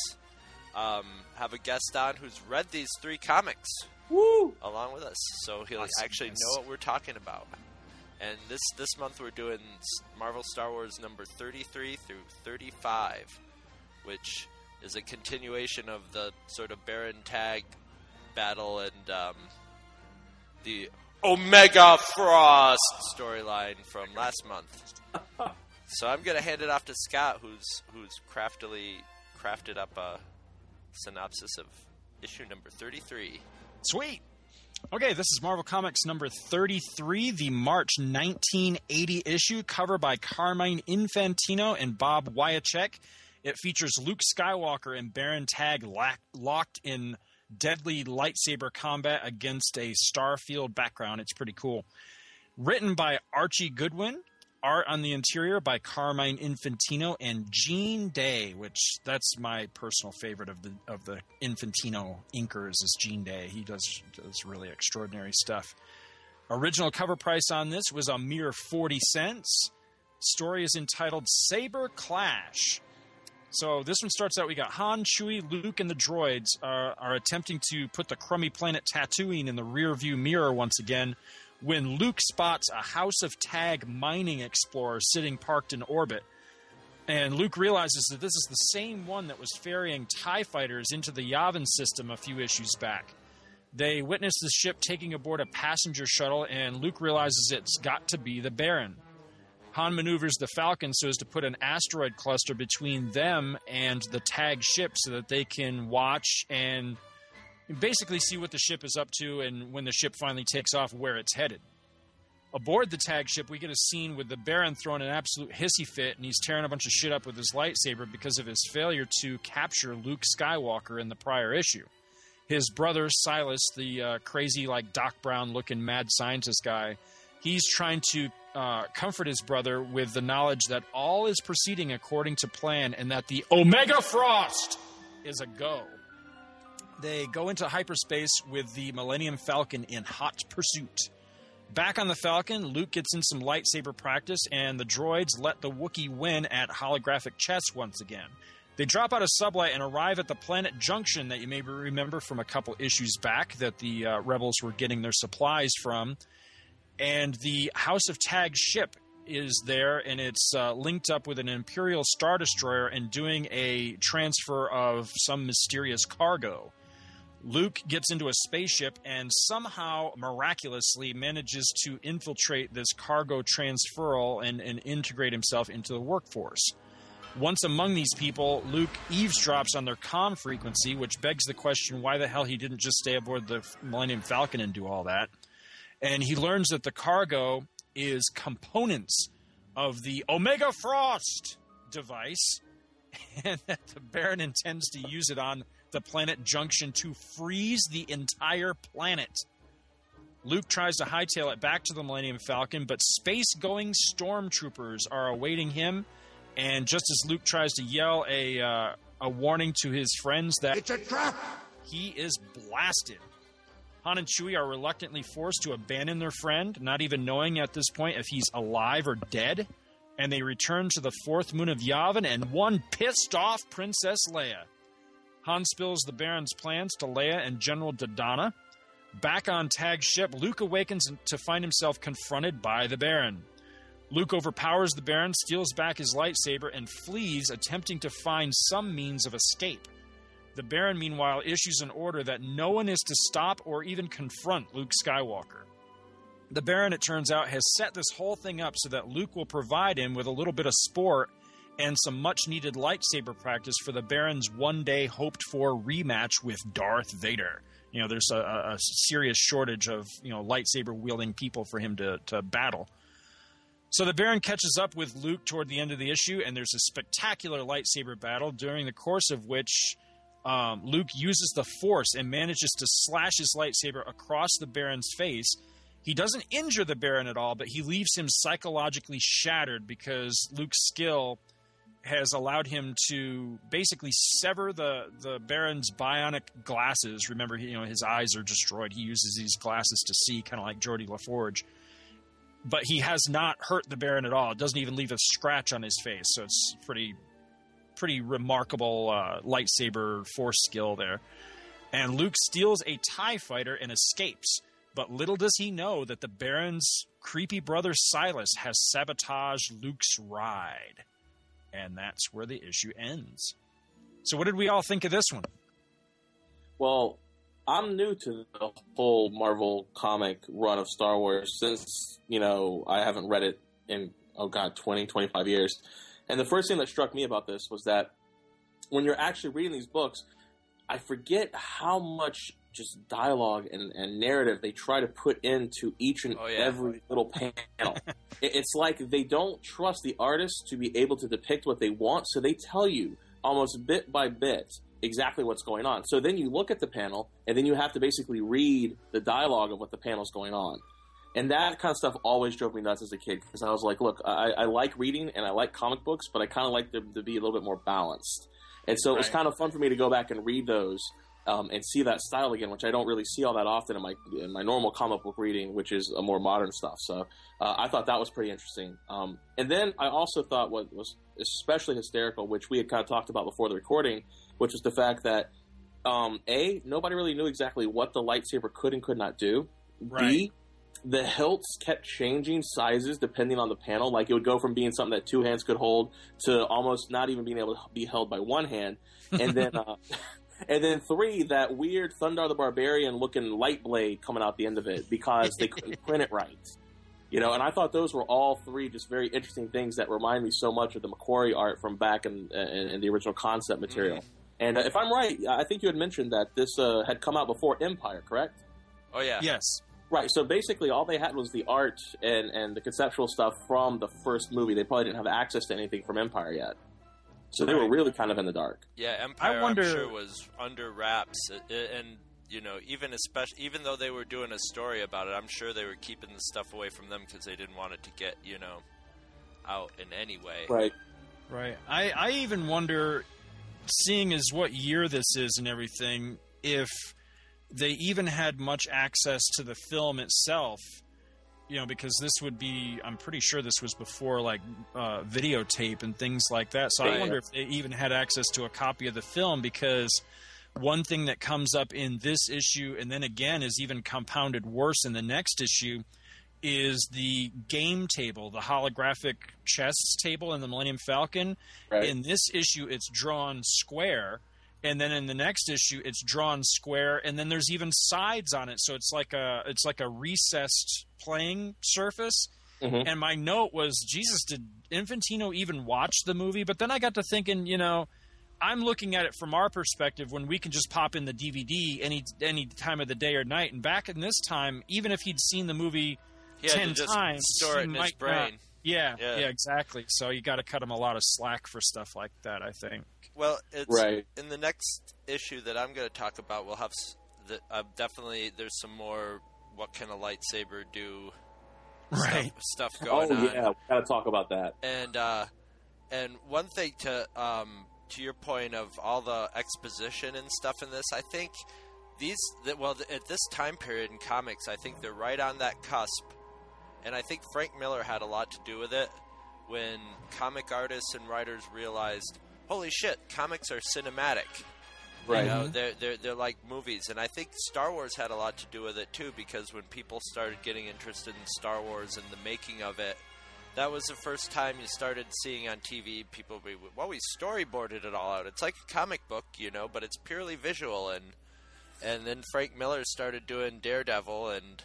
um, have a guest on who's read these three comics Woo! along with us. So he'll Awesome, actually know what we're talking about. And this, this month we're doing Marvel Star Wars number 33 through 35, which is a continuation of the sort of Baron Tagge battle and um, the Omega Frost storyline from last month. so I'm going to hand it off to Scott, who's who's craftily crafted up a synopsis of issue number 33. Sweet. Okay, this is Marvel Comics number 33, the March 1980 issue, cover by Carmine Infantino and Bob Wiacek. It features Luke Skywalker and Baron Tagge lack- locked in deadly lightsaber combat against a Starfield background. It's pretty cool. Written by Archie Goodwin, art on the interior by Carmine Infantino and Gene Day, which that's my personal favorite of the of the Infantino inkers is Gene Day. He does does really extraordinary stuff. Original cover price on this was a mere 40 cents. Story is entitled Saber Clash. So this one starts out. We got Han, Chewie, Luke, and the droids are, are attempting to put the crummy planet Tatooine in the rear view mirror once again. When Luke spots a House of Tagge mining explorer sitting parked in orbit, and Luke realizes that this is the same one that was ferrying TIE fighters into the Yavin system a few issues back. They witness the ship taking aboard a passenger shuttle, and Luke realizes it's got to be the Baron. Han maneuvers the Falcon so as to put an asteroid cluster between them and the Tagge ship so that they can watch and basically see what the ship is up to and when the ship finally takes off, where it's headed. Aboard the Tagge ship, we get a scene with the Baron throwing an absolute hissy fit and he's tearing a bunch of shit up with his lightsaber because of his failure to capture Luke Skywalker in the prior issue. His brother, Silas, the uh, crazy, like Doc Brown looking mad scientist guy, he's trying to uh, comfort his brother with the knowledge that all is proceeding according to plan and that the Omega Frost is a go. They go into hyperspace with the Millennium Falcon in hot pursuit. Back on the Falcon, Luke gets in some lightsaber practice, and the droids let the Wookiee win at holographic chess once again. They drop out of sublight and arrive at the planet Junction that you may remember from a couple issues back that the uh, rebels were getting their supplies from. And the House of Tagge ship is there, and it's uh, linked up with an Imperial Star Destroyer and doing a transfer of some mysterious cargo. Luke gets into a spaceship and somehow miraculously manages to infiltrate this cargo transferal and, and integrate himself into the workforce. Once among these people, Luke eavesdrops on their comm frequency, which begs the question why the hell he didn't just stay aboard the Millennium Falcon and do all that. And he learns that the cargo is components of the Omega Frost device, and that the Baron intends to use it on the planet Junction to freeze the entire planet. Luke tries to hightail it back to the Millennium Falcon, but space going stormtroopers are awaiting him. And just as Luke tries to yell a, uh, a warning to his friends that It's a trap! he is blasted. Han and Chewie are reluctantly forced to abandon their friend, not even knowing at this point if he's alive or dead. And they return to the fourth moon of Yavin and one pissed off Princess Leia. Han spills the Baron's plans to Leia and General Dodonna. Back on Tagge's ship, Luke awakens to find himself confronted by the Baron. Luke overpowers the Baron, steals back his lightsaber, and flees, attempting to find some means of escape. The Baron, meanwhile, issues an order that no one is to stop or even confront Luke Skywalker. The Baron, it turns out, has set this whole thing up so that Luke will provide him with a little bit of sport and some much needed lightsaber practice for the Baron's one day hoped for rematch with Darth Vader. You know, there's a, a serious shortage of, you know, lightsaber wielding people for him to, to battle. So the Baron catches up with Luke toward the end of the issue, and there's a spectacular lightsaber battle, during the course of which um, Luke uses the Force and manages to slash his lightsaber across the Baron's face. He doesn't injure the Baron at all, but he leaves him psychologically shattered because Luke's skill has allowed him to basically sever the the Baron's bionic glasses. Remember, you know his eyes are destroyed. He uses these glasses to see, kind of like Geordi LaForge. But he has not hurt the Baron at all. It doesn't even leave a scratch on his face. So it's pretty pretty remarkable uh, lightsaber force skill there. And Luke steals a TIE fighter and escapes. But little does he know that the Baron's creepy brother Silas has sabotaged Luke's ride. And that's where the issue ends. So, what did we all think of this one? Well, I'm new to the whole Marvel comic run of Star Wars since, you know, I haven't read it in, oh God, 20, 25 years. And the first thing that struck me about this was that when you're actually reading these books, I forget how much just dialogue and, and narrative they try to put into each and Oh, yeah. every little panel. It's like they don't trust the artists to be able to depict what they want, so they tell you almost bit by bit exactly what's going on. So then you look at the panel, and then you have to basically read the dialogue of what the panel's going on. And that kind of stuff always drove me nuts as a kid because I was like, look, I, I like reading and I like comic books, but I kind of like them to be a little bit more balanced. And so it was kind of fun for me to go back and read those um, and see that style again, which I don't really see all that often in my in my normal comic book reading, which is a more modern stuff. So uh, I thought that was pretty interesting. Um, and then I also thought what was especially hysterical, which we had kind of talked about before the recording, which was the fact that um, a nobody really knew exactly what the lightsaber could and could not do. B the hilts kept changing sizes depending on the panel. Like it would go from being something that two hands could hold to almost not even being able to be held by one hand. And then, uh, and then three, that weird Thundarr the Barbarian looking light blade coming out the end of it because they couldn't print it right. You know, and I thought those were all three just very interesting things that remind me so much of the McQuarrie art from back in, in, in the original concept material. And uh, if I'm right, I think you had mentioned that this uh, had come out before Empire, correct? Oh yeah. Yes. Right. So basically, all they had was the art and, and the conceptual stuff from the first movie. They probably didn't have access to anything from Empire yet. So they were really kind of in the dark. Yeah, Empire. wonder- I'm sure was under wraps, Uh, and you know, even especially even though they were doing a story about it, I'm sure they were keeping the stuff away from them because they didn't want it to get you know out in any way. Right. Right. I, I even wonder, seeing as what year this is and everything, if they even had much access to the film itself. You know, because this would be, I'm pretty sure this was before like uh, videotape and things like that. So I wonder if they even had access to a copy of the film because one thing that comes up in this issue and then again is even compounded worse in the next issue is the game table, the holographic chess table in the Millennium Falcon. Right. In this issue, it's drawn square, and then in the next issue, it's drawn square, and then there's even sides on it, so it's like a it's like a recessed playing surface. Mhm. And my note was, Jesus, did Infantino even watch the movie? But then I got to thinking, you know. I'm looking at it from our perspective when we can just pop in the DVD any any time of the day or night. And back in this time, even if he'd seen the movie He had to ten just times, store it he in his brain. not- yeah, Yeah. yeah, exactly. So you got to cut him a lot of slack for stuff like that. I think. Well, it's Right. in the next issue that I'm going to talk about. We'll have the, uh, definitely there's some more. What can a lightsaber do? Right. Stuff, stuff Oh going on. yeah, we gotta talk about that. and uh, and one thing to um, to your point of all the exposition and stuff in this, I think these that well at this time period in comics, I think they're right on that cusp, and I think Frank Miller had a lot to do with it when comic artists and writers realized, holy shit, comics are cinematic. Right. You know, they're, they're, they're like movies. And I think Star Wars had a lot to do with it, too, because when people started getting interested in Star Wars and the making of it, that was the first time you started seeing on TV people be, well, we storyboarded it all out. It's like a comic book, you know, but it's purely visual. And and then Frank Miller started doing Daredevil, and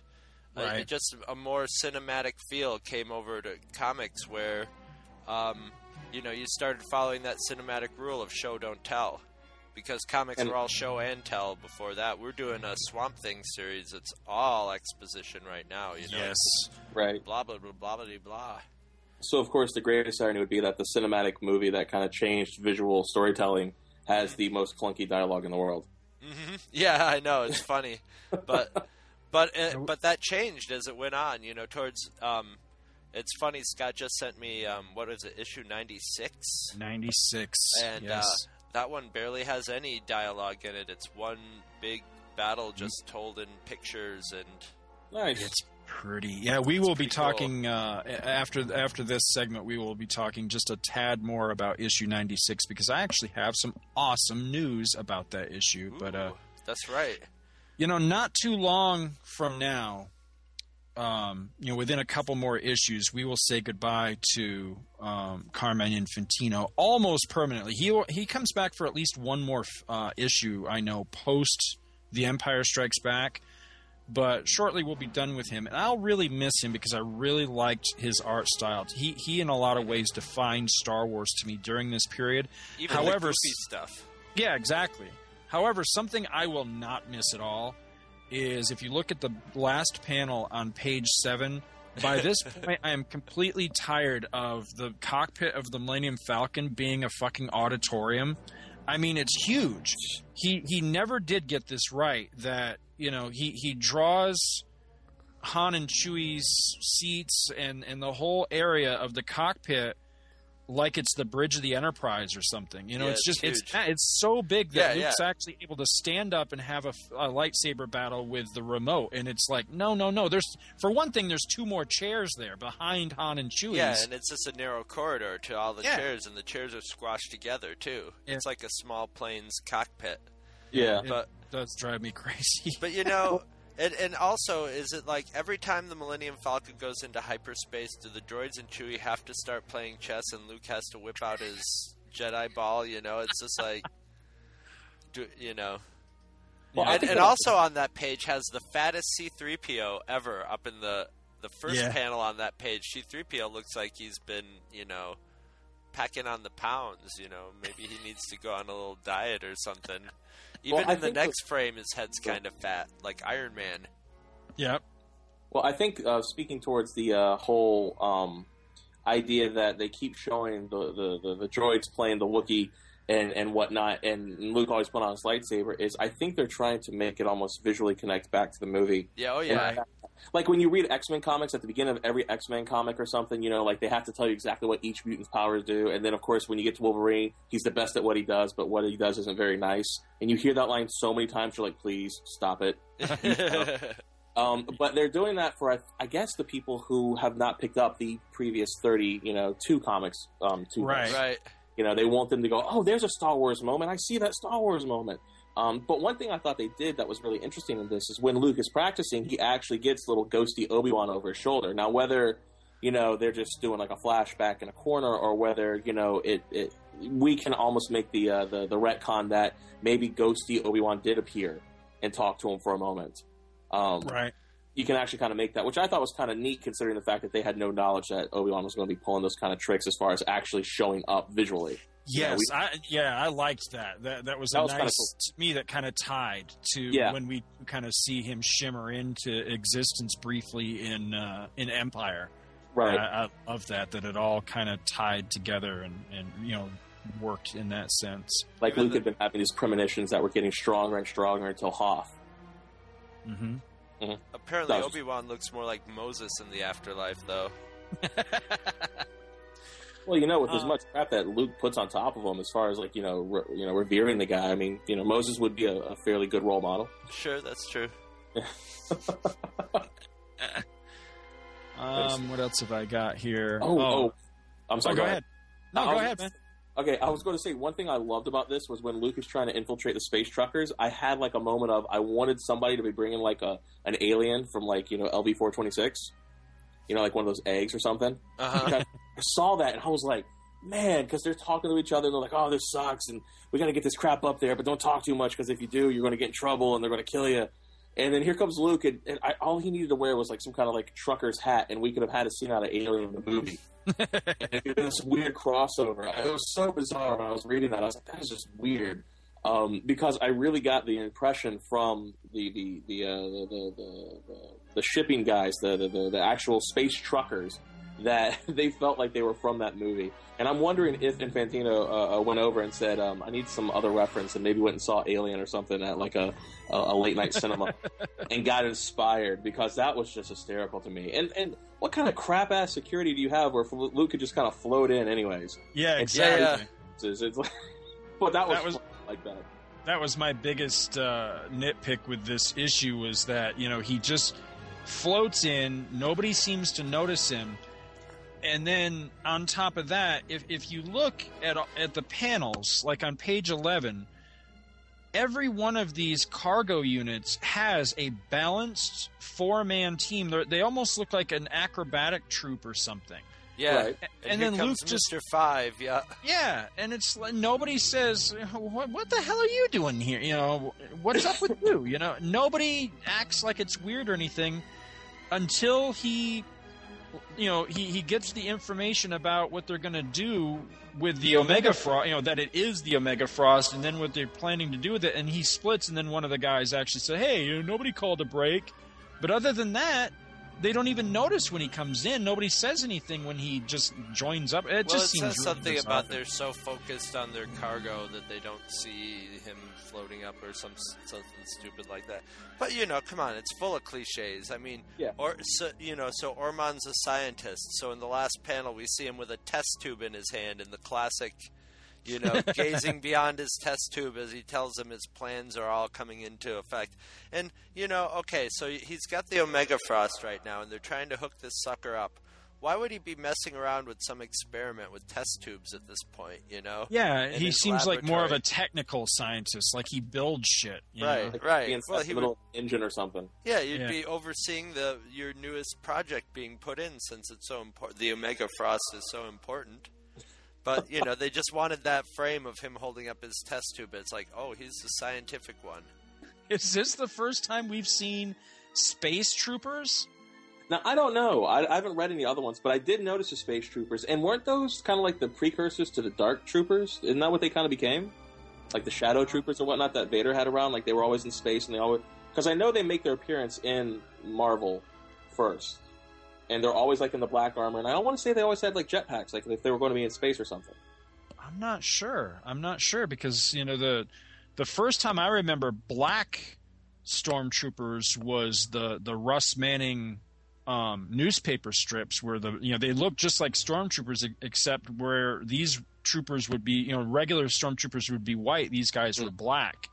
uh, Right. it just a more cinematic feel came over to comics where, um, you know, you started following that cinematic rule of show, don't tell. Because comics And- were all show and tell before that. We're doing a Swamp Thing series. It's all exposition right now. You know, Yes. Right. blah blah blah blah blah blah. So of course, the greatest irony would be that the cinematic movie that kind of changed visual storytelling has the most clunky dialogue in the world. hmm Yeah, I know it's funny, but but uh, but that changed as it went on. You know, towards um, it's funny. Scott just sent me um, what is it, issue ninety six. Ninety six. And yes. uh, that one barely has any dialogue in it. It's one big battle just told in pictures and nice. It's pretty. Yeah, we will be pretty cool. talking uh, after after this segment. We will be talking just a tad more about issue ninety six because I actually have some awesome news about that issue. but uh, that's right. you know, not too long from now, um, you know, within a couple more issues, we will say goodbye to um, Carmine Infantino almost permanently. He he comes back for at least one more uh, issue. I know post The Empire Strikes Back, but shortly we'll be done with him, and I'll really miss him because I really liked his art style. He he, in a lot of ways, defined Star Wars to me during this period. Even However, stuff. yeah, exactly. However, something I will not miss at all is if you look at the last panel on page seven. By this point, I am completely tired of the cockpit of the Millennium Falcon being a fucking auditorium. I mean, it's huge. He he never did get this right. That you know he he draws Han and Chewie's seats and and the whole area of the cockpit like it's the bridge of the Enterprise or something. You know, Yeah, it's it's just it's huge. it's so big that Yeah, Luke's yeah. actually able to stand up and have a, a lightsaber battle with the remote, and it's like no, no, no. There's for one thing, there's two more chairs there behind Han and Chewie. Yeah, and it's just a narrow corridor to all the Yeah. chairs, and the chairs are squashed together too. Yeah. It's like a small plane's cockpit. Yeah. But does drive me crazy. but you know, and and also, is it like every time the Millennium Falcon goes into hyperspace, do the droids and Chewie have to start playing chess, and Luke has to whip out his Jedi ball? You know, it's just like, do, you know. Well, and, and also on that page has the fattest C3PO ever up in the the first Yeah. panel on that page. C3PO looks like he's been, you know, packing on the pounds. You know, maybe he needs to go on a little diet or something. Even Well, in the think next frame, his head's kind of fat, like Iron Man. Yep. Well, I think uh, speaking towards the uh, whole um, idea that they keep showing the, the, the, the droids playing the Wookiee and, and whatnot, and Luke always put on his lightsaber, is I think they're trying to make it almost visually connect back to the movie. Yeah, oh And yeah. like when you read X Men comics at the beginning of every X Men comic or something, you know, like they have to tell you exactly what each mutant's powers do, and then of course when you get to Wolverine, he's the best at what he does, but what he does isn't very nice. And you hear that line so many times, you're like, please stop it. Um, but they're doing that for, I, I guess, the people who have not picked up the previous thirty, you know, two comics. Um, two Right. right. You know, they want them to go, oh, there's a Star Wars moment. I see that Star Wars moment. Um, but one thing I thought they did that was really interesting in this is when Luke is practicing, he actually gets little ghosty Obi Wan over his shoulder. Now, whether you know they're just doing like a flashback in a corner, or whether you know it, it we can almost make the uh, the the retcon that maybe ghosty Obi Wan did appear and talk to him for a moment. Um, Right. You can actually kind of make that, which I thought was kind of neat considering the fact that they had no knowledge that Obi Wan was going to be pulling those kind of tricks as far as actually showing up visually. You know, Yes, we- I, yeah, I liked that. That that was That a was nice cool. to me. That kind of tied to Yeah. when we kind of see him shimmer into existence briefly in uh, in Empire. Right. I, I love that. That it all kind of tied together and and you know worked in that sense. like Even Luke the- had been having these premonitions that were getting stronger and stronger until Hoth. Mm-hmm. Apparently, That was- Obi Wan looks more like Moses in the afterlife, though. Well, you know, with as Uh, much crap that Luke puts on top of him, as far as like you know, re- you know, revering the guy. I mean, you know, Moses would be a, a fairly good role model. Sure, that's true. Um, what else have I got here? Oh, oh, I'm Oh, sorry. go ahead. No, I go ahead, man. Okay, I was going to say one thing I loved about this was when Luke is trying to infiltrate the space truckers. I had like a moment of I wanted somebody to be bringing like a an alien from like you know LV four twenty six, you know, like one of those eggs or something. Uh-huh. I saw that and I was like, man, because they're talking to each other and they're like, oh, this sucks and we got to get this crap up there, but don't talk too much because if you do, you're going to get in trouble and they're going to kill you. And then here comes Luke, and, and I, all he needed to wear was like some kind of like trucker's hat, and we could have had a scene out of Alien in the movie. and this weird crossover. It was so bizarre when I was reading that. I was like, that is just weird. Um, because I really got the impression from the the the uh, the, the, the, the, shipping guys, the the the actual space truckers, that they felt like they were from that movie. And I'm wondering if Infantino uh, uh, went over and said, um, "I need some other reference," and maybe went and saw Alien or something at like a, a, a late night cinema, and got inspired because that was just hysterical to me. And and what kind of crap ass security do you have where Luke could just kind of float in anyways? Yeah, And exactly. It's, it's like, but that was, That was- like that. that was my biggest uh, nitpick with this issue was that you know he just floats in nobody seems to notice him and then on top of that if, if you look at at the panels like on page 11 every one of these cargo units has a balanced four-man team They're, they almost look like an acrobatic troop or something Yeah, Right. and, And here then comes Luke just- Mr. Five. Yeah, yeah, and it's like nobody says, "What, what the hell are you doing here?" You know, what's up with you? You know, nobody acts like it's weird or anything until he, you know, he he gets the information about what they're going to do with the Omega Frost. You know, that it is the Omega Frost, and then what they're planning to do with it. And he splits, and then one of the guys actually said, "Hey, you know, nobody called a break." But other than that. They don't even notice when he comes in. Nobody says anything when he just joins up. It well, just it seems says really something bizarre. about they're so focused on their cargo that they don't see him floating up or some something stupid like that. But you know, come on, it's full of cliches. I mean, Yeah. or so, you know, so Orman's a scientist. So in the last panel, we see him with a test tube in his hand in the classic. You know, gazing beyond his test tube as he tells him his plans are all coming into effect. And, you know, okay, so he's got the Omega Frost right now, and they're trying to hook this sucker up. Why would he be messing around with some experiment with test tubes at this point, you know? Yeah, he seems like more of a technical scientist. Like he builds shit. you Right. know? Like Right. being Well, stuck he in the middle engine or something. Yeah, you'd Yeah. be overseeing the your newest project being put in since it's so important. The Omega Frost is so important. But you know, they just wanted that frame of him holding up his test tube. It's like, oh, he's the scientific one. Is this the first time we've seen space troopers? Now I don't know. I, I haven't read any other ones, but I did notice the space troopers, and weren't those kind of like the precursors to the dark troopers? Isn't that what they kind of became? Like the shadow troopers or whatnot that Vader had around. Like they were always in space, and they always because I know they make their appearance in Marvel first, and they're always like in the black armor. And I don't want to say they always had like jetpacks, like if they were going to be in space or something. I'm not sure. I'm not sure because you know the the first time I remember black stormtroopers was the the Russ Manning um, newspaper strips where the you know they look just like stormtroopers except where these troopers would be you know regular stormtroopers would be white these guys were black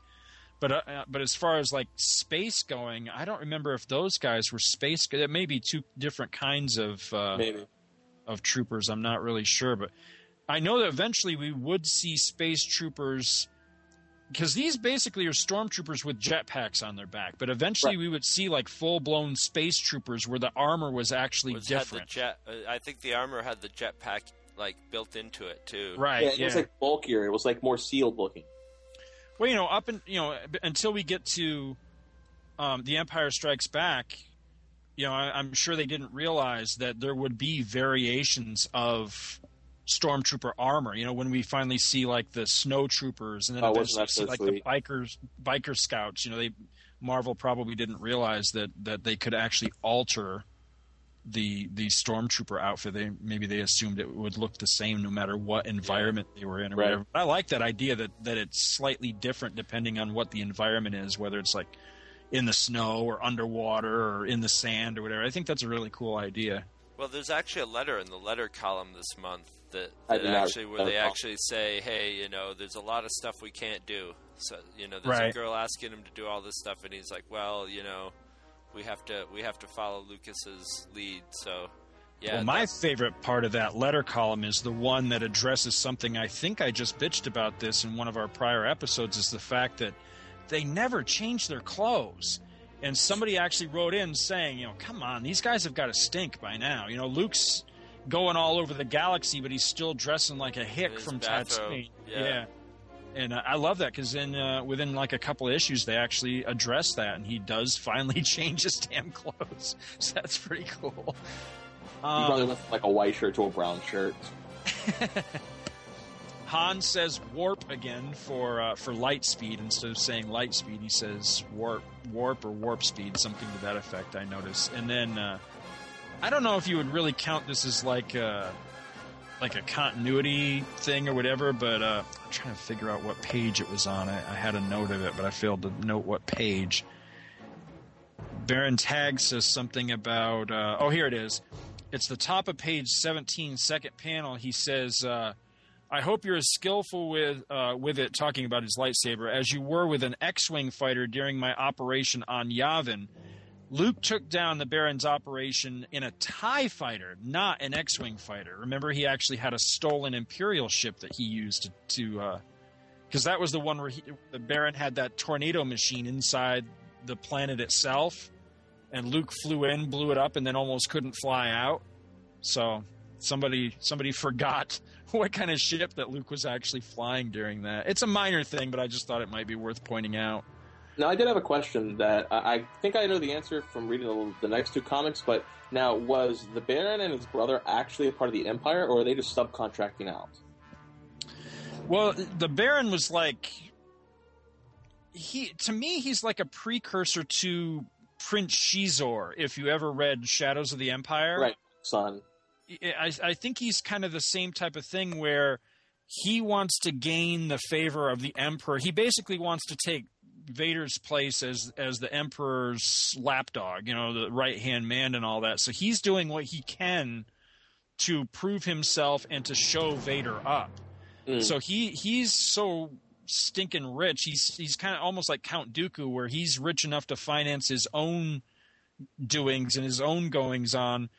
but uh, uh, but as far as like space going I don't remember if those guys were space there may be two different kinds of uh, Maybe. of troopers I'm not really sure but I know that eventually we would see space troopers because these basically are stormtroopers with jetpacks on their back. But eventually we would see like full blown space troopers where the armor was actually Was had the different. jet? Uh, I think the armor had the jetpack like built into it too. Right. yeah, it was like bulkier. It was like more sealed looking. Well, you know, up and you know until we get to um, the Empire Strikes Back, you know, I, I'm sure they didn't realize that there would be variations of stormtrooper armor. You know, when we finally see like the snow troopers, and then Oh, eventually see so like sweet? the bikers, biker scouts. You know, they Marvel probably didn't realize that that they could actually alter the the stormtrooper outfit. They maybe they assumed it would look the same no matter what environment they were in or Right. whatever. I like that idea that that it's slightly different depending on what the environment is, whether it's like in the snow or underwater or in the sand or whatever. I think that's a really cool idea. Well, there's actually a letter in the letter column this month that, that actually where they actually say, "Hey, you know, there's a lot of stuff we can't do." So, you know, there's Right. a girl asking him to do all this stuff, and he's like, "Well, you know, we have to we have to follow Lucas's lead." So, yeah, well, my favorite part of that letter column is the one that addresses something I think I just bitched about this in one of our prior episodes is the fact that they never change their clothes. And somebody actually wrote in saying, you know, come on, these guys have got to stink by now. You know, Luke's going all over the galaxy, but he's still dressing like a hick from bathrobe, Tatooine. yeah. And uh, I love that because in uh, within like a couple of issues, they actually address that, and he does finally change his damn clothes. So that's pretty cool. He Um, probably went from like a white shirt to a brown shirt. Han says warp again for uh, for light speed instead of saying light speed. He says warp, warp or warp speed, something to that effect. I notice. And then uh, I don't know if you would really count this as like a, like a continuity thing or whatever, but uh, I'm trying to figure out what page it was on. I, I had a note of it, but I failed to note what page. Baron Tagge says something about. Uh, oh, here it is. It's the top of page 17, second panel. He says, uh, "I hope you're as skillful with uh, with it, talking about his lightsaber, as you were with an X-wing fighter during my operation on Yavin." Luke took down the Baron's operation in a TIE fighter, not an X Wing fighter. Remember, he actually had a stolen Imperial ship that he used to. Because uh, that was the one where he, the Baron had that tornado machine inside the planet itself, and Luke flew in, blew it up, and then almost couldn't fly out. So somebody somebody forgot what kind of ship that Luke was actually flying during that. It's a minor thing, but I just thought it might be worth pointing out. Now, I did have a question that I, I think I know the answer from reading the, the, next two comics, but now, was the Baron and his brother actually a part of the Empire, or are they just subcontracting out? Well, the Baron was like. he To me, he's like a precursor to Prince Xizor, if you ever read Shadows of the Empire. Right, son. I, I think he's kind of the same type of thing where he wants to gain the favor of the Emperor. He basically wants to take Vader's place as as the Emperor's lapdog, you know, the right hand man and all that. So he's doing what he can to prove himself and to show Vader up. Mm. So he he's so stinking rich. He's he's kind of almost like Count Dooku, where he's rich enough to finance his own doings and his own goings on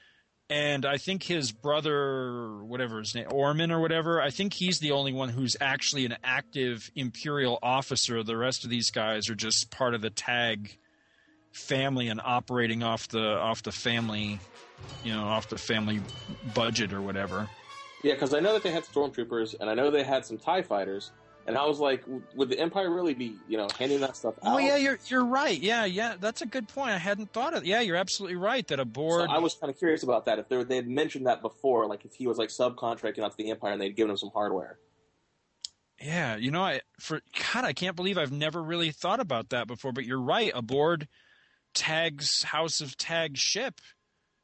and I think his brother, whatever his name, Orman or whatever, I think he's the only one who's actually an active Imperial officer. The rest of these guys are just part of the Tagge family and operating off the off the family, you know, off the family budget or whatever. Yeah, because I know that they had stormtroopers, and I know they had some Tie fighters, and I was like, would the Empire really be, you know, handing that stuff out? Oh yeah, you're you're right. Yeah, yeah, that's a good point. I hadn't thought of. Yeah, you're absolutely right. That a board. So I was kind of curious about that. If they they had mentioned that before, like if he was like subcontracting out to the Empire and they'd given him some hardware. Yeah, you know, I for God, I can't believe I've never really thought about that before. But you're right. Aboard Tagge's House of Tagge ship,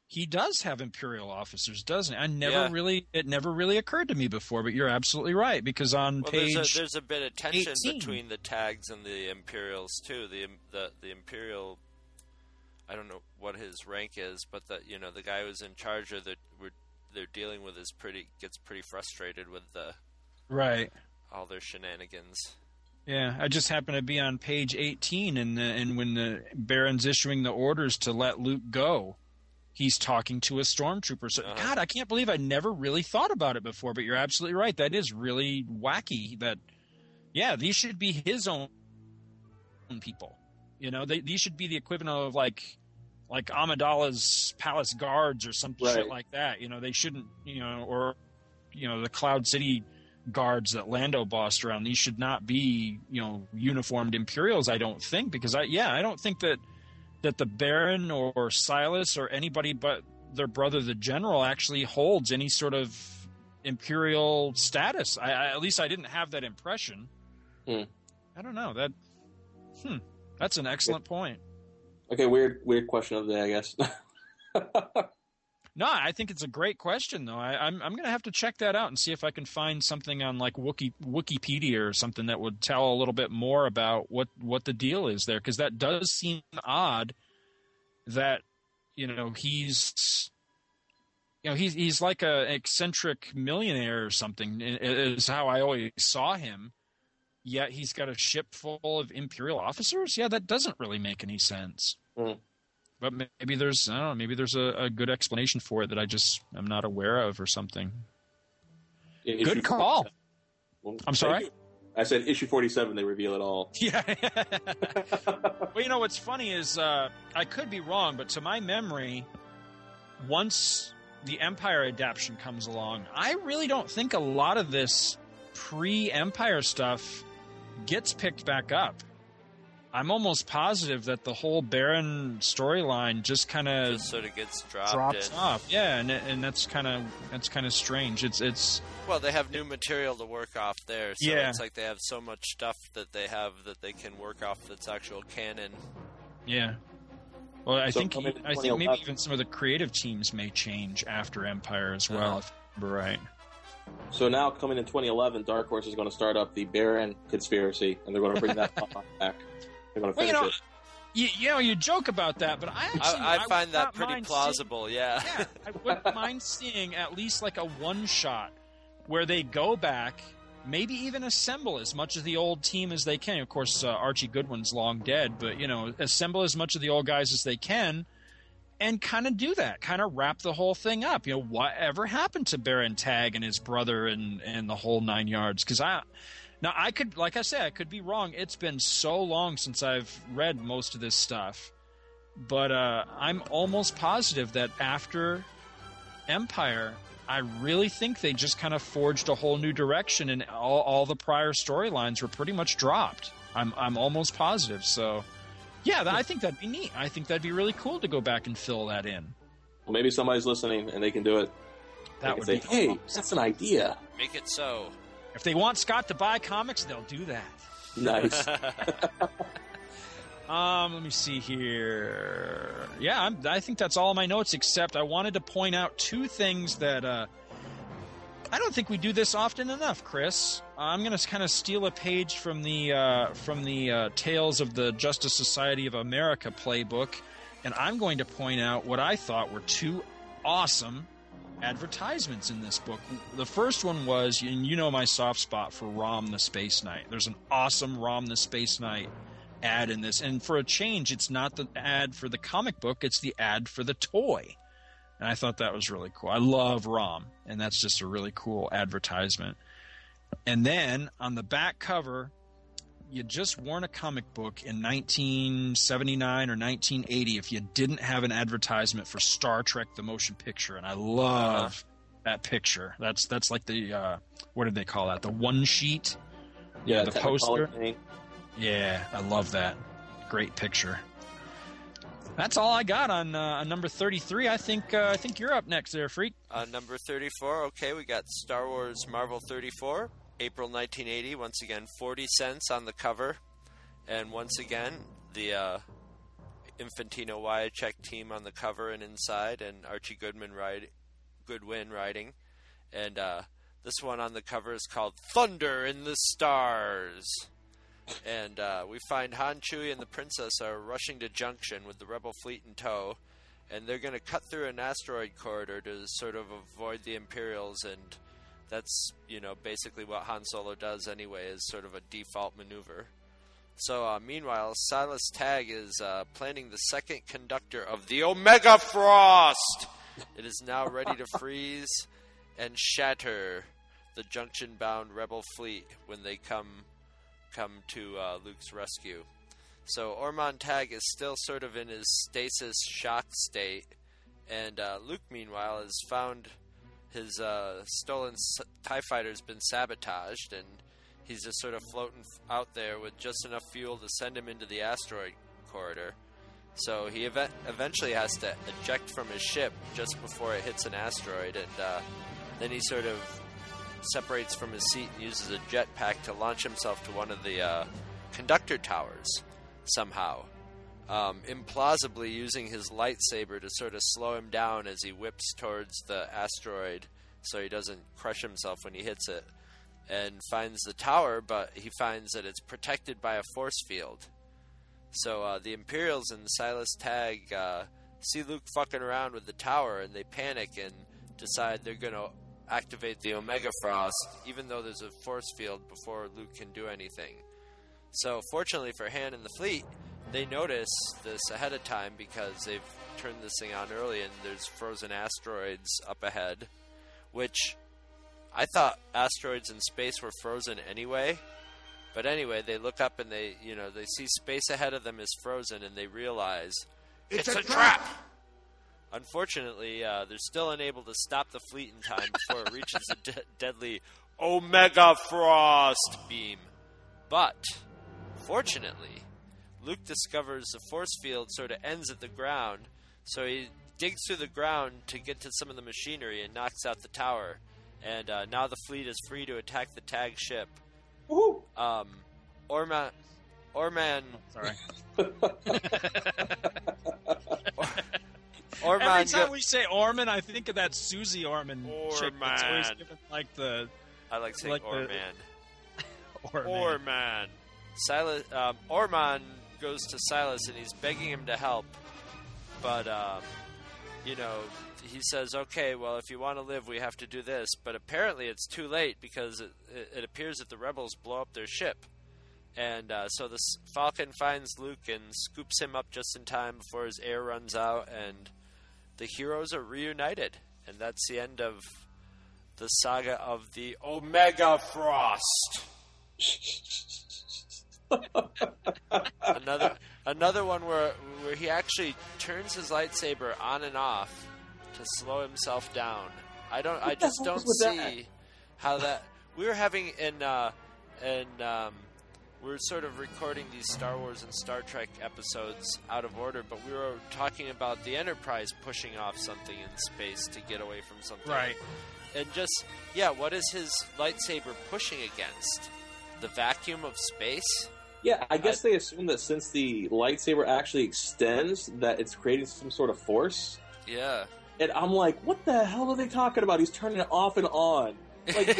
he does have imperial officers, doesn't he? I never yeah. really it never really occurred to me before, but you're absolutely right because on well, page there's a, there's a bit of tension 18. between the Tagges and the imperials too. The the the imperial I don't know what his rank is, but the you know the guy who's in charge of the we're, they're dealing with is pretty gets pretty frustrated with the right all their shenanigans. Yeah, I just happen to be on page 18, and and when the Baron's issuing the orders to let Luke go, he's talking to a stormtrooper. So, uh-huh. God, I can't believe I never really thought about it before. But you're absolutely right. That is really wacky. That, yeah, these should be his own people. You know, they, these should be the equivalent of like, like Amidala's palace guards or some right. shit like that. You know, they shouldn't. You know, or you know, the Cloud City guards that Lando bossed around. These should not be, you know, uniformed Imperials. I don't think because I, yeah, I don't think that that the Baron or, or Silas or anybody but their brother, the General, actually holds any sort of imperial status. I, I, at least I didn't have that impression. Hmm. I don't know that. Hmm, that's an excellent point. Okay, weird, weird question of the day, I guess. no, I think it's a great question, though. I, am I'm, I'm to have to check that out and see if I can find something on like Wiki, Wikipedia or something that would tell a little bit more about what what the deal is there, because that does seem odd. That you know he's you know he's he's like a eccentric millionaire or something is how I always saw him. Yet he's got a ship full of imperial officers. Yeah, that doesn't really make any sense. Mm. But maybe there's I don't know. Maybe there's a, a good explanation for it that I just am not aware of or something. Issue good call. Well, I'm sorry. I said issue 47. They reveal it all. Yeah. well, you know what's funny is uh, I could be wrong, but to my memory, once the Empire adaptation comes along, I really don't think a lot of this pre-Empire stuff gets picked back up. I'm almost positive that the whole Baron storyline just kind of sort of gets dropped drops in. off. Yeah, and and that's kind of that's kind of strange. It's it's well, they have new material to work off there, so Yeah. it's like they have so much stuff that they have that they can work off that's actual canon. yeah. Well, I So think coming I think maybe even some of the creative teams may change after Empire as well. Uh-huh. If I remember right. So now, coming in 2011, Dark Horse is going to start up the Baron conspiracy, and they're going to bring that back. They're going to Well, you know, it. you, you know, you joke about that, but I actually I, I would find that pretty mind plausible. yeah. Yeah, I wouldn't mind seeing at least like a one shot where they go back, maybe even assemble as much of the old team as they can. Of course, uh, Archie Goodwin's long dead, but you know, assemble as much of the old guys as they can. And kind of do that, kind of wrap the whole thing up. You know, whatever happened to Baron Tagge and his brother and and the whole nine yards? Because I, now I could, like I said, I could be wrong. It's been so long since I've read most of this stuff, but uh, I'm almost positive that after Empire, I really think they just kind of forged a whole new direction, and all, all the prior storylines were pretty much dropped. I'm I'm almost positive. So, yeah, that, I think that'd be neat. I think that'd be really cool to go back and fill that in. Well, maybe somebody's listening and they can do it. That They would can be say, "Hey, that's an idea." Make it so. If they want Scott to buy comics, they'll do that. Nice. Um, let me see here. Yeah, I'm, I think that's all my notes. Except I wanted to point out two things that uh, I don't think we do this often enough, Chris. I'm going to kind of steal a page from the uh, from the uh, Tales of the Justice Society of America playbook, and I'm going to point out what I thought were two awesome advertisements in this book. The first one was, and you know my soft spot for Rom the Space Knight. There's an awesome Rom the Space Knight ad in this, and for a change, it's not the ad for the comic book; it's the ad for the toy. And I thought that was really cool. I love Rom, and that's just a really cool advertisement. And then on the back cover, you just weren't a comic book in 1979 or 1980 if you didn't have an advertisement for Star Trek: The Motion Picture, and I love that picture. That's that's like the uh, what did they call that? The one sheet. Yeah, the poster. thing. Yeah, I love that. Great picture. That's all I got on, uh, number 33. I think uh, I think you're up next there, freak. Uh, number 34, okay, we got Star Wars Marvel 34, April 1980. Once again, 40 cents on the cover. And once again, the uh, Infantino Wiacek team on the cover and inside, and Archie Goodman ride, Goodwin writing. And uh, this one on the cover is called Thunder in the Stars. And uh, we find Han, Chewie, and the Princess are rushing to Junction with the Rebel fleet in tow, and they're going to cut through an asteroid corridor to sort of avoid the Imperials, and that's you know basically what Han Solo does anyway, is sort of a default maneuver. So uh, meanwhile, Silas Tagge is uh, planning the second conductor of the Omega Frost. It is now ready to freeze and shatter the junction-bound Rebel fleet when they come come to uh, Luke's rescue. So Orman Tagge is still sort of in his stasis shock state, and uh, Luke, meanwhile, has found his uh, stolen Tie Fighter's been sabotaged, and he's just sort of floating out there with just enough fuel to send him into the asteroid corridor. So he ev- eventually has to eject from his ship just before it hits an asteroid, and uh, then he sort of separates from his seat and uses a jetpack to launch himself to one of the uh, conductor towers somehow. Um, implausibly using his lightsaber to sort of slow him down as he whips towards the asteroid so he doesn't crush himself when he hits it. And finds the tower, but he finds that it's protected by a force field. So uh, the Imperials and the Silas Tagge uh, see Luke fucking around with the tower and they panic and decide they're going to activate the Omega Frost, even though there's a force field before Luke can do anything. So, fortunately for Han and the fleet, they notice this ahead of time because they've turned this thing on early and there's frozen asteroids up ahead, which I thought asteroids in space were frozen anyway. But anyway, they look up and they, you know, they see space ahead of them is frozen and they realize It's a trap! Unfortunately, uh, they're still unable to stop the fleet in time before it reaches the de- deadly Omega Frost beam. But, fortunately, Luke discovers the force field sort of ends at the ground, so he digs through the ground to get to some of the machinery and knocks out the tower. And uh, now the fleet is free to attack the Tagge ship. Um, Orma- Orman. Sorry. Orman. Every time go- we say Orman, I think of that Suze Orman chick that's always Orman. given like the I like saying like the- Orman. Orman. Orman. Silas, um, Orman goes to Silas and he's begging him to help, but um, you know he says, "Okay, well, if you want to live, we have to do this." But apparently, it's too late because it, it, appears that the rebels blow up their ship, and uh, so the Falcon finds Luke and scoops him up just in time before his air runs out, and the heroes are reunited, and that's the end of the saga of the Omega Frost. another another one where where he actually turns his lightsaber on and off to slow himself down. I don't. I What the just don't is with that? see how that. We were having in uh, in um, we're sort of recording these Star Wars and Star Trek episodes out of order, but we were talking about the Enterprise pushing off something in space to get away from something. Right. And just yeah, what is his lightsaber pushing against? The vacuum of space? Yeah, I guess they assume that since the lightsaber actually extends, that it's creating some sort of force. Yeah. And I'm like, what the hell are they talking about? He's turning it off and on. Like,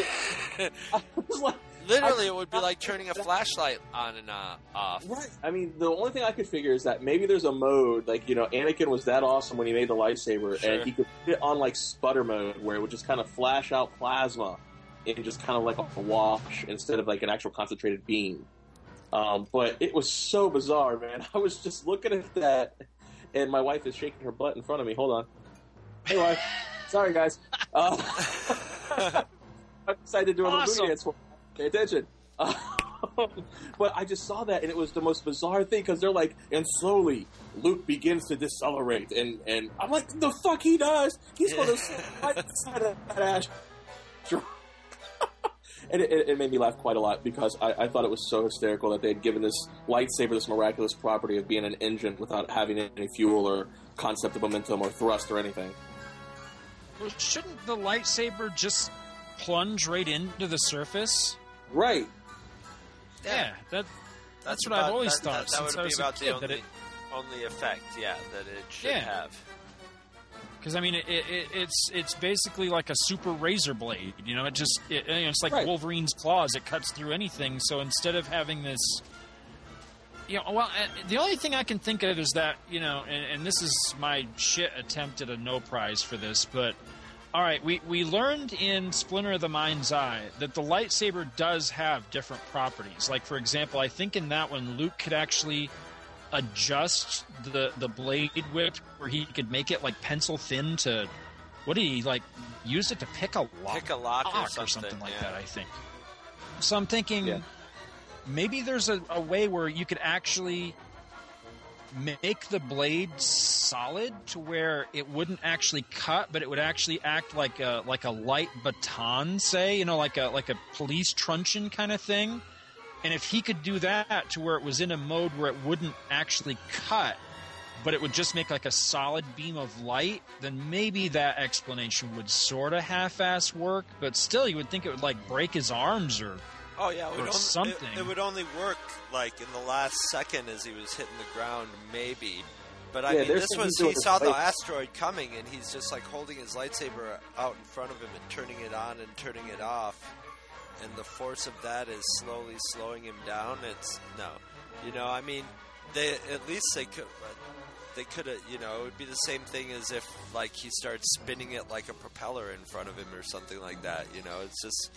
I like, Literally, I- it would be like turning a flashlight on and uh, off. Right. I mean, the only thing I could figure is that maybe there's a mode, like, you know, Anakin was that awesome when he made the lightsaber, Sure. and he could put it on, like, sputter mode, where it would just kind of flash out plasma and just kind of like a wash instead of, like, an actual concentrated beam. Um, but it was so bizarre, man. I was just looking at that, and my wife is shaking her butt in front of me. Hold on. Hey, wife. Sorry, guys. Uh, I decided to do a little Awesome. booty dance for Pay attention. but I just saw that, and it was the most bizarre thing because they're like, and slowly Luke begins to decelerate, and and I'm like, the fuck he does? He's going to sit right beside of that ash. And it, it, it made me laugh quite a lot because I, I thought it was so hysterical that they had given this lightsaber this miraculous property of being an engine without having any fuel or concept of momentum or thrust or anything. Well, shouldn't the lightsaber just plunge right into the surface? Right. Yeah, that that's, what about- I've always that, thought That, that since would I be was a about the kid. only, that it, only effect, yeah, that it should Yeah. have. Because I mean, it, it, it's it's basically like a super razor blade. You know, it just it, you know, it's like Right. Wolverine's claws. It cuts through anything. So instead of having this, you know, well, uh, the only thing I can think of is that you know, and, and this is my shit attempt at a no prize for this, but. All right, we, we learned in Splinter of the Mind's Eye that the lightsaber does have different properties. Like, for example, I think in that one, Luke could actually adjust the the blade whip where he could make it like pencil thin to what did he like use it to pick a lock, Pick a lock or or something, something like yeah. that I think. So I'm thinking Yeah. maybe there's a, a way where you could actually make the blade solid to where it wouldn't actually cut, but it would actually act like a like a light baton, say, you know, like a like a police truncheon kind of thing. And if he could do that to where it was in a mode where it wouldn't actually cut, but it would just make like a solid beam of light, then maybe that explanation would sort of half-ass work. But still, you would think it would like break his arms or Oh yeah, it Or would, only, something. It, it would only work like in the last second as he was hitting the ground, maybe. But I Yeah, mean, this was he saw the asteroid coming, and he's just like holding his lightsaber out in front of him and turning it on and turning it off, and the force of that is slowly slowing him down. It's no, you know, I mean, they at least they could. Uh, they could have, you know, it would be the same thing as if, like, he starts spinning it like a propeller in front of him or something like that. You know, it's just,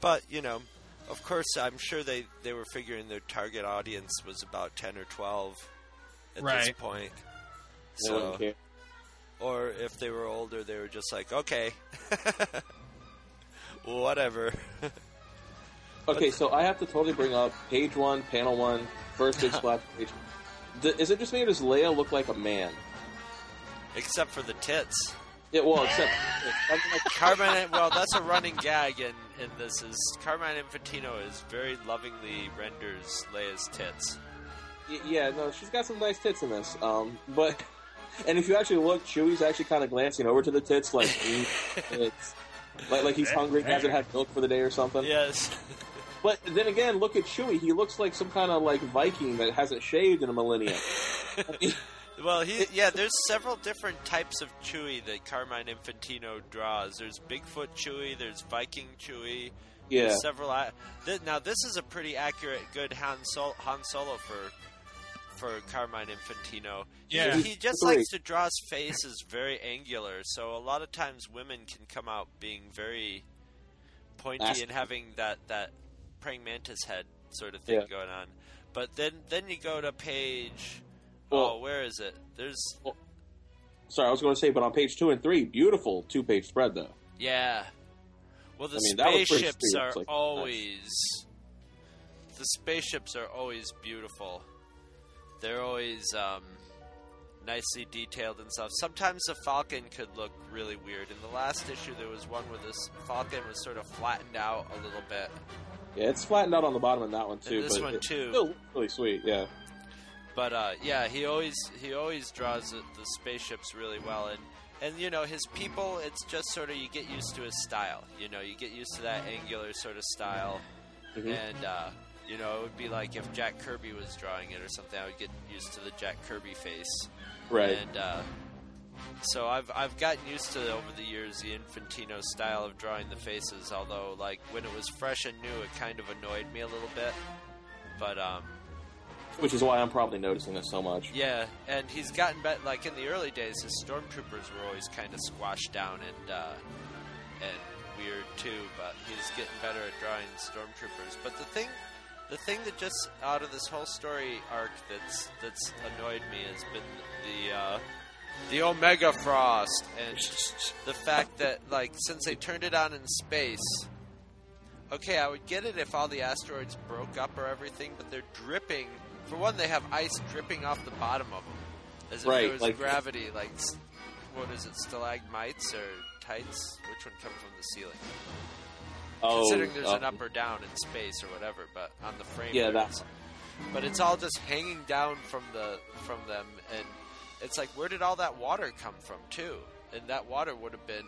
but you know, of course, I'm sure they, they were figuring their target audience was about 10 or 12 at this point. No So, cared. or if they were older, they were just like, okay, whatever. Okay, so I have to totally bring up page one, panel one, first big splash page. D- Is it just me or does Leia look like a man? Except for the tits. Yeah, well, except I mean, like, Carmine, well, that's a running gag in, in this. Is Carmine Infantino is very lovingly renders Leia's tits. y- yeah, no, she's got some nice tits in this. Um, but and if you actually look, Chewie's actually kind of glancing over to the tits, like it's like like he's hungry, hasn't had milk for the day or something. Yes. But then again, look at Chewie. He looks like some kind of like Viking that hasn't shaved in a millennium. Well, he yeah. There's several different types of Chewie that Carmine Infantino draws. There's Bigfoot Chewie. There's Viking Chewie. Yeah. There's several. Th- now this is a pretty accurate, good Han, Sol- Han Solo for for Carmine Infantino. Yeah. he, just Three. likes to draw his face as very angular. So a lot of times women can come out being very pointy Nasty. and having that that praying mantis head sort of thing Yeah. going on. But then then you go to page. Well- oh, where is it? There's Sorry, I was going to say, but on page two and three, beautiful two page spread though. Yeah. Well, the I mean, that was pretty spaceships are like, always. The spaceships are always beautiful. They're always um, nicely detailed and stuff. Sometimes the Falcon could look really weird. In the last issue, there was one where this Falcon was sort of flattened out a little bit. Yeah, it's flattened out on the bottom of that one too. this but one, too. Still really sweet. Yeah. But uh, yeah, he always he always draws the, the spaceships really well, and and you know his people. It's just sort of you get used to his style. You know, you get used to that angular sort of style, Mhm. and uh, you know it would be like if Jack Kirby was drawing it or something. I would get used to the Jack Kirby face, Right. And uh, so I've I've gotten used to over the years the Infantino style of drawing the faces. Although like when it was fresh and new, it kind of annoyed me a little bit. But um, Which is why I'm probably noticing this so much. yeah, and he's gotten better. Like in the early days, his stormtroopers were always kind of squashed down and uh, and weird too. But he's getting better at drawing stormtroopers. But the thing, the thing that just out of this whole story arc that's that's annoyed me has been the uh, the Omega Frost and the fact that like since they turned it on in space. Okay, I would get it if all the asteroids broke up or everything, but they're dripping. For one, they have ice dripping off the bottom of them, as if Right, there was like- gravity. Like, what is it, stalagmites or tights? Which one comes from the ceiling? Oh, Considering there's an uh, up or down in space or whatever, but on the frame, Yeah, that's-. But it's all just hanging down from the from them, and it's like, where did all that water come from, too? And that water would have been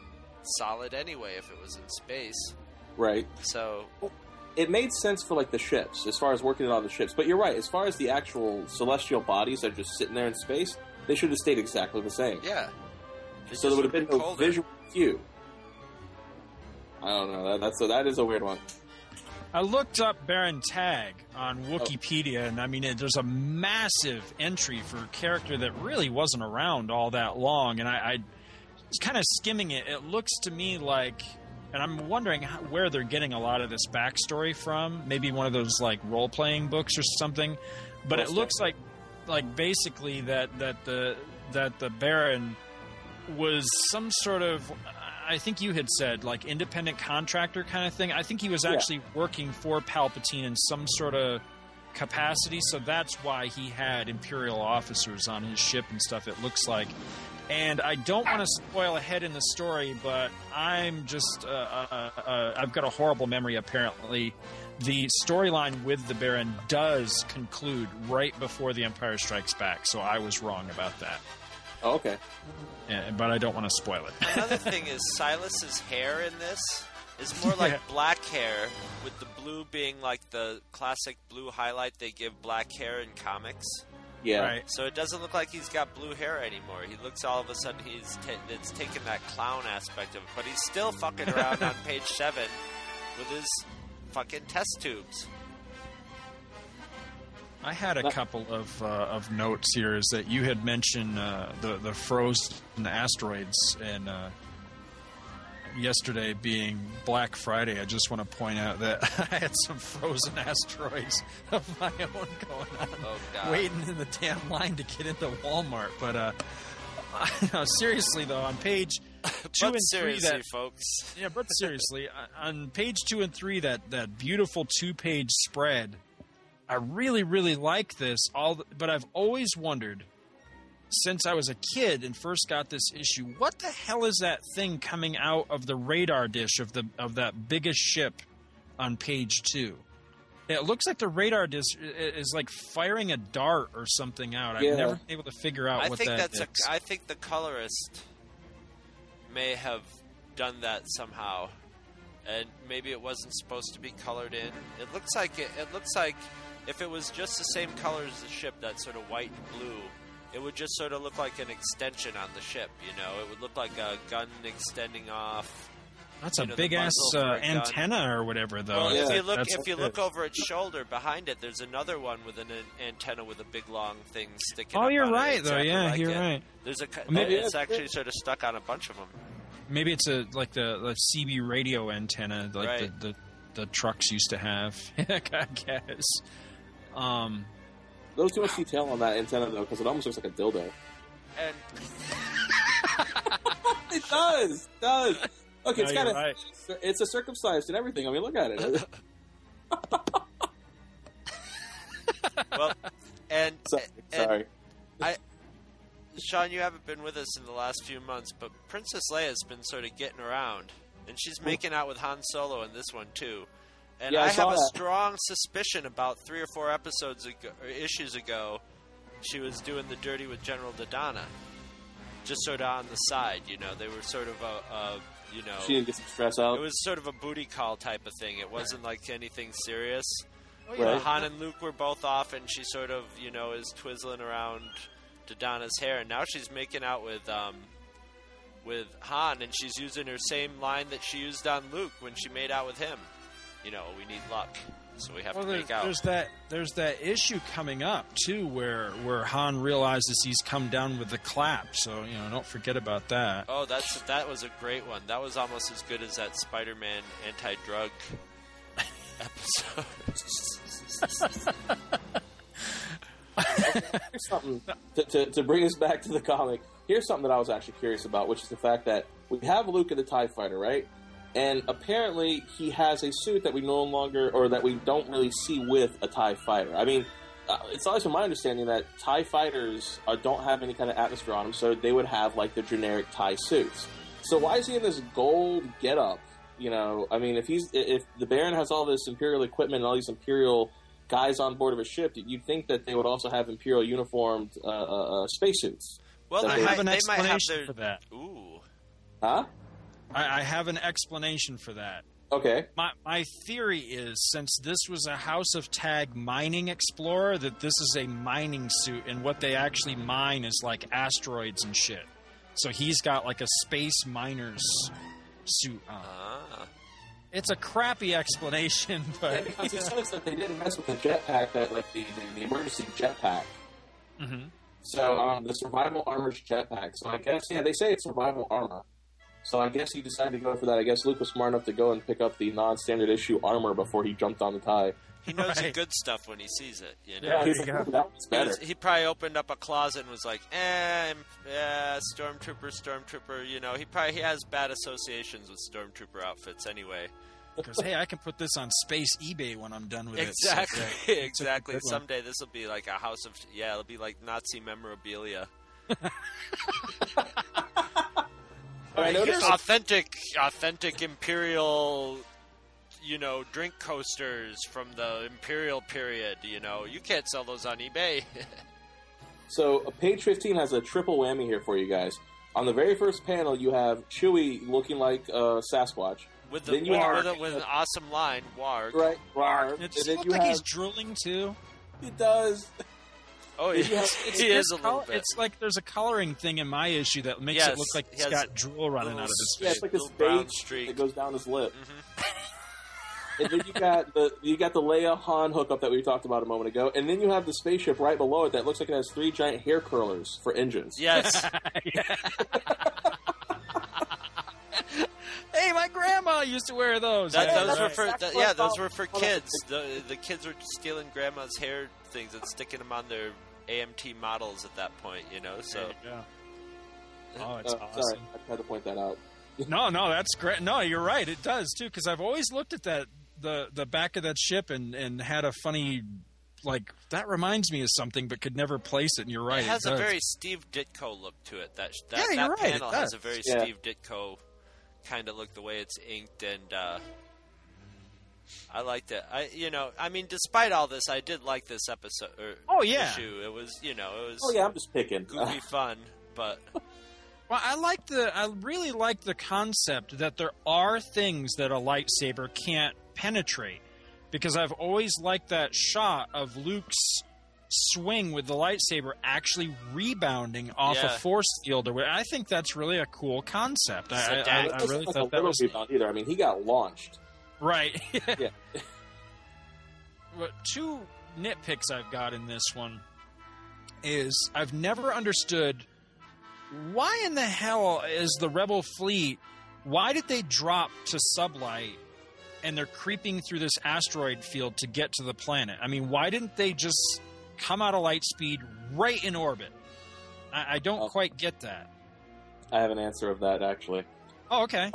solid anyway if it was in space. Right. So It made sense for like the ships, as far as working it on the ships. But you're right, as far as the actual celestial bodies that are just sitting there in space, they should have stayed exactly the same. yeah, They so there would have been no colder. visual cue. I don't know. That, that's a, that is a weird one. I looked up Baron Tagge on oh. Wikipedia, and I mean, it, there's a massive entry for a character that really wasn't around all that long. And I, I was kind of skimming it. It looks to me like, and I'm wondering how, where they're getting a lot of this backstory from. Maybe one of those like role playing books or something. But it Most looks like, like basically that that the that the Baron was some sort of I think you had said like independent contractor kind of thing. I think he was Yeah. actually working for Palpatine in some sort of capacity, so that's why he had Imperial officers on his ship and stuff. It looks like. And I don't want to spoil ahead in the story, but I'm just uh, uh, uh, I've got a horrible memory. Apparently, the storyline with the Baron does conclude right before the Empire Strikes Back. So I was wrong about that. Oh, okay. Yeah, but I don't want to spoil it. Another thing is Silas's hair in this is more like Yeah. black hair, with the blue being like the classic blue highlight they give black hair in comics. Yeah. Right. So it doesn't look like he's got blue hair anymore. He looks all of a sudden he's ta- it's taken that clown aspect of it, but he's still fucking around on page seven with his fucking test tubes. I had a couple of uh, of notes here. Is that you had mentioned uh, the the frozen asteroids and uh, yesterday being Black Friday. I just want to point out that I had some frozen asteroids of my own going on, Oh god. waiting in the damn line to get into Walmart. But uh, no, seriously though, on page two and three, that folks. yeah, but seriously, on- on page two and three, that that beautiful two page spread, I really really like this. All, the, but I've always wondered since I was a kid and first got this issue, what the hell is that thing coming out of the radar dish of the of that biggest ship on page two? It looks like the radar dish is like firing a dart or something out. I've never been able to figure out I what think that that's is. a. I think the colorist may have done that somehow, and maybe it wasn't supposed to be colored in. It looks like it. It looks like if it was just the same color as the ship, that sort of white and blue, it would just sort of look like an extension on the ship. You know, it would look like a gun extending off. That's a know, big ass uh, a antenna or whatever, though. Well, if you look, if you it. look over its shoulder behind it, there's another one with an, an antenna with a big long thing sticking. Oh, up you're on it, right, though. exactly Yeah, like you're it. right. There's a, Maybe- it's actually sort of stuck on a bunch of them. Maybe it's a like the, the CB radio antenna, like Right. the, the the trucks used to have. I guess. Um, A little too much detail on that antenna though, because it almost looks like a dildo. And it does, it does. Okay, it's No, kind you're of it's a circumcised and everything. I mean, look at it. well, and Sorry, and sorry. I, Sean, you haven't been with us in the last few months, but Princess Leia's been sort of getting around, and she's making out with Han Solo in this one too. And Yeah, I I, saw have a that. strong suspicion about three or four episodes ago, or issues ago, she was doing the dirty with General Dodonna, just sort of on the side. You know, they were sort of a, a you know, She didn't get some stress out. it was sort of a booty call type of thing. It wasn't like anything serious. Right. Uh, Han and Luke were both off, and she sort of, you know, is twizzling around Dodonna's hair, and now she's making out with um, with Han, and she's using her same line that she used on Luke when she made out with him. You know, we need luck, so we have well, to there- make out. there's that there's that issue coming up too, where where Han realizes he's come down with the clap. So you know, don't forget about that. Oh, that's that was a great one. That was almost as good as that Spider-Man anti-drug episode. Here's something to, to, to bring us back to the comic. Here's something that I was actually curious about, which is the fact that we have Luke in the Tie Fighter, right? And apparently, he has a suit that we no longer, or that we don't really see with a Tie Fighter. I mean, uh, it's always been my understanding that Tie Fighters uh, don't have any kind of atmosphere on them, so they would have like the generic Tie suits. So why is he in this gold getup? You know, I mean, if he's if the Baron has all this Imperial equipment and all these Imperial guys on board of a ship, you'd think that they would also have Imperial uniformed uh, uh, uh, spacesuits. Well, they they- have an they might have explanation their for that. Ooh, Huh? I, I have an explanation for that. Okay. My my theory is since this was a House of Tagge mining explorer, that this is a mining suit, and what they actually mine is like asteroids and shit. So he's got like a space miner's suit on. ah. It's a crappy explanation, Yeah, but because it says that they didn't mess with the jetpack, that like the, the, the emergency jetpack. Mhm. So um, the survival armor's jetpack. So I guess yeah, they say it's survival armor. So I guess he decided to go for that. I guess Luke was smart enough to go and pick up the non-standard issue armor before he jumped on the tie. He knows the good stuff when he sees it. You know, Yeah, he's that was He, better. he probably opened up a closet and was like, "Eh, I'm- yeah, stormtrooper, stormtrooper." You know, he probably he has bad associations with stormtrooper outfits anyway. because hey, I can put this on space eBay when I'm done with it. So, Exactly, yeah, it's exactly. Someday this will be like a house of yeah, it'll be like Nazi memorabilia. I noticed- authentic, authentic imperial, you know, drink coasters from the imperial period. You know, you can't sell those on eBay. So uh, page 15 has a triple whammy here for you guys. On the very first panel, you have Chewie looking like uh, Sasquatch. with the Then you war, have- with, a, with an awesome line, Warg. Right, rawr. It And looks like have, he's drooling too. It does. Oh, Then he, you have- It's he this is a little bit. It's like there's a coloring thing in my issue that makes Yes, it look like he he's has got drool running little out of his face. Yeah, face. it's like this Little brown beige streak. that goes down his lip. Mhm. and then you got the you got the Leia Han hookup that we talked about a moment ago, and then you have the spaceship right below it that looks like it has three giant hair curlers for engines. Yes. hey, my grandma used to wear those. That, Yeah, those were for That's th- what yeah, those were for kids. The the kids were stealing grandma's hair things and sticking them on their AMT models at that point. You know, so Yeah. Oh, it's Uh, awesome. Sorry, I had to point that out. No, no, that's great. No, you're right. It does too, because I've always looked at that the the back of that ship and and had a funny like that reminds me of something, but could never place it. And you're right. it has a very Steve Ditko look to it. That that, Yeah, that you're right, panel has a very Yeah. Steve Ditko kind of look. The way it's inked and. uh I liked it. I, you know, I mean, despite all this, I did like this episode. Or Oh, yeah. issue. It was, you know, it was Oh yeah, I'm just picking. goofy fun, but Well, I like the. I really like the concept that there are things that a lightsaber can't penetrate, because I've always liked that shot of Luke's swing with the lightsaber actually rebounding off Yeah. a force field or. I think that's really a cool concept. I, I, I, I really Like a thought that was rebound either. I mean, he got launched. Right. Yeah. But two nitpicks I've got in this one is I've never understood why in the hell is the rebel fleet why did they drop to sublight and they're creeping through this asteroid field to get to the planet i mean why didn't they just come out of light speed right in orbit i, I don't oh. quite get that I have an answer of that actually. oh okay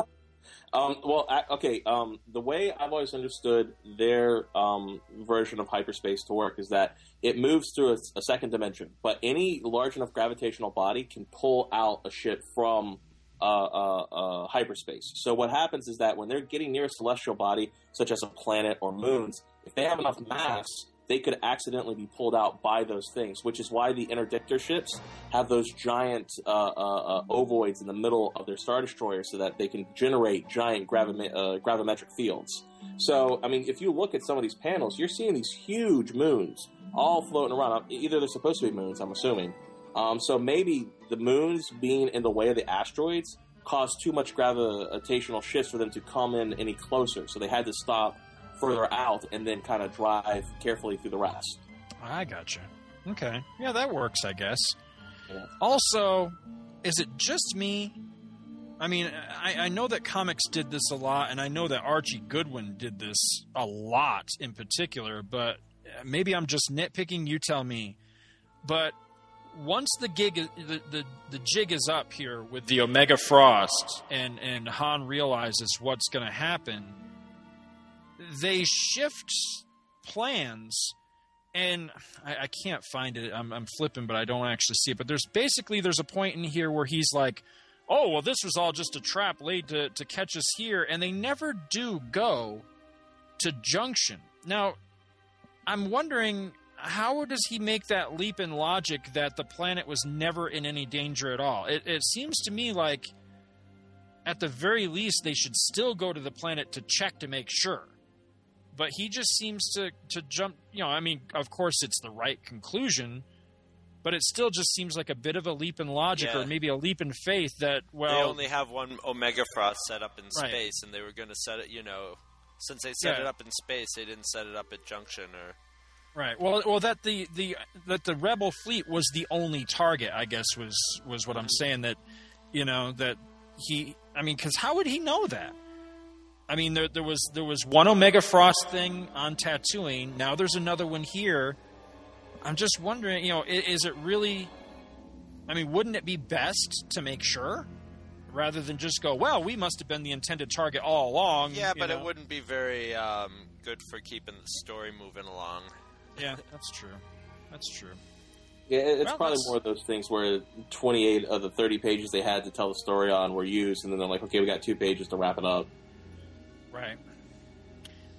Um, well, a- okay. Um, the way I've always understood their um, version of hyperspace to work is that it moves through a, a second dimension, but any large enough gravitational body can pull out a ship from uh, uh, uh, hyperspace. So what happens is that when they're getting near a celestial body, such as a planet or moons, if they have enough mass, they could accidentally be pulled out by those things, which is why the interdictor ships have those giant uh, uh, uh, ovoids in the middle of their star destroyers so that they can generate giant uh, gravimetric fields. So, I mean, if you look at some of these panels, you're seeing these huge moons all floating around. Either they're supposed to be moons, I'm assuming. Um, so maybe the moons being in the way of the asteroids caused too much gravitational shifts for them to come in any closer. So they had to stop further out and then kind of drive carefully through the rest. I gotcha. Okay. Yeah, that works, I guess. Also, is it just me? I mean, I, I know that comics did this a lot, and I know that Archie Goodwin did this a lot in particular, but uh, maybe I'm just nitpicking. You tell me. But once the gig, the, the the jig is up here with the Omega Frost, and and Han realizes what's going to happen, they shift plans and I, I can't find it. I'm, I'm flipping, but I don't actually see it. But there's basically there's a point in here where he's like, "Oh, well, this was all just a trap laid to to catch us here," and they never do go to Junction. Now, I'm wondering how does he make that leap in logic that the planet was never in any danger at all? It, it seems to me like, at the very least, they should still go to the planet to check to make sure but he just seems to to jump you know i mean of course it's the right conclusion but it still just seems like a bit of a leap in logic Yeah. or maybe a leap in faith that well they only have one Omega Frost set up in Right. space, and they were going to set it. You know, since they set Yeah. it up in space, they didn't set it up at Junction or. right well well that the the that the rebel fleet was the only target i guess was was what i'm mm-hmm. saying that you know that he i mean because how would he know that I mean, there, there was there was one Omega Frost thing on Tatooine. Now there's another one here. I'm just wondering, you know, is, is it really? I mean, wouldn't it be best to make sure, rather than just go, well, we must have been the intended target all along? Yeah, but know? it wouldn't be very um, good for keeping the story moving along. Yeah, that's true. That's true. Yeah, it's Well, probably that's- more of those things where 28 of the 30 pages they had to tell the story on were used, and then they're like, okay, we got two pages to wrap it up. Right.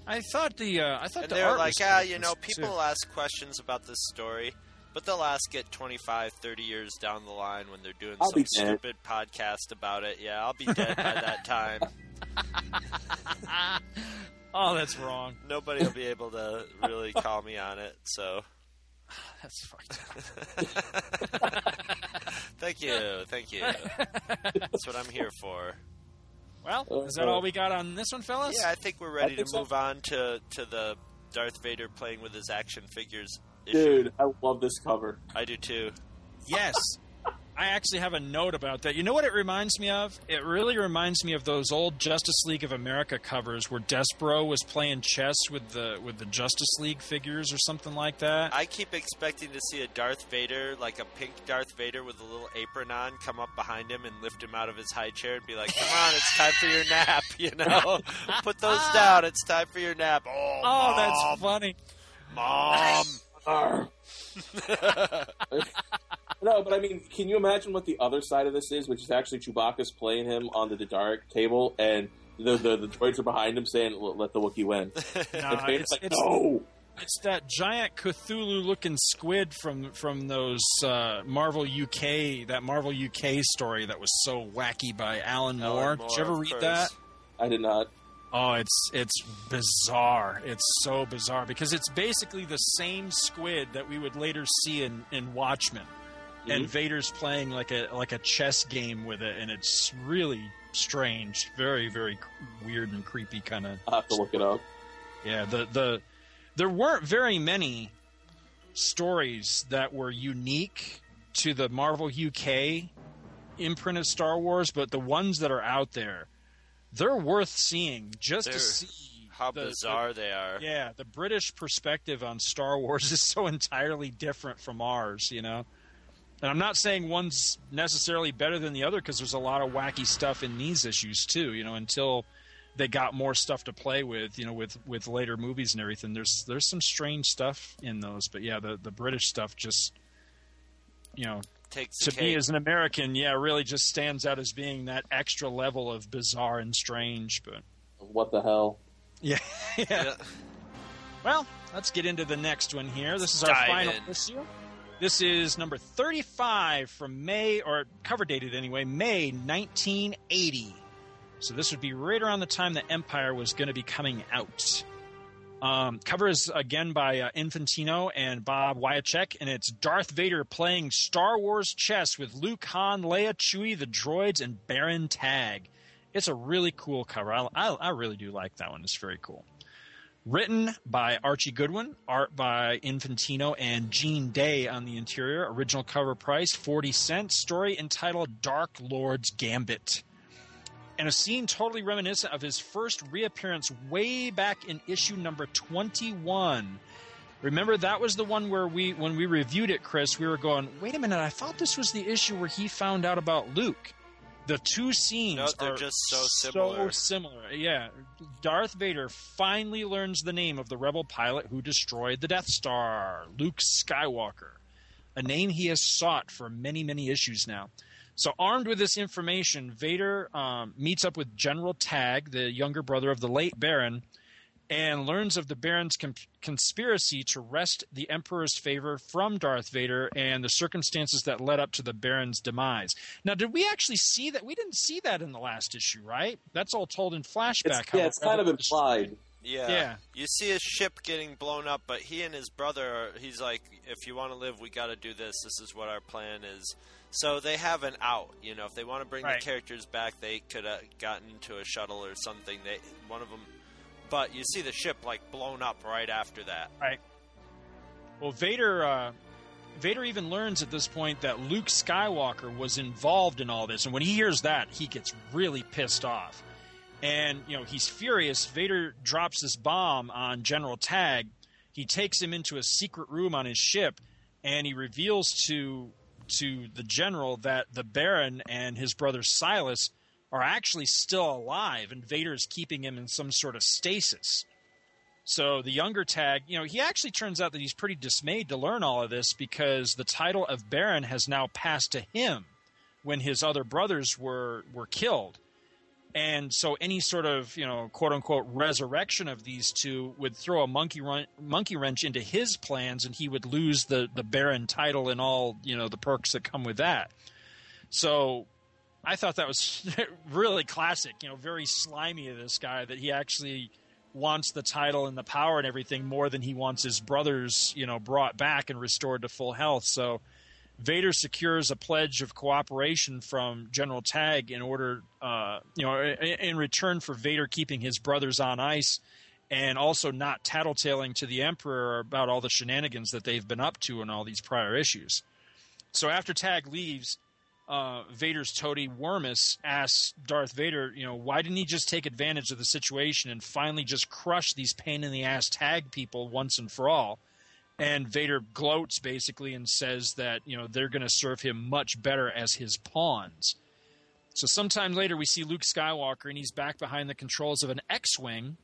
I thought the uh, I thought And the they're like, ah, you know, people too." ask questions about this story, but they'll ask it 25, 30 years down the line when they're doing I'll some stupid podcast about it. Yeah, I'll be dead by that time. oh, that's wrong. Nobody will be able to really call me on it, so. That's fucked up. thank you, thank you. That's what I'm here for. Well, uh-huh. is that all we got on this one, fellas? Yeah, I think we're ready to think so. move on to, to the Darth Vader playing with his action figures issue. Dude, I love this cover. I do too. Yes. I actually have a note about that. You know what it reminds me of? It really reminds me of those old Justice League of America covers where Despero was playing chess with the with the Justice League figures or something like that. I keep expecting to see a Darth Vader, like a pink Darth Vader with a little apron on, come up behind him and lift him out of his high chair and be like, "Come on, it's time for your nap." You know, put those down. It's time for your nap. Oh, Oh, that's funny. Mom. Arr. no, but I mean, can you imagine what the other side of this is, which is actually Chewbacca's playing him on the dejarik table, and the, the the droids are behind him saying, "Let let the Wookiee win." No, and it's- like, it's- "No." It's that giant Cthulhu-looking squid from from those uh, Marvel UK that Marvel UK story that was so wacky by Alan Moore. Alan Did you ever read course. that? I did not. Oh, it's it's bizarre. It's so bizarre because it's basically the same squid that we would later see in, in Watchmen, and Mhm. Vader's playing like a like a chess game with it, and it's really strange, very very weird and creepy kind of. I'll have to look it up. Yeah, the the there weren't very many stories that were unique to the Marvel UK imprint of Star Wars, but the ones that are out there, they're worth seeing just They're- to see How the- the- bizarre they are. yeah, the British perspective on Star Wars is so entirely different from ours, you know. And I'm not saying one's necessarily better than the other because there's a lot of wacky stuff in these issues too, you know, until they got more stuff to play with, you know, with with later movies and everything. There's there's some strange stuff in those, but yeah, the the British stuff just you know, Takes to me as an American, yeah, really just stands out as being that extra level of bizarre and strange, but What the hell? yeah. yeah. Well, let's get into the next one here. This is our Dive final in. issue. This is number 35 from May, or cover dated anyway, May 1980. So this would be right around the time that Empire was going to be coming out. Um, cover is again by uh, Infantino and Bob Wiacek, and it's Darth Vader playing Star Wars chess with Luke, Han, Leia, Chewie, the droids, and Baron Tagge. It's a really cool cover. I, I, I really do like that one. It's very cool. Written by Archie Goodwin, art by Infantino and Gene Day on the interior. Original cover price 40 cents. Story entitled Dark Lord's Gambit. And a scene totally reminiscent of his first reappearance way back in issue number 21. Remember that was the one where we when we reviewed it, Chris, we were going, "Wait a minute, I thought this was the issue where he found out about Luke." The two scenes No, they're are just so similar. So similar. Yeah. Darth Vader finally learns the name of the rebel pilot who destroyed the Death Star, Luke Skywalker, a name he has sought for many, many issues now. So, armed with this information, Vader um, meets up with General Tagge, the younger brother of the late Baron, and learns of the Baron's com- conspiracy to wrest the Emperor's favor from Darth Vader and the circumstances that led up to the Baron's demise. Now, did we actually see that? We didn't see that in the last issue, right? That's all told in flashback. It's, yeah, it's kind of implied. Yeah. Yeah. You see his ship getting blown up, but he and his brother, are, he's like, if you want to live, we got to do this. This is what our plan is. So they have an out. You know, if they want to bring Right. the characters back, they could have gotten into a shuttle or something. They one of them, but you see the ship like blown up right after that. Right. Well, Vader. Uh, Vader even learns at this point that Luke Skywalker was involved in all this, and when he hears that, he gets really pissed off. And you know he's furious. Vader drops this bomb on General Tagge. He takes him into a secret room on his ship, and he reveals to to the general that the Baron and his brother Silas are actually still alive, and Vader is keeping him in some sort of stasis. So the younger Tagge, you know, he actually turns out that he's pretty dismayed to learn all of this because the title of Baron has now passed to him when his other brothers were were killed. And so any sort of, you know, quote unquote resurrection of these two would throw a monkey run, monkey wrench into his plans and he would lose the the Baron title and all, you know, the perks that come with that. So I thought that was really classic, you know, very slimy of this guy that he actually wants the title and the power and everything more than he wants his brothers, you know, brought back and restored to full health. So Vader secures a pledge of cooperation from General Tagge in order, uh, you know, in, return for Vader keeping his brothers on ice and also not tattletaling to the Emperor about all the shenanigans that they've been up to in all these prior issues. So after Tagge leaves, uh, Vader's toady Wormus asks Darth Vader, you know, why didn't he just take advantage of the situation and finally just crush these pain in the ass Tagge people once and for all? And Vader gloats basically and says that, you know, they're going to serve him much better as his pawns. So sometime later, we see Luke Skywalker, and he's back behind the controls of an X Wing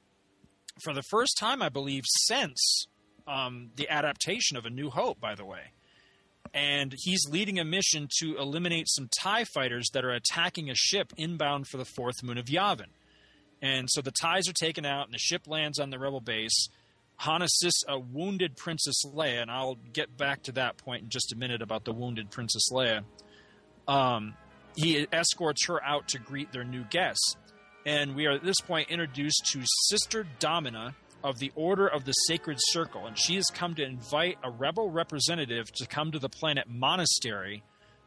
for the first time, I believe, since um, the adaptation of A New Hope, by the way and he's leading a mission to eliminate some TIE fighters that are attacking a ship inbound for the fourth moon of Yavin. And so the TIEs are taken out, and the ship lands on the rebel base. Han assists a wounded Princess Leia, and I'll get back to that point in just a minute about the wounded Princess Leia. Um, he escorts her out to greet their new guests. And we are at this point introduced to Sister Domina of the Order of the Sacred Circle. And she has come to invite a rebel representative to come to the planet Monastery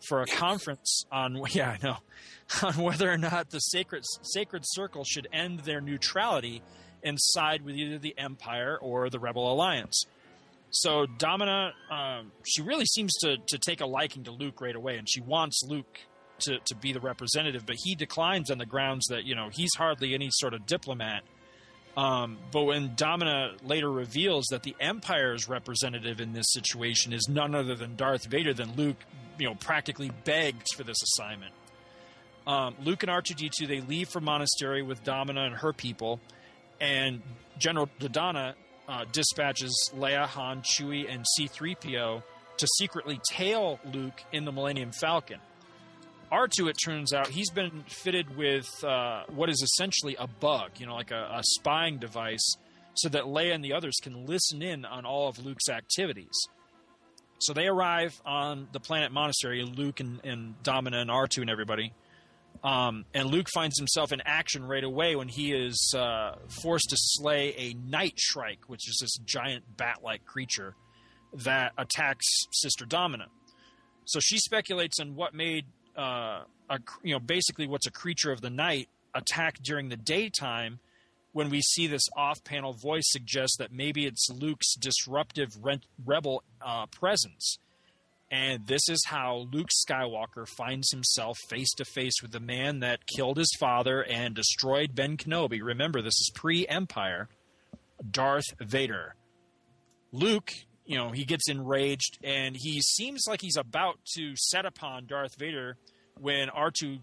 for a conference on, yeah, I know, on whether or not the Sacred, Sacred Circle should end their neutrality and side with either the Empire or the Rebel Alliance. So Domina, um, she really seems to, to take a liking to Luke right away, and she wants Luke to, to be the representative, but he declines on the grounds that you know he's hardly any sort of diplomat. Um, but when Domina later reveals that the Empire's representative in this situation is none other than Darth Vader, then Luke, you know, practically begged for this assignment. Um, Luke and R2D2 they leave for Monastery with Domina and her people, and General Dodonna uh, dispatches Leia, Han, Chewie, and C3PO to secretly tail Luke in the Millennium Falcon. R2, it turns out, he's been fitted with uh, what is essentially a bug, you know, like a, a, spying device, so that Leia and the others can listen in on all of Luke's activities. So they arrive on the planet Monastery, Luke and, and Domina and R2 and everybody. Um, and Luke finds himself in action right away when he is uh, forced to slay a night shrike, which is this giant bat like creature that attacks Sister Domina. So she speculates on what made uh, a, you know basically what's a creature of the night attack during the daytime when we see this off-panel voice suggest that maybe it's Luke's disruptive rebel uh, presence. And this is how Luke Skywalker finds himself face to face with the man that killed his father and destroyed Ben Kenobi. Remember, this is pre Empire. Darth Vader. Luke you know, he gets enraged and he seems like he's about to set upon Darth Vader when R2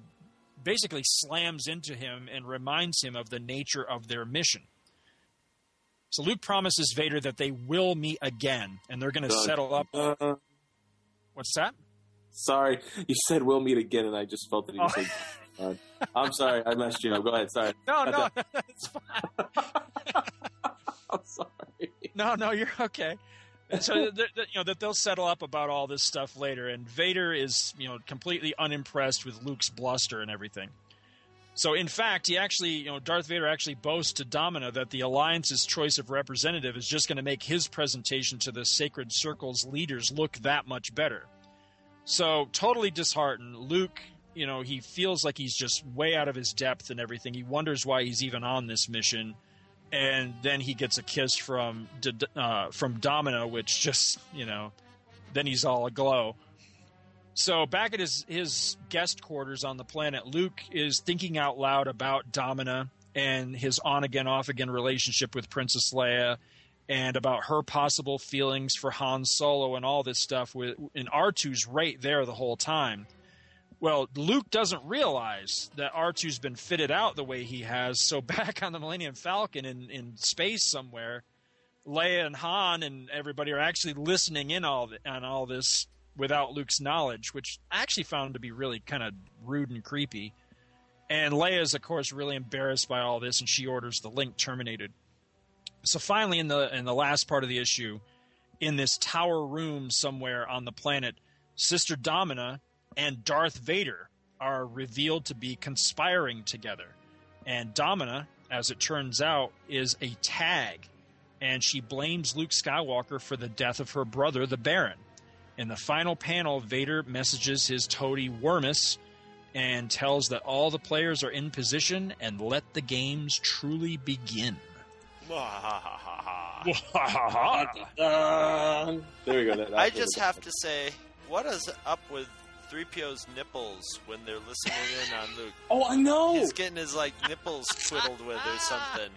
basically slams into him and reminds him of the nature of their mission. So Luke promises Vader that they will meet again and they're going to settle up. Uh, What's that? Sorry, you said we'll meet again, and I just felt that you oh. said. I'm sorry, I messed you up. Go ahead. Sorry. No, no, it's fine. I'm sorry. No, no, you're okay so you know that they'll settle up about all this stuff later. And Vader is you know completely unimpressed with Luke's bluster and everything. So in fact, he actually you know Darth Vader actually boasts to Domina that the Alliance's choice of representative is just going to make his presentation to the Sacred Circle's leaders look that much better. So totally disheartened, Luke. You know he feels like he's just way out of his depth and everything. He wonders why he's even on this mission and then he gets a kiss from uh, from Domina, which just you know, then he's all aglow. So back at his his guest quarters on the planet, Luke is thinking out loud about Domina and his on again off again relationship with Princess Leia, and about her possible feelings for Han Solo and all this stuff. With and R2's right there the whole time. Well, Luke doesn't realize that R2's been fitted out the way he has. So back on the Millennium Falcon in, in space somewhere, Leia and Han and everybody are actually listening in all the, on all this without Luke's knowledge, which I actually found to be really kind of rude and creepy. And Leia is, of course, really embarrassed by all this, and she orders the link terminated. So finally, in the in the last part of the issue, in this tower room somewhere on the planet, Sister Domina and Darth Vader are revealed to be conspiring together. And Domina, as it turns out, is a Tagge, and she blames Luke Skywalker for the death of her brother, the Baron. In the final panel, Vader messages his toady Wormus and tells that all the players are in position and let the games truly begin. there we go. That, I just have to say, what is up with 3PO's nipples when they're listening in on Luke. Oh, I know. He's getting his like nipples twiddled with or something.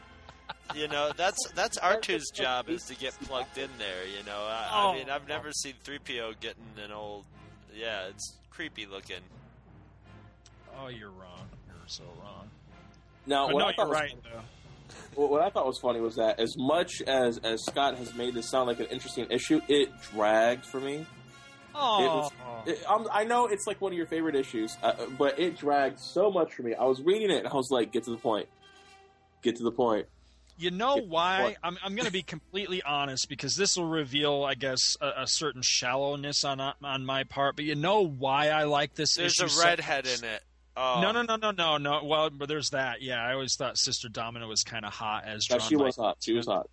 You know, that's that's R2's job is to get plugged in there. You know, I, oh. I mean, I've never seen 3PO getting an old. Yeah, it's creepy looking. Oh, you're wrong. You're so wrong. Now, but what no, I thought you're was, right though. What I thought was funny was that as much as as Scott has made this sound like an interesting issue, it dragged for me. Oh, I know it's like one of your favorite issues, uh, but it dragged so much for me. I was reading it and I was like, "Get to the point, get to the point." You know why? I'm, I'm going to be completely honest because this will reveal, I guess, a, a, certain shallowness on on my part. But you know why I like this There's issue a redhead so in it. Oh. No, no, no, no, no, no. Well, but there's that. Yeah, I always thought Sister Domino was kind of hot as yeah, she was hot. She was hot.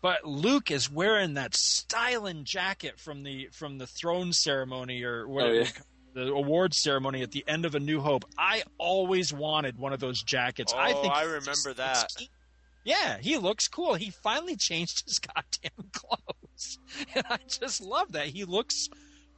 But Luke is wearing that styling jacket from the from the throne ceremony or whatever. Oh, yeah the award ceremony at the end of A New Hope. I always wanted one of those jackets. Oh, I think I remember that. Yeah, he looks cool. He finally changed his goddamn clothes. And I just love that. He looks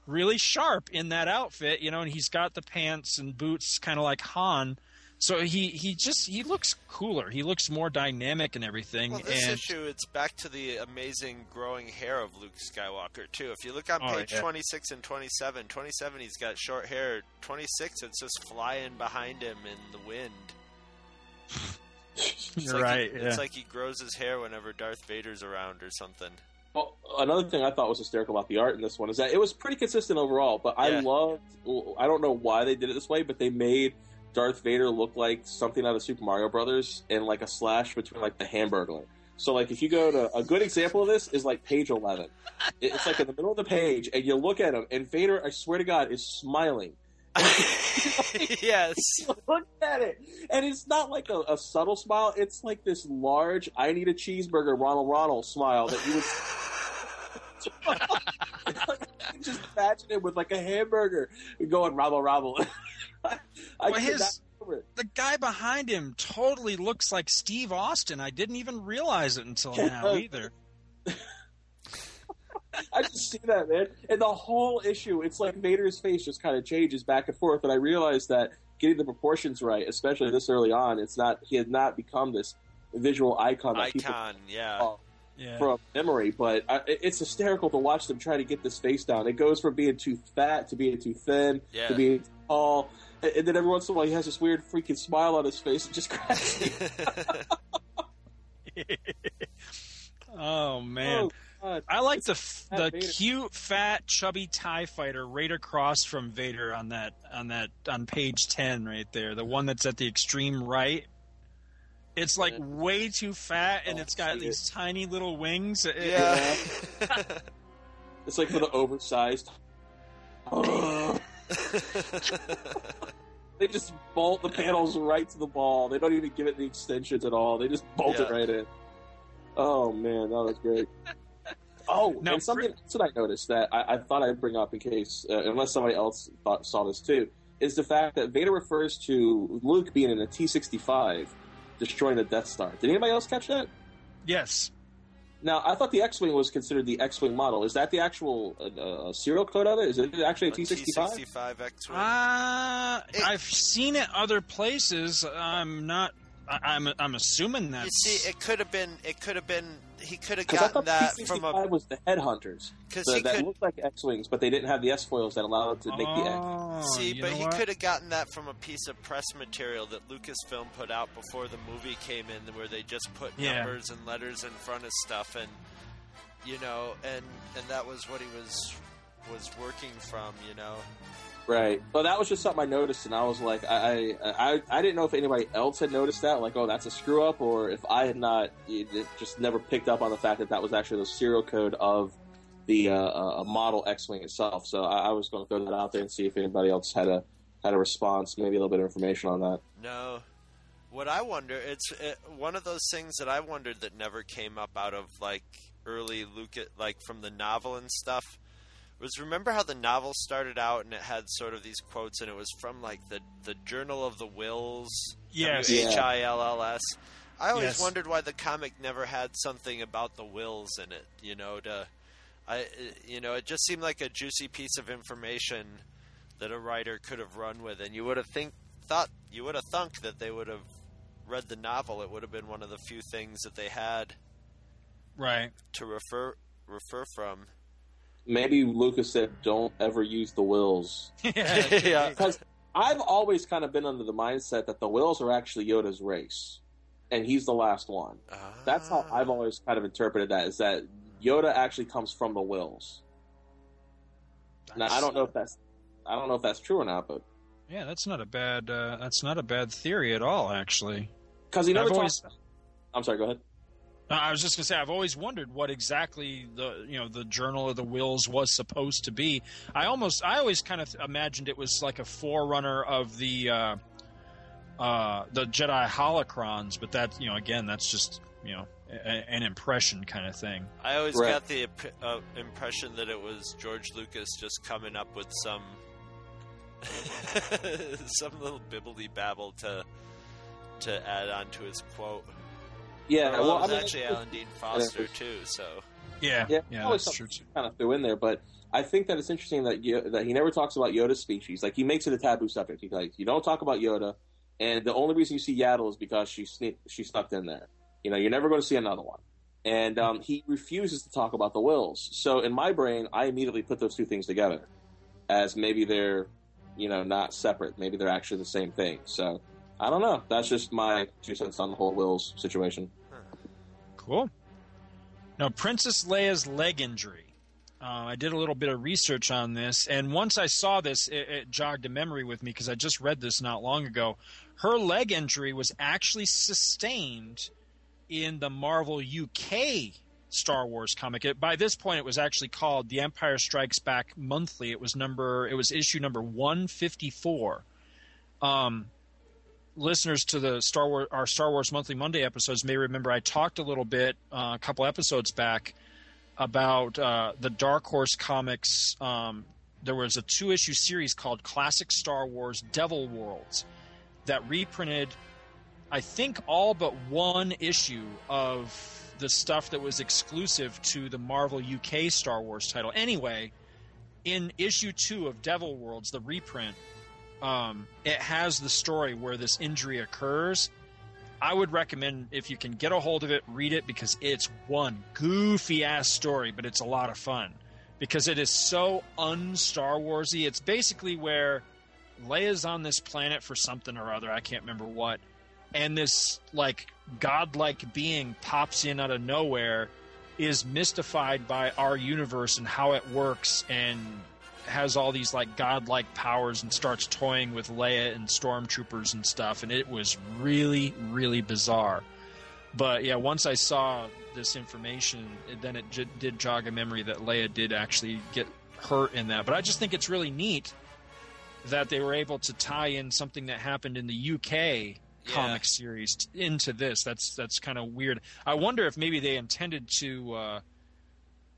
really sharp in that outfit, you know, and he's got the pants and boots kind of like Han. So he he just he looks cooler. He looks more dynamic and everything. Well, this and, issue it's back to the amazing growing hair of Luke Skywalker too. If you look on oh, page oh, yeah. 26 and 27, 27 he's got short hair. 26 it's just flying behind him in the wind. You're like right. He, yeah. It's like he grows his hair whenever Darth Vader's around or something. Well, another thing I thought was hysterical about the art in this one is that it was pretty consistent overall. But I yeah. loved. I don't know why they did it this way, but they made Darth Vader look like something out of Super Mario Brothers and like a slash between like the Hamburglar. So like if you go to a good example of this is like page eleven. It's like in the middle of the page, and you look at him, and Vader, I swear to God, is smiling. yes. Look at it. And it's not like a, a, subtle smile. It's like this large, I need a cheeseburger, Ronald Ronald smile that you would just imagine it with like a hamburger going rabble rabble. I well, his, the guy behind him totally looks like Steve Austin. I didn't even realize it until now either. I just see that, man. And the whole issue, it's like Vader's face just kind of changes back and forth. And I realized that getting the proportions right, especially this early on, it's not he had not become this visual icon. That icon, yeah. yeah. From memory, but I, it's hysterical to watch them try to get this face down. It goes from being too fat to being too thin yeah. to being tall, and then every once in a while he has this weird freaking smile on his face and just cracks me. oh man. Oh, I like the the cute, fat, chubby Tie Fighter right across from Vader on that on that on page ten right there. The one that's at the extreme right. It's like yeah. way too fat, and oh, it's got these it. tiny little wings. Yeah, it's like for the oversized. they just bolt the panels right to the ball. They don't even give it the extensions at all. They just bolt yeah. it right in. Oh man, that was great. Oh, now, and something else that I noticed that I, I thought I'd bring up in case, uh, unless somebody else thought, saw this too, is the fact that Vader refers to Luke being in a T sixty five, destroying the Death Star. Did anybody else catch that? Yes. Now, I thought the X-wing was considered the X-wing model. Is that the actual uh, uh serial code of it? Is it actually a T sixty five? T sixty five X-wing. Uh, I've seen it other places. I'm not I, am I'm, I'm assuming that. You see, it could have been. It could have been. He could have gotten that from a. was the headhunters. Because so that could, looked like X wings, but they didn't have the S foils that allowed them to make oh, the X. See, but he could have gotten that from a piece of press material that Lucasfilm put out before the movie came in, where they just put yeah. numbers and letters in front of stuff, and you know, and and that was what he was was working from, you know. Right. Well, that was just something I noticed, and I was like, I, I, I didn't know if anybody else had noticed that, like, oh, that's a screw up, or if I had not, just never picked up on the fact that that was actually the serial code of the uh, uh, model X-wing itself. So I, I was going to throw that out there and see if anybody else had a had a response, maybe a little bit of information on that. No. What I wonder, it's it, one of those things that I wondered that never came up out of like early Luke, like from the novel and stuff was remember how the novel started out and it had sort of these quotes and it was from like the the Journal of the Whills. Yes. H I L L S. I always yes. wondered why the comic never had something about the Whills in it. You know, to I you know it just seemed like a juicy piece of information that a writer could have run with, and you would have think thought you would have thunk that they would have read the novel. It would have been one of the few things that they had right to refer refer from maybe Lucas said, "Don't ever use the Whills." yeah, because I've always kind of been under the mindset that the Whills are actually Yoda's race, and he's the last one. Ah. That's how I've always kind of interpreted that: is that Yoda actually comes from the Whills. Now I don't know if that's I don't know if that's true or not, but yeah, that's not a bad uh, that's not a bad theory at all, actually. Because he never always... I'm sorry. Go ahead. Uh, I was just gonna say I've always wondered what exactly the you know the Journal of the Whills was supposed to be. I almost I always kind of imagined it was like a forerunner of the uh, uh, the Jedi holocrons, but that you know again that's just you know a, an impression kind of thing. I always Right. got the uh, impression that it was George Lucas just coming up with some some little bibbly babble to to add on to his quote. Yeah, well, well, it was I mean, actually Alan Dean Foster too. So Yeah, yeah, yeah, always that's true something kind of threw in there, but I think that it's interesting that Yo- that he never talks about Yoda's species. Like he makes it a taboo subject. He's like, you don't talk about Yoda, and the only reason you see Yaddle is because she sne- she snuck in there. You know, you're never going to see another one. And um, he refuses to talk about the Whills. So in my brain, I immediately put those two things together as maybe they're, you know, not separate. Maybe they're actually the same thing. So I don't know. That's just my two cents on the whole Whills situation. Cool. Now, Princess Leia's leg injury. Uh, I did a little bit of research on this, and once I saw this, it, it jogged a memory with me because I just read this not long ago. Her leg injury was actually sustained in the Marvel UK Star Wars comic. It, by this point, it was actually called The Empire Strikes Back Monthly. It was number. It was issue number one fifty four. Um, listeners to the Star Wars our Star Wars Monthly Monday episodes may remember I talked a little bit uh, a couple episodes back about uh, the Dark Horse comics. Um, there was a two issue series called Classic Star Wars Devil Worlds that reprinted, I think, all but one issue of the stuff that was exclusive to the Marvel UK Star Wars title. Anyway, in issue two of Devil Worlds, the reprint, um, it has the story where this injury occurs. I would recommend if you can get a hold of it, read it because it's one goofy ass story, but it's a lot of fun because it is so un Star Warsy. It's basically where Leia's on this planet for something or other. I can't remember what, and this like godlike being pops in out of nowhere, is mystified by our universe and how it works, and has all these like godlike powers and starts toying with Leia and stormtroopers and stuff and it was really really bizarre. But yeah, once I saw this information, then it j- did jog a memory that Leia did actually get hurt in that. But I just think it's really neat that they were able to tie in something that happened in the UK comic series t- into this. That's that's kind of weird. I wonder if maybe they intended to uh,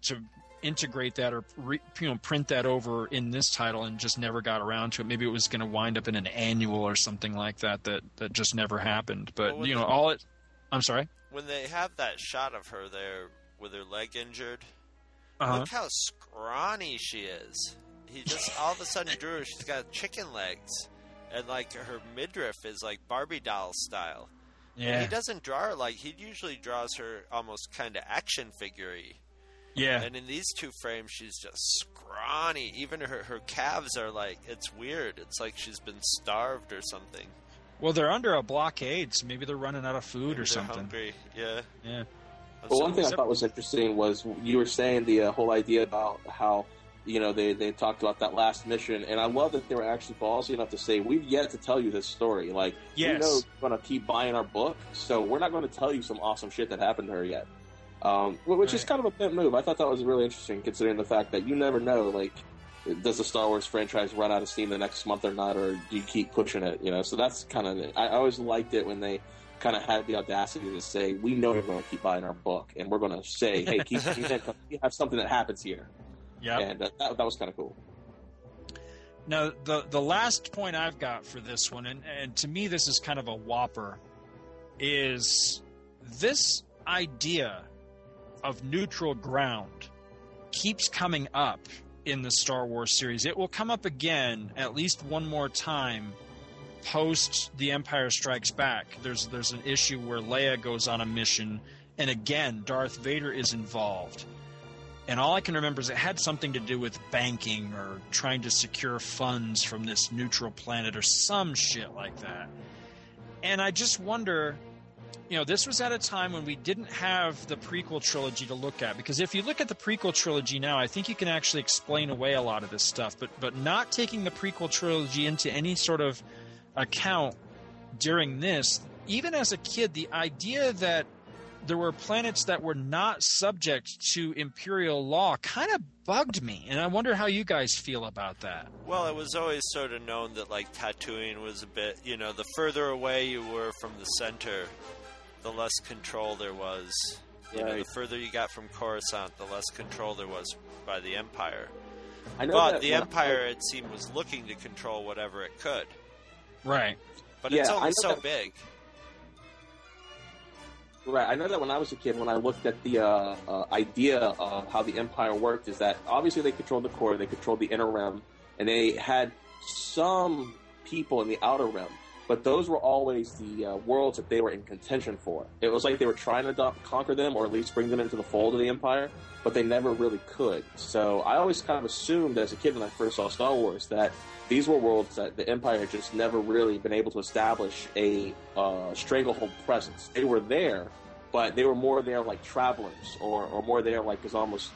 to integrate that or re, you know print that over in this title and just never got around to it. Maybe it was going to wind up in an annual or something like that that that just never happened. But Well, you know the- all it. I'm sorry. when they have that shot of her there with her leg injured, Uh-huh. look how scrawny she is. He just all of a sudden drew her. She's got chicken legs, and like her midriff is like Barbie doll style. And Yeah. he doesn't draw her like he usually draws her almost kind of action figure-y. Yeah. And in these two frames, she's just scrawny. Even her her calves are like it's weird. It's like she's been starved or something. Well, they're under a blockade, so maybe they're running out of food Maybe or they're something. hungry. Yeah. Yeah. But one thing I thought was interesting was you were saying the uh, whole idea about how you know they they talked about that last mission, and I love that they were actually ballsy enough to say we've yet to tell you this story. Like Yes. we know you're going to keep buying our book, so we're not going to tell you some awesome shit that happened to her yet. Um, wh- which is kind of a pimp move. I thought that was really interesting, considering the fact that you never know. Like, does the Star Wars franchise run out of steam the next month or not, or do you keep pushing it? You know, so that's kind of. I I always liked it when they kind of had the audacity to say, "We know you're going to keep buying our book, and we're going to say, hey, keep, you have something that happens here." Yeah. and uh, that, that was kind of cool. Now, the the last point I've got for this one, and, and to me this is kind of a whopper, is this idea of neutral ground keeps coming up in the Star Wars series. It will come up again at least one more time post The Empire Strikes Back. There's there's an issue where Leia goes on a mission, and again Darth Vader is involved. And all I can remember is it had something to do with banking or trying to secure funds from this neutral planet or some shit like that. And I just wonder, you know, this was at a time when we didn't have the prequel trilogy to look at because if you look at the prequel trilogy now, I think you can actually explain away a lot of this stuff, but but not taking the prequel trilogy into any sort of account during this, even as a kid, the idea that there were planets that were not subject to imperial law kind of bugged me, and I wonder how you guys feel about that. Well, it was always sort of known that like Tatooine was a bit, you know, the further away you were from the center, the less control there was. You know, the further you got from Coruscant, the less control there was by the Empire. I know but that the when I- Empire, it seemed, was looking to control whatever it could. Right. But Yeah, it's only so that- big. Right. I know that when I was a kid, when I looked at the uh, uh, idea of how the Empire worked, is that obviously they controlled the core, they controlled the inner rim, and they had some people in the outer rim. But those were always the uh, worlds that they were in contention for. It was like they were trying to conquer them, or at least bring them into the fold of the Empire, but they never really could. So I always kind of assumed as a kid when I first saw Star Wars that these were worlds that the Empire had just never really been able to establish a uh, stranglehold presence. They were there, but they were more there like travelers, or, or more there like as almost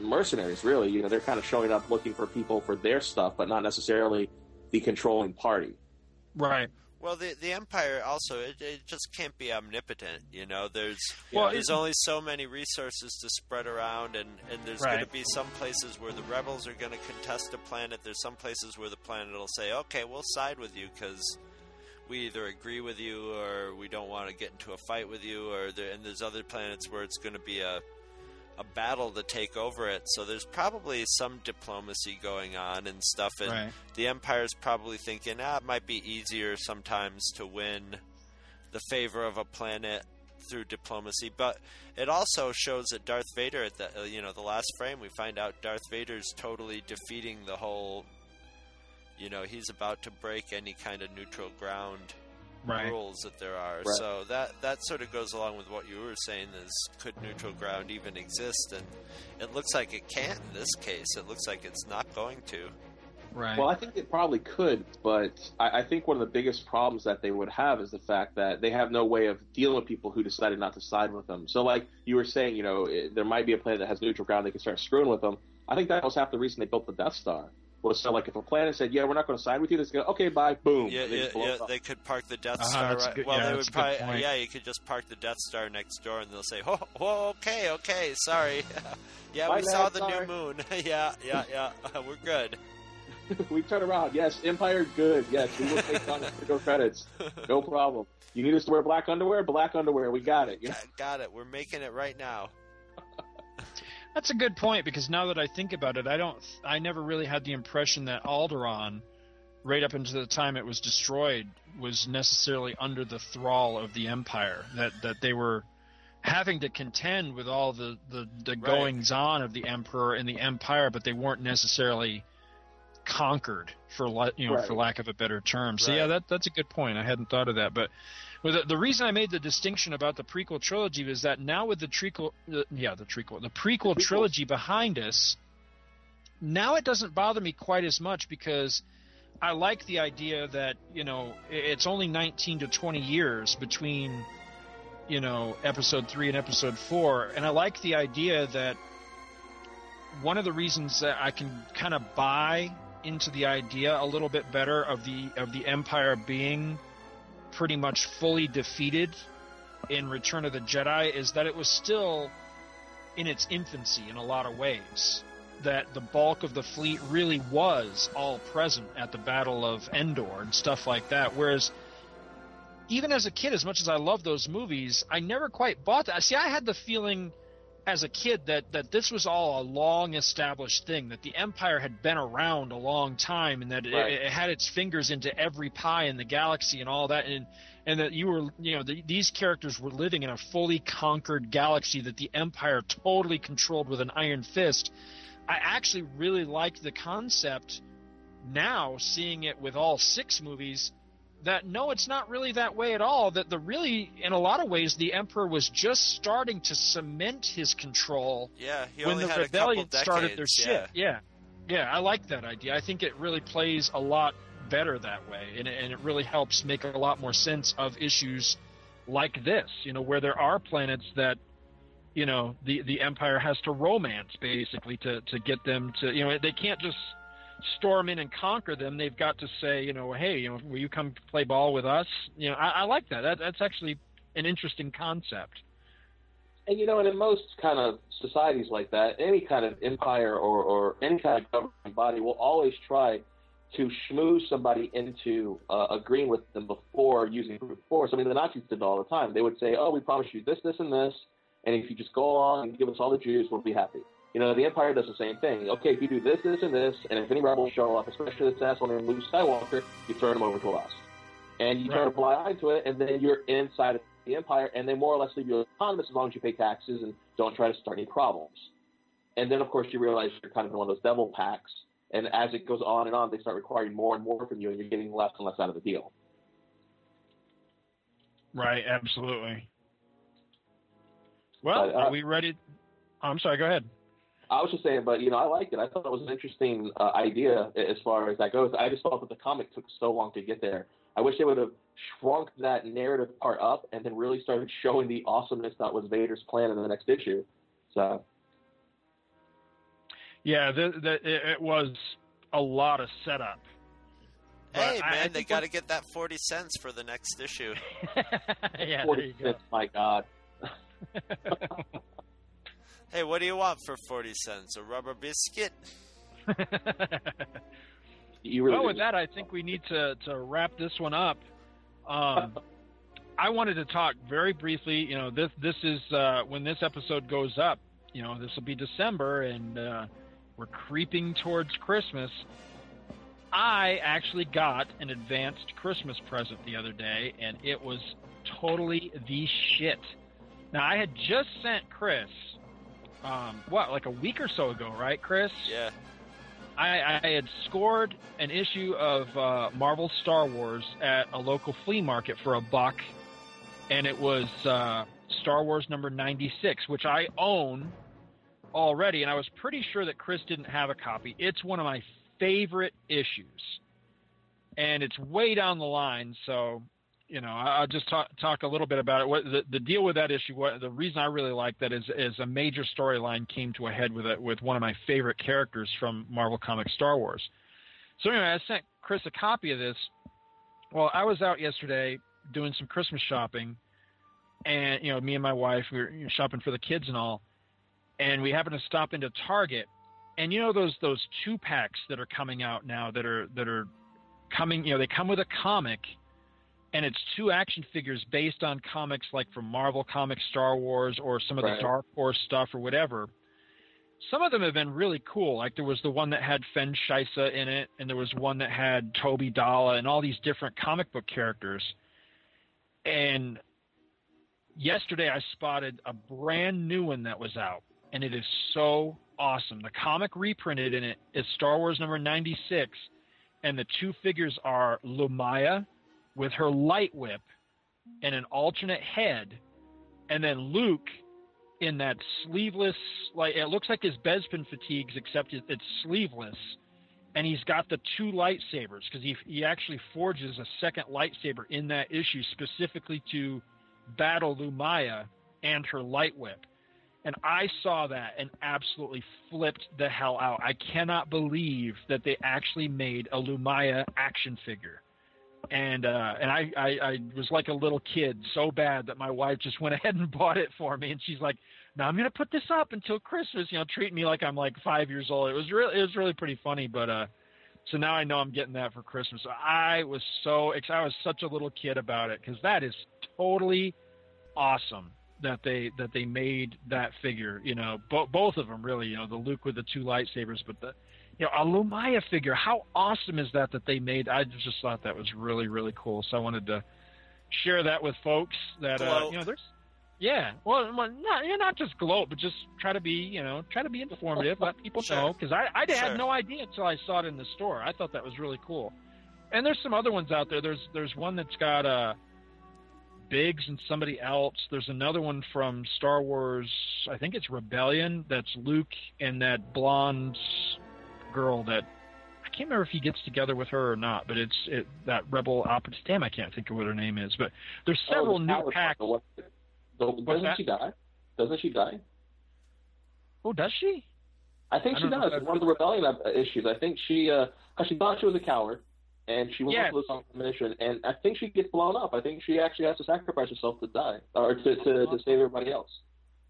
mercenaries. Really, you know, they're kind of showing up looking for people for their stuff, but not necessarily the controlling party. Right. Well, the the Empire also it, it just can't be omnipotent. You know, there's Well, there's only so many resources to spread around, and and there's Right. going to be some places where the rebels are going to contest a planet. There's some places where the planet will say, "Okay, we'll side with you because." We either agree with you, or we don't want to get into a fight with you, or there, and there's other planets where it's going to be a a battle to take over it. So there's probably some diplomacy going on and stuff. And Right. the Empire's probably thinking, ah, it might be easier sometimes to win the favor of a planet through diplomacy. But it also shows that Darth Vader, at the uh, you know the last frame, we find out Darth Vader's totally defeating the whole. You know, he's about to break any kind of neutral ground Right. rules that there are. Right. So that that sort of goes along with what you were saying is could neutral ground even exist and it looks like it can't in this case. It looks like it's not going to. Right. Well, I think it probably could, but I, I think one of the biggest problems that they would have is the fact that they have no way of dealing with people who decided not to side with them. So, like you were saying, you know, it, there might be a planet that has neutral ground; they can start screwing with them. I think that was half the reason they built the Death Star. Was so, like, if a planet said, "Yeah, we're not going to side with you," they go, "Okay, bye, boom." Yeah, they yeah, yeah. They could park the Death Uh-huh, Star. Right. good- well, yeah, they would probably. Yeah, you could just park the Death Star next door, and they'll say, "Oh, oh okay, okay, sorry. yeah, Bye, we saw the sorry." new moon. yeah, yeah, yeah. We're good." we turn around. Yes, Empire, good. Yes, we will take on the credits. No problem. You need us to wear black underwear? Black underwear. We got it. You know? Got- Got it. We're making it right now. That's a good point because now that I think about it, I don't. I never really had the impression that Alderaan, right up until the time it was destroyed, was necessarily under the thrall of the Empire. That that they were having to contend with all the the, the Right. goings on of the Emperor and the Empire, but they weren't necessarily conquered for you know Right. for lack of a better term. So Right. yeah, that that's a good point. I hadn't thought of that, but. Well, the, the reason I made the distinction about the prequel trilogy is that now with the trequel, uh, yeah, the trequel, the prequel trilogy behind us, now it doesn't bother me quite as much because I like the idea that you know it's only 19 to 20 years between you know episode three and episode four, and I like the idea that one of the reasons that I can kind of buy into the idea a little bit better of the of the empire being pretty much fully defeated in Return of the Jedi is that it was still in its infancy in a lot of ways. That the bulk of the fleet really was all present at the Battle of Endor and stuff like that. Whereas, even as a kid, as much as I love those movies, I never quite bought that. See, I had the feeling as a kid that, that this was all a long established thing, that the Empire had been around a long time and that it, Right. it had its fingers into every pie in the galaxy and all that. And, and that you were, you know, the, these characters were living in a fully conquered galaxy that the Empire totally controlled with an iron fist. I actually really liked the concept now, seeing it with all six movies, that no, it's not really that way at all. That the really, in a lot of ways, the Emperor was just starting to cement his control Yeah, he when the had a couple rebellion started their yeah. shit. Yeah, yeah, I like that idea. I think it really plays a lot better that way, and, it- and it really helps make a lot more sense of issues like this. You know, where there are planets that you know the the Empire has to romance basically to to get them to you know they can't just storm in and conquer them. They've got to say you know hey you know will you come play ball with us? You know I, I like that. that. That's actually an interesting concept. And you know, and in most kind of societies like that, any kind of empire or, or any kind of government body will always try to schmooze somebody into uh, agreeing with them before using brute force. I mean, the Nazis did it all the time. They would say, "Oh, we promise you this, this, and this, and if you just go along and give us all the Jews, we'll be happy." You know, the Empire does the same thing. Okay, if you do this, this, and this, and if any rebels show up, especially this asshole named Luke Skywalker, you turn them over to us, and you turn a blind eye to it, and then you're inside of the Empire, and they more or less leave you autonomous as long as you pay taxes and don't try to start any problems. And then, of course, you realize you're kind of in one of those devil packs and as it goes on and on, they start requiring more and more from you, and you're getting less and less out of the deal. Right, absolutely. Well, But, uh, are we ready? Oh, I'm sorry. Go ahead. I was just saying, but you know, I liked it. I thought it was an interesting uh, idea as far as that goes. I just felt that the comic took so long to get there. I wish they would have shrunk that narrative part up and then really started showing the awesomeness that was Vader's plan in the next issue. So Yeah, the, the, it, it was a lot of setup. Hey But I- I man, they got to get that forty cents for the next issue. yeah, there 40 you go. cents, my God. Hey, what do you want for forty cents? A rubber biscuit? You really well, with that, I think we need to, to wrap this one up. Um, I wanted to talk very briefly. You know, this this is uh, when this episode goes up. You know, this will be December, and uh, we're creeping towards Christmas. I actually got an advanced Christmas present the other day, and it was totally the shit. Now, I had just sent Chris, um, what, like a week or so ago, right, Chris? Yeah. I, I had scored an issue of uh, Marvel Star Wars at a local flea market for a buck, and it was uh, Star Wars number 96, which I own already, and I was pretty sure that Chris didn't have a copy. It's one of my favorite issues, and it's way down the line, so you know, I'll just talk talk a little bit about it. What the, the deal with that issue? What the reason I really like that is is a major storyline came to a head with it with one of my favorite characters from Marvel Comics Star Wars. So anyway, I sent Chris a copy of this. Well, I was out yesterday doing some Christmas shopping, and you know, me and my wife we were you know, shopping for the kids and all, and we happened to stop into Target, and you know those those two packs that are coming out now that are that are coming. You know, they come with a comic and it's two action figures based on comics like from Marvel Comics, Star Wars, or some of Right. the Dark Horse stuff or whatever. Some of them have been really cool. Like there was the one that had Fen Shysa in it, and there was one that had Tobbi Dala and all these different comic book characters. And yesterday I spotted a brand new one that was out, and it is so awesome. The comic reprinted in it is Star Wars number 96, and the two figures are Lumiya with her light whip and an alternate head, and then Luke in that sleeveless, like it looks like his Bespin fatigues, except it's sleeveless, and he's got the two lightsabers because he he actually forges a second lightsaber in that issue specifically to battle Lumiya and her light whip. And I saw that and absolutely flipped the hell out. I cannot believe that they actually made a Lumiya action figure and uh, and I, I I was like a little kid, so bad that my wife just went ahead and bought it for me, and she's like, "Now I'm gonna put this up until Christmas," you know, treat me like I'm like five years old. It was really it was really pretty funny, but uh, so now I know I'm getting that for Christmas. I was so I was such a little kid about it because that is totally awesome that they that they made that figure. You know, bo- both of them really. You know, the Luke with the two lightsabers, but the you know, a Lumiya figure. How awesome is that that they made? I just thought that was really, really cool. So I wanted to share that with folks that uh, you know, there's yeah, well, not you're not just gloat, but just try to be you know try to be informative, let people Sure. know because I I Sure. had no idea until I saw it in the store. I thought that was really cool. And there's some other ones out there. There's there's one that's got uh Biggs and somebody else. There's another one from Star Wars. I think it's Rebellion. That's Luke and that blonde girl that I can't remember if he gets together with her or not. But it's it, that Rebel opposite. Damn, I can't think of what her name is. But there's Oh, several the new packs. the- doesn't that? she die? Doesn't she die? Oh, does she? I think I she does. one of the rebellion issues. I think she, uh, she thought she was a coward, and she went Yes. to on a mission, and I think she gets blown up. I think she actually has to sacrifice herself to die, or to to, to save everybody else.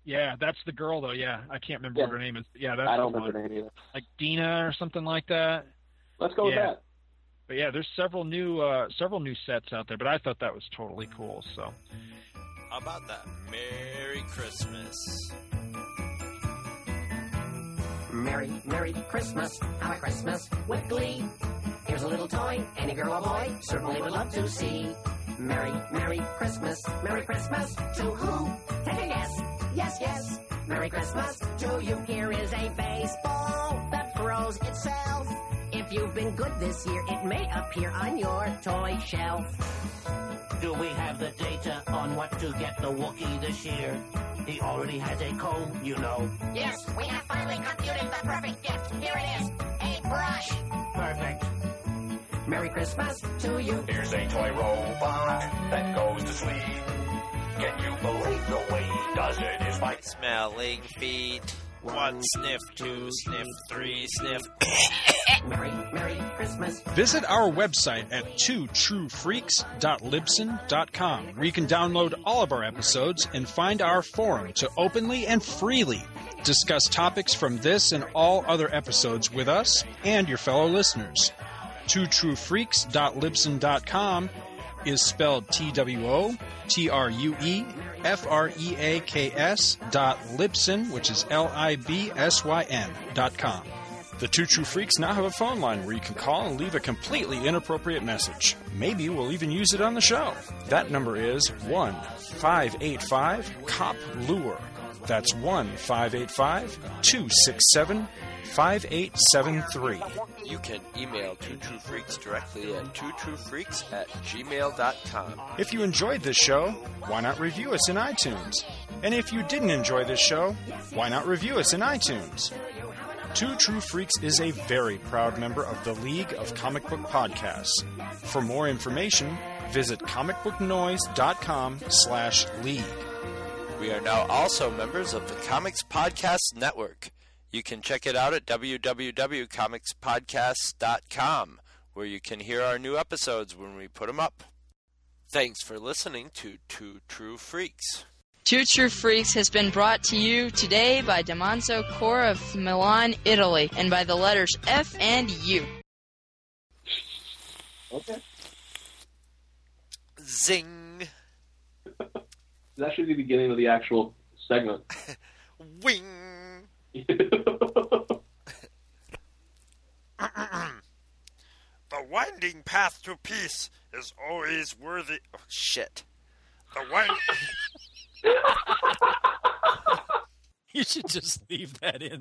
Yeah, that's the girl though. Yeah, I can't remember what her name is. Yeah, that's I don't the one. remember her name either. like Deena or something like that. Let's go with that. But yeah, there's several new uh, several new sets out there. But I thought that was totally cool. So How about that? Merry Christmas. Merry, Merry Christmas, have a Christmas with glee. Here's a little toy any girl or boy certainly would love to see. Merry, Merry Christmas, Merry Christmas to who? Take a guess. Yes, yes. Merry Christmas to you. Here is a baseball that throws itself. If you've been good this year, it may appear on your toy shelf. Do we have the data on what to get the Wookiee this year? He already has a comb, you know. Yes, we have finally computed the perfect gift. Here it is, a brush. Perfect. Merry Christmas to you. Here's a toy robot that goes to sleep. Can you believe the way he does it is by Smelling feet. One sniff, two sniff, three sniff. Merry, Merry Christmas. Visit our website at twotruefreaks.libsyn.com, where you can download all of our episodes and find our forum to openly and freely discuss topics from this and all other episodes with us and your fellow listeners. twotruefreaks.libsyn.com is spelled T W O T R U E F R E A K S dot Libsyn, which is L I B S Y N dot com. The Two True Freaks now have a phone line where you can call and leave a completely inappropriate message. Maybe we'll even use it on the show. That number is 1 585 COP Lure. That's 1 585 267 5873. You can email Two True Freaks directly at twotruefreaks at gmail.com. If you enjoyed this show, why not review us in iTunes? And if you didn't enjoy this show, why not review us in iTunes? Two True Freaks is a very proud member of the League of Comic Book Podcasts. For more information, visit comicbooknoise.com slash league. We are now also members of the Comics Podcast Network. You can check it out at www.comicspodcast.com, where you can hear our new episodes when we put them up. Thanks for listening to Two True Freaks. Two True Freaks has been brought to you today by Damanzo Core of Milan, Italy, and by the letters F and U. Okay. Zing. That should be the beginning of the actual segment. Wing. The winding path to peace is always worthy. Oh, shit. The wind. You should just leave that in.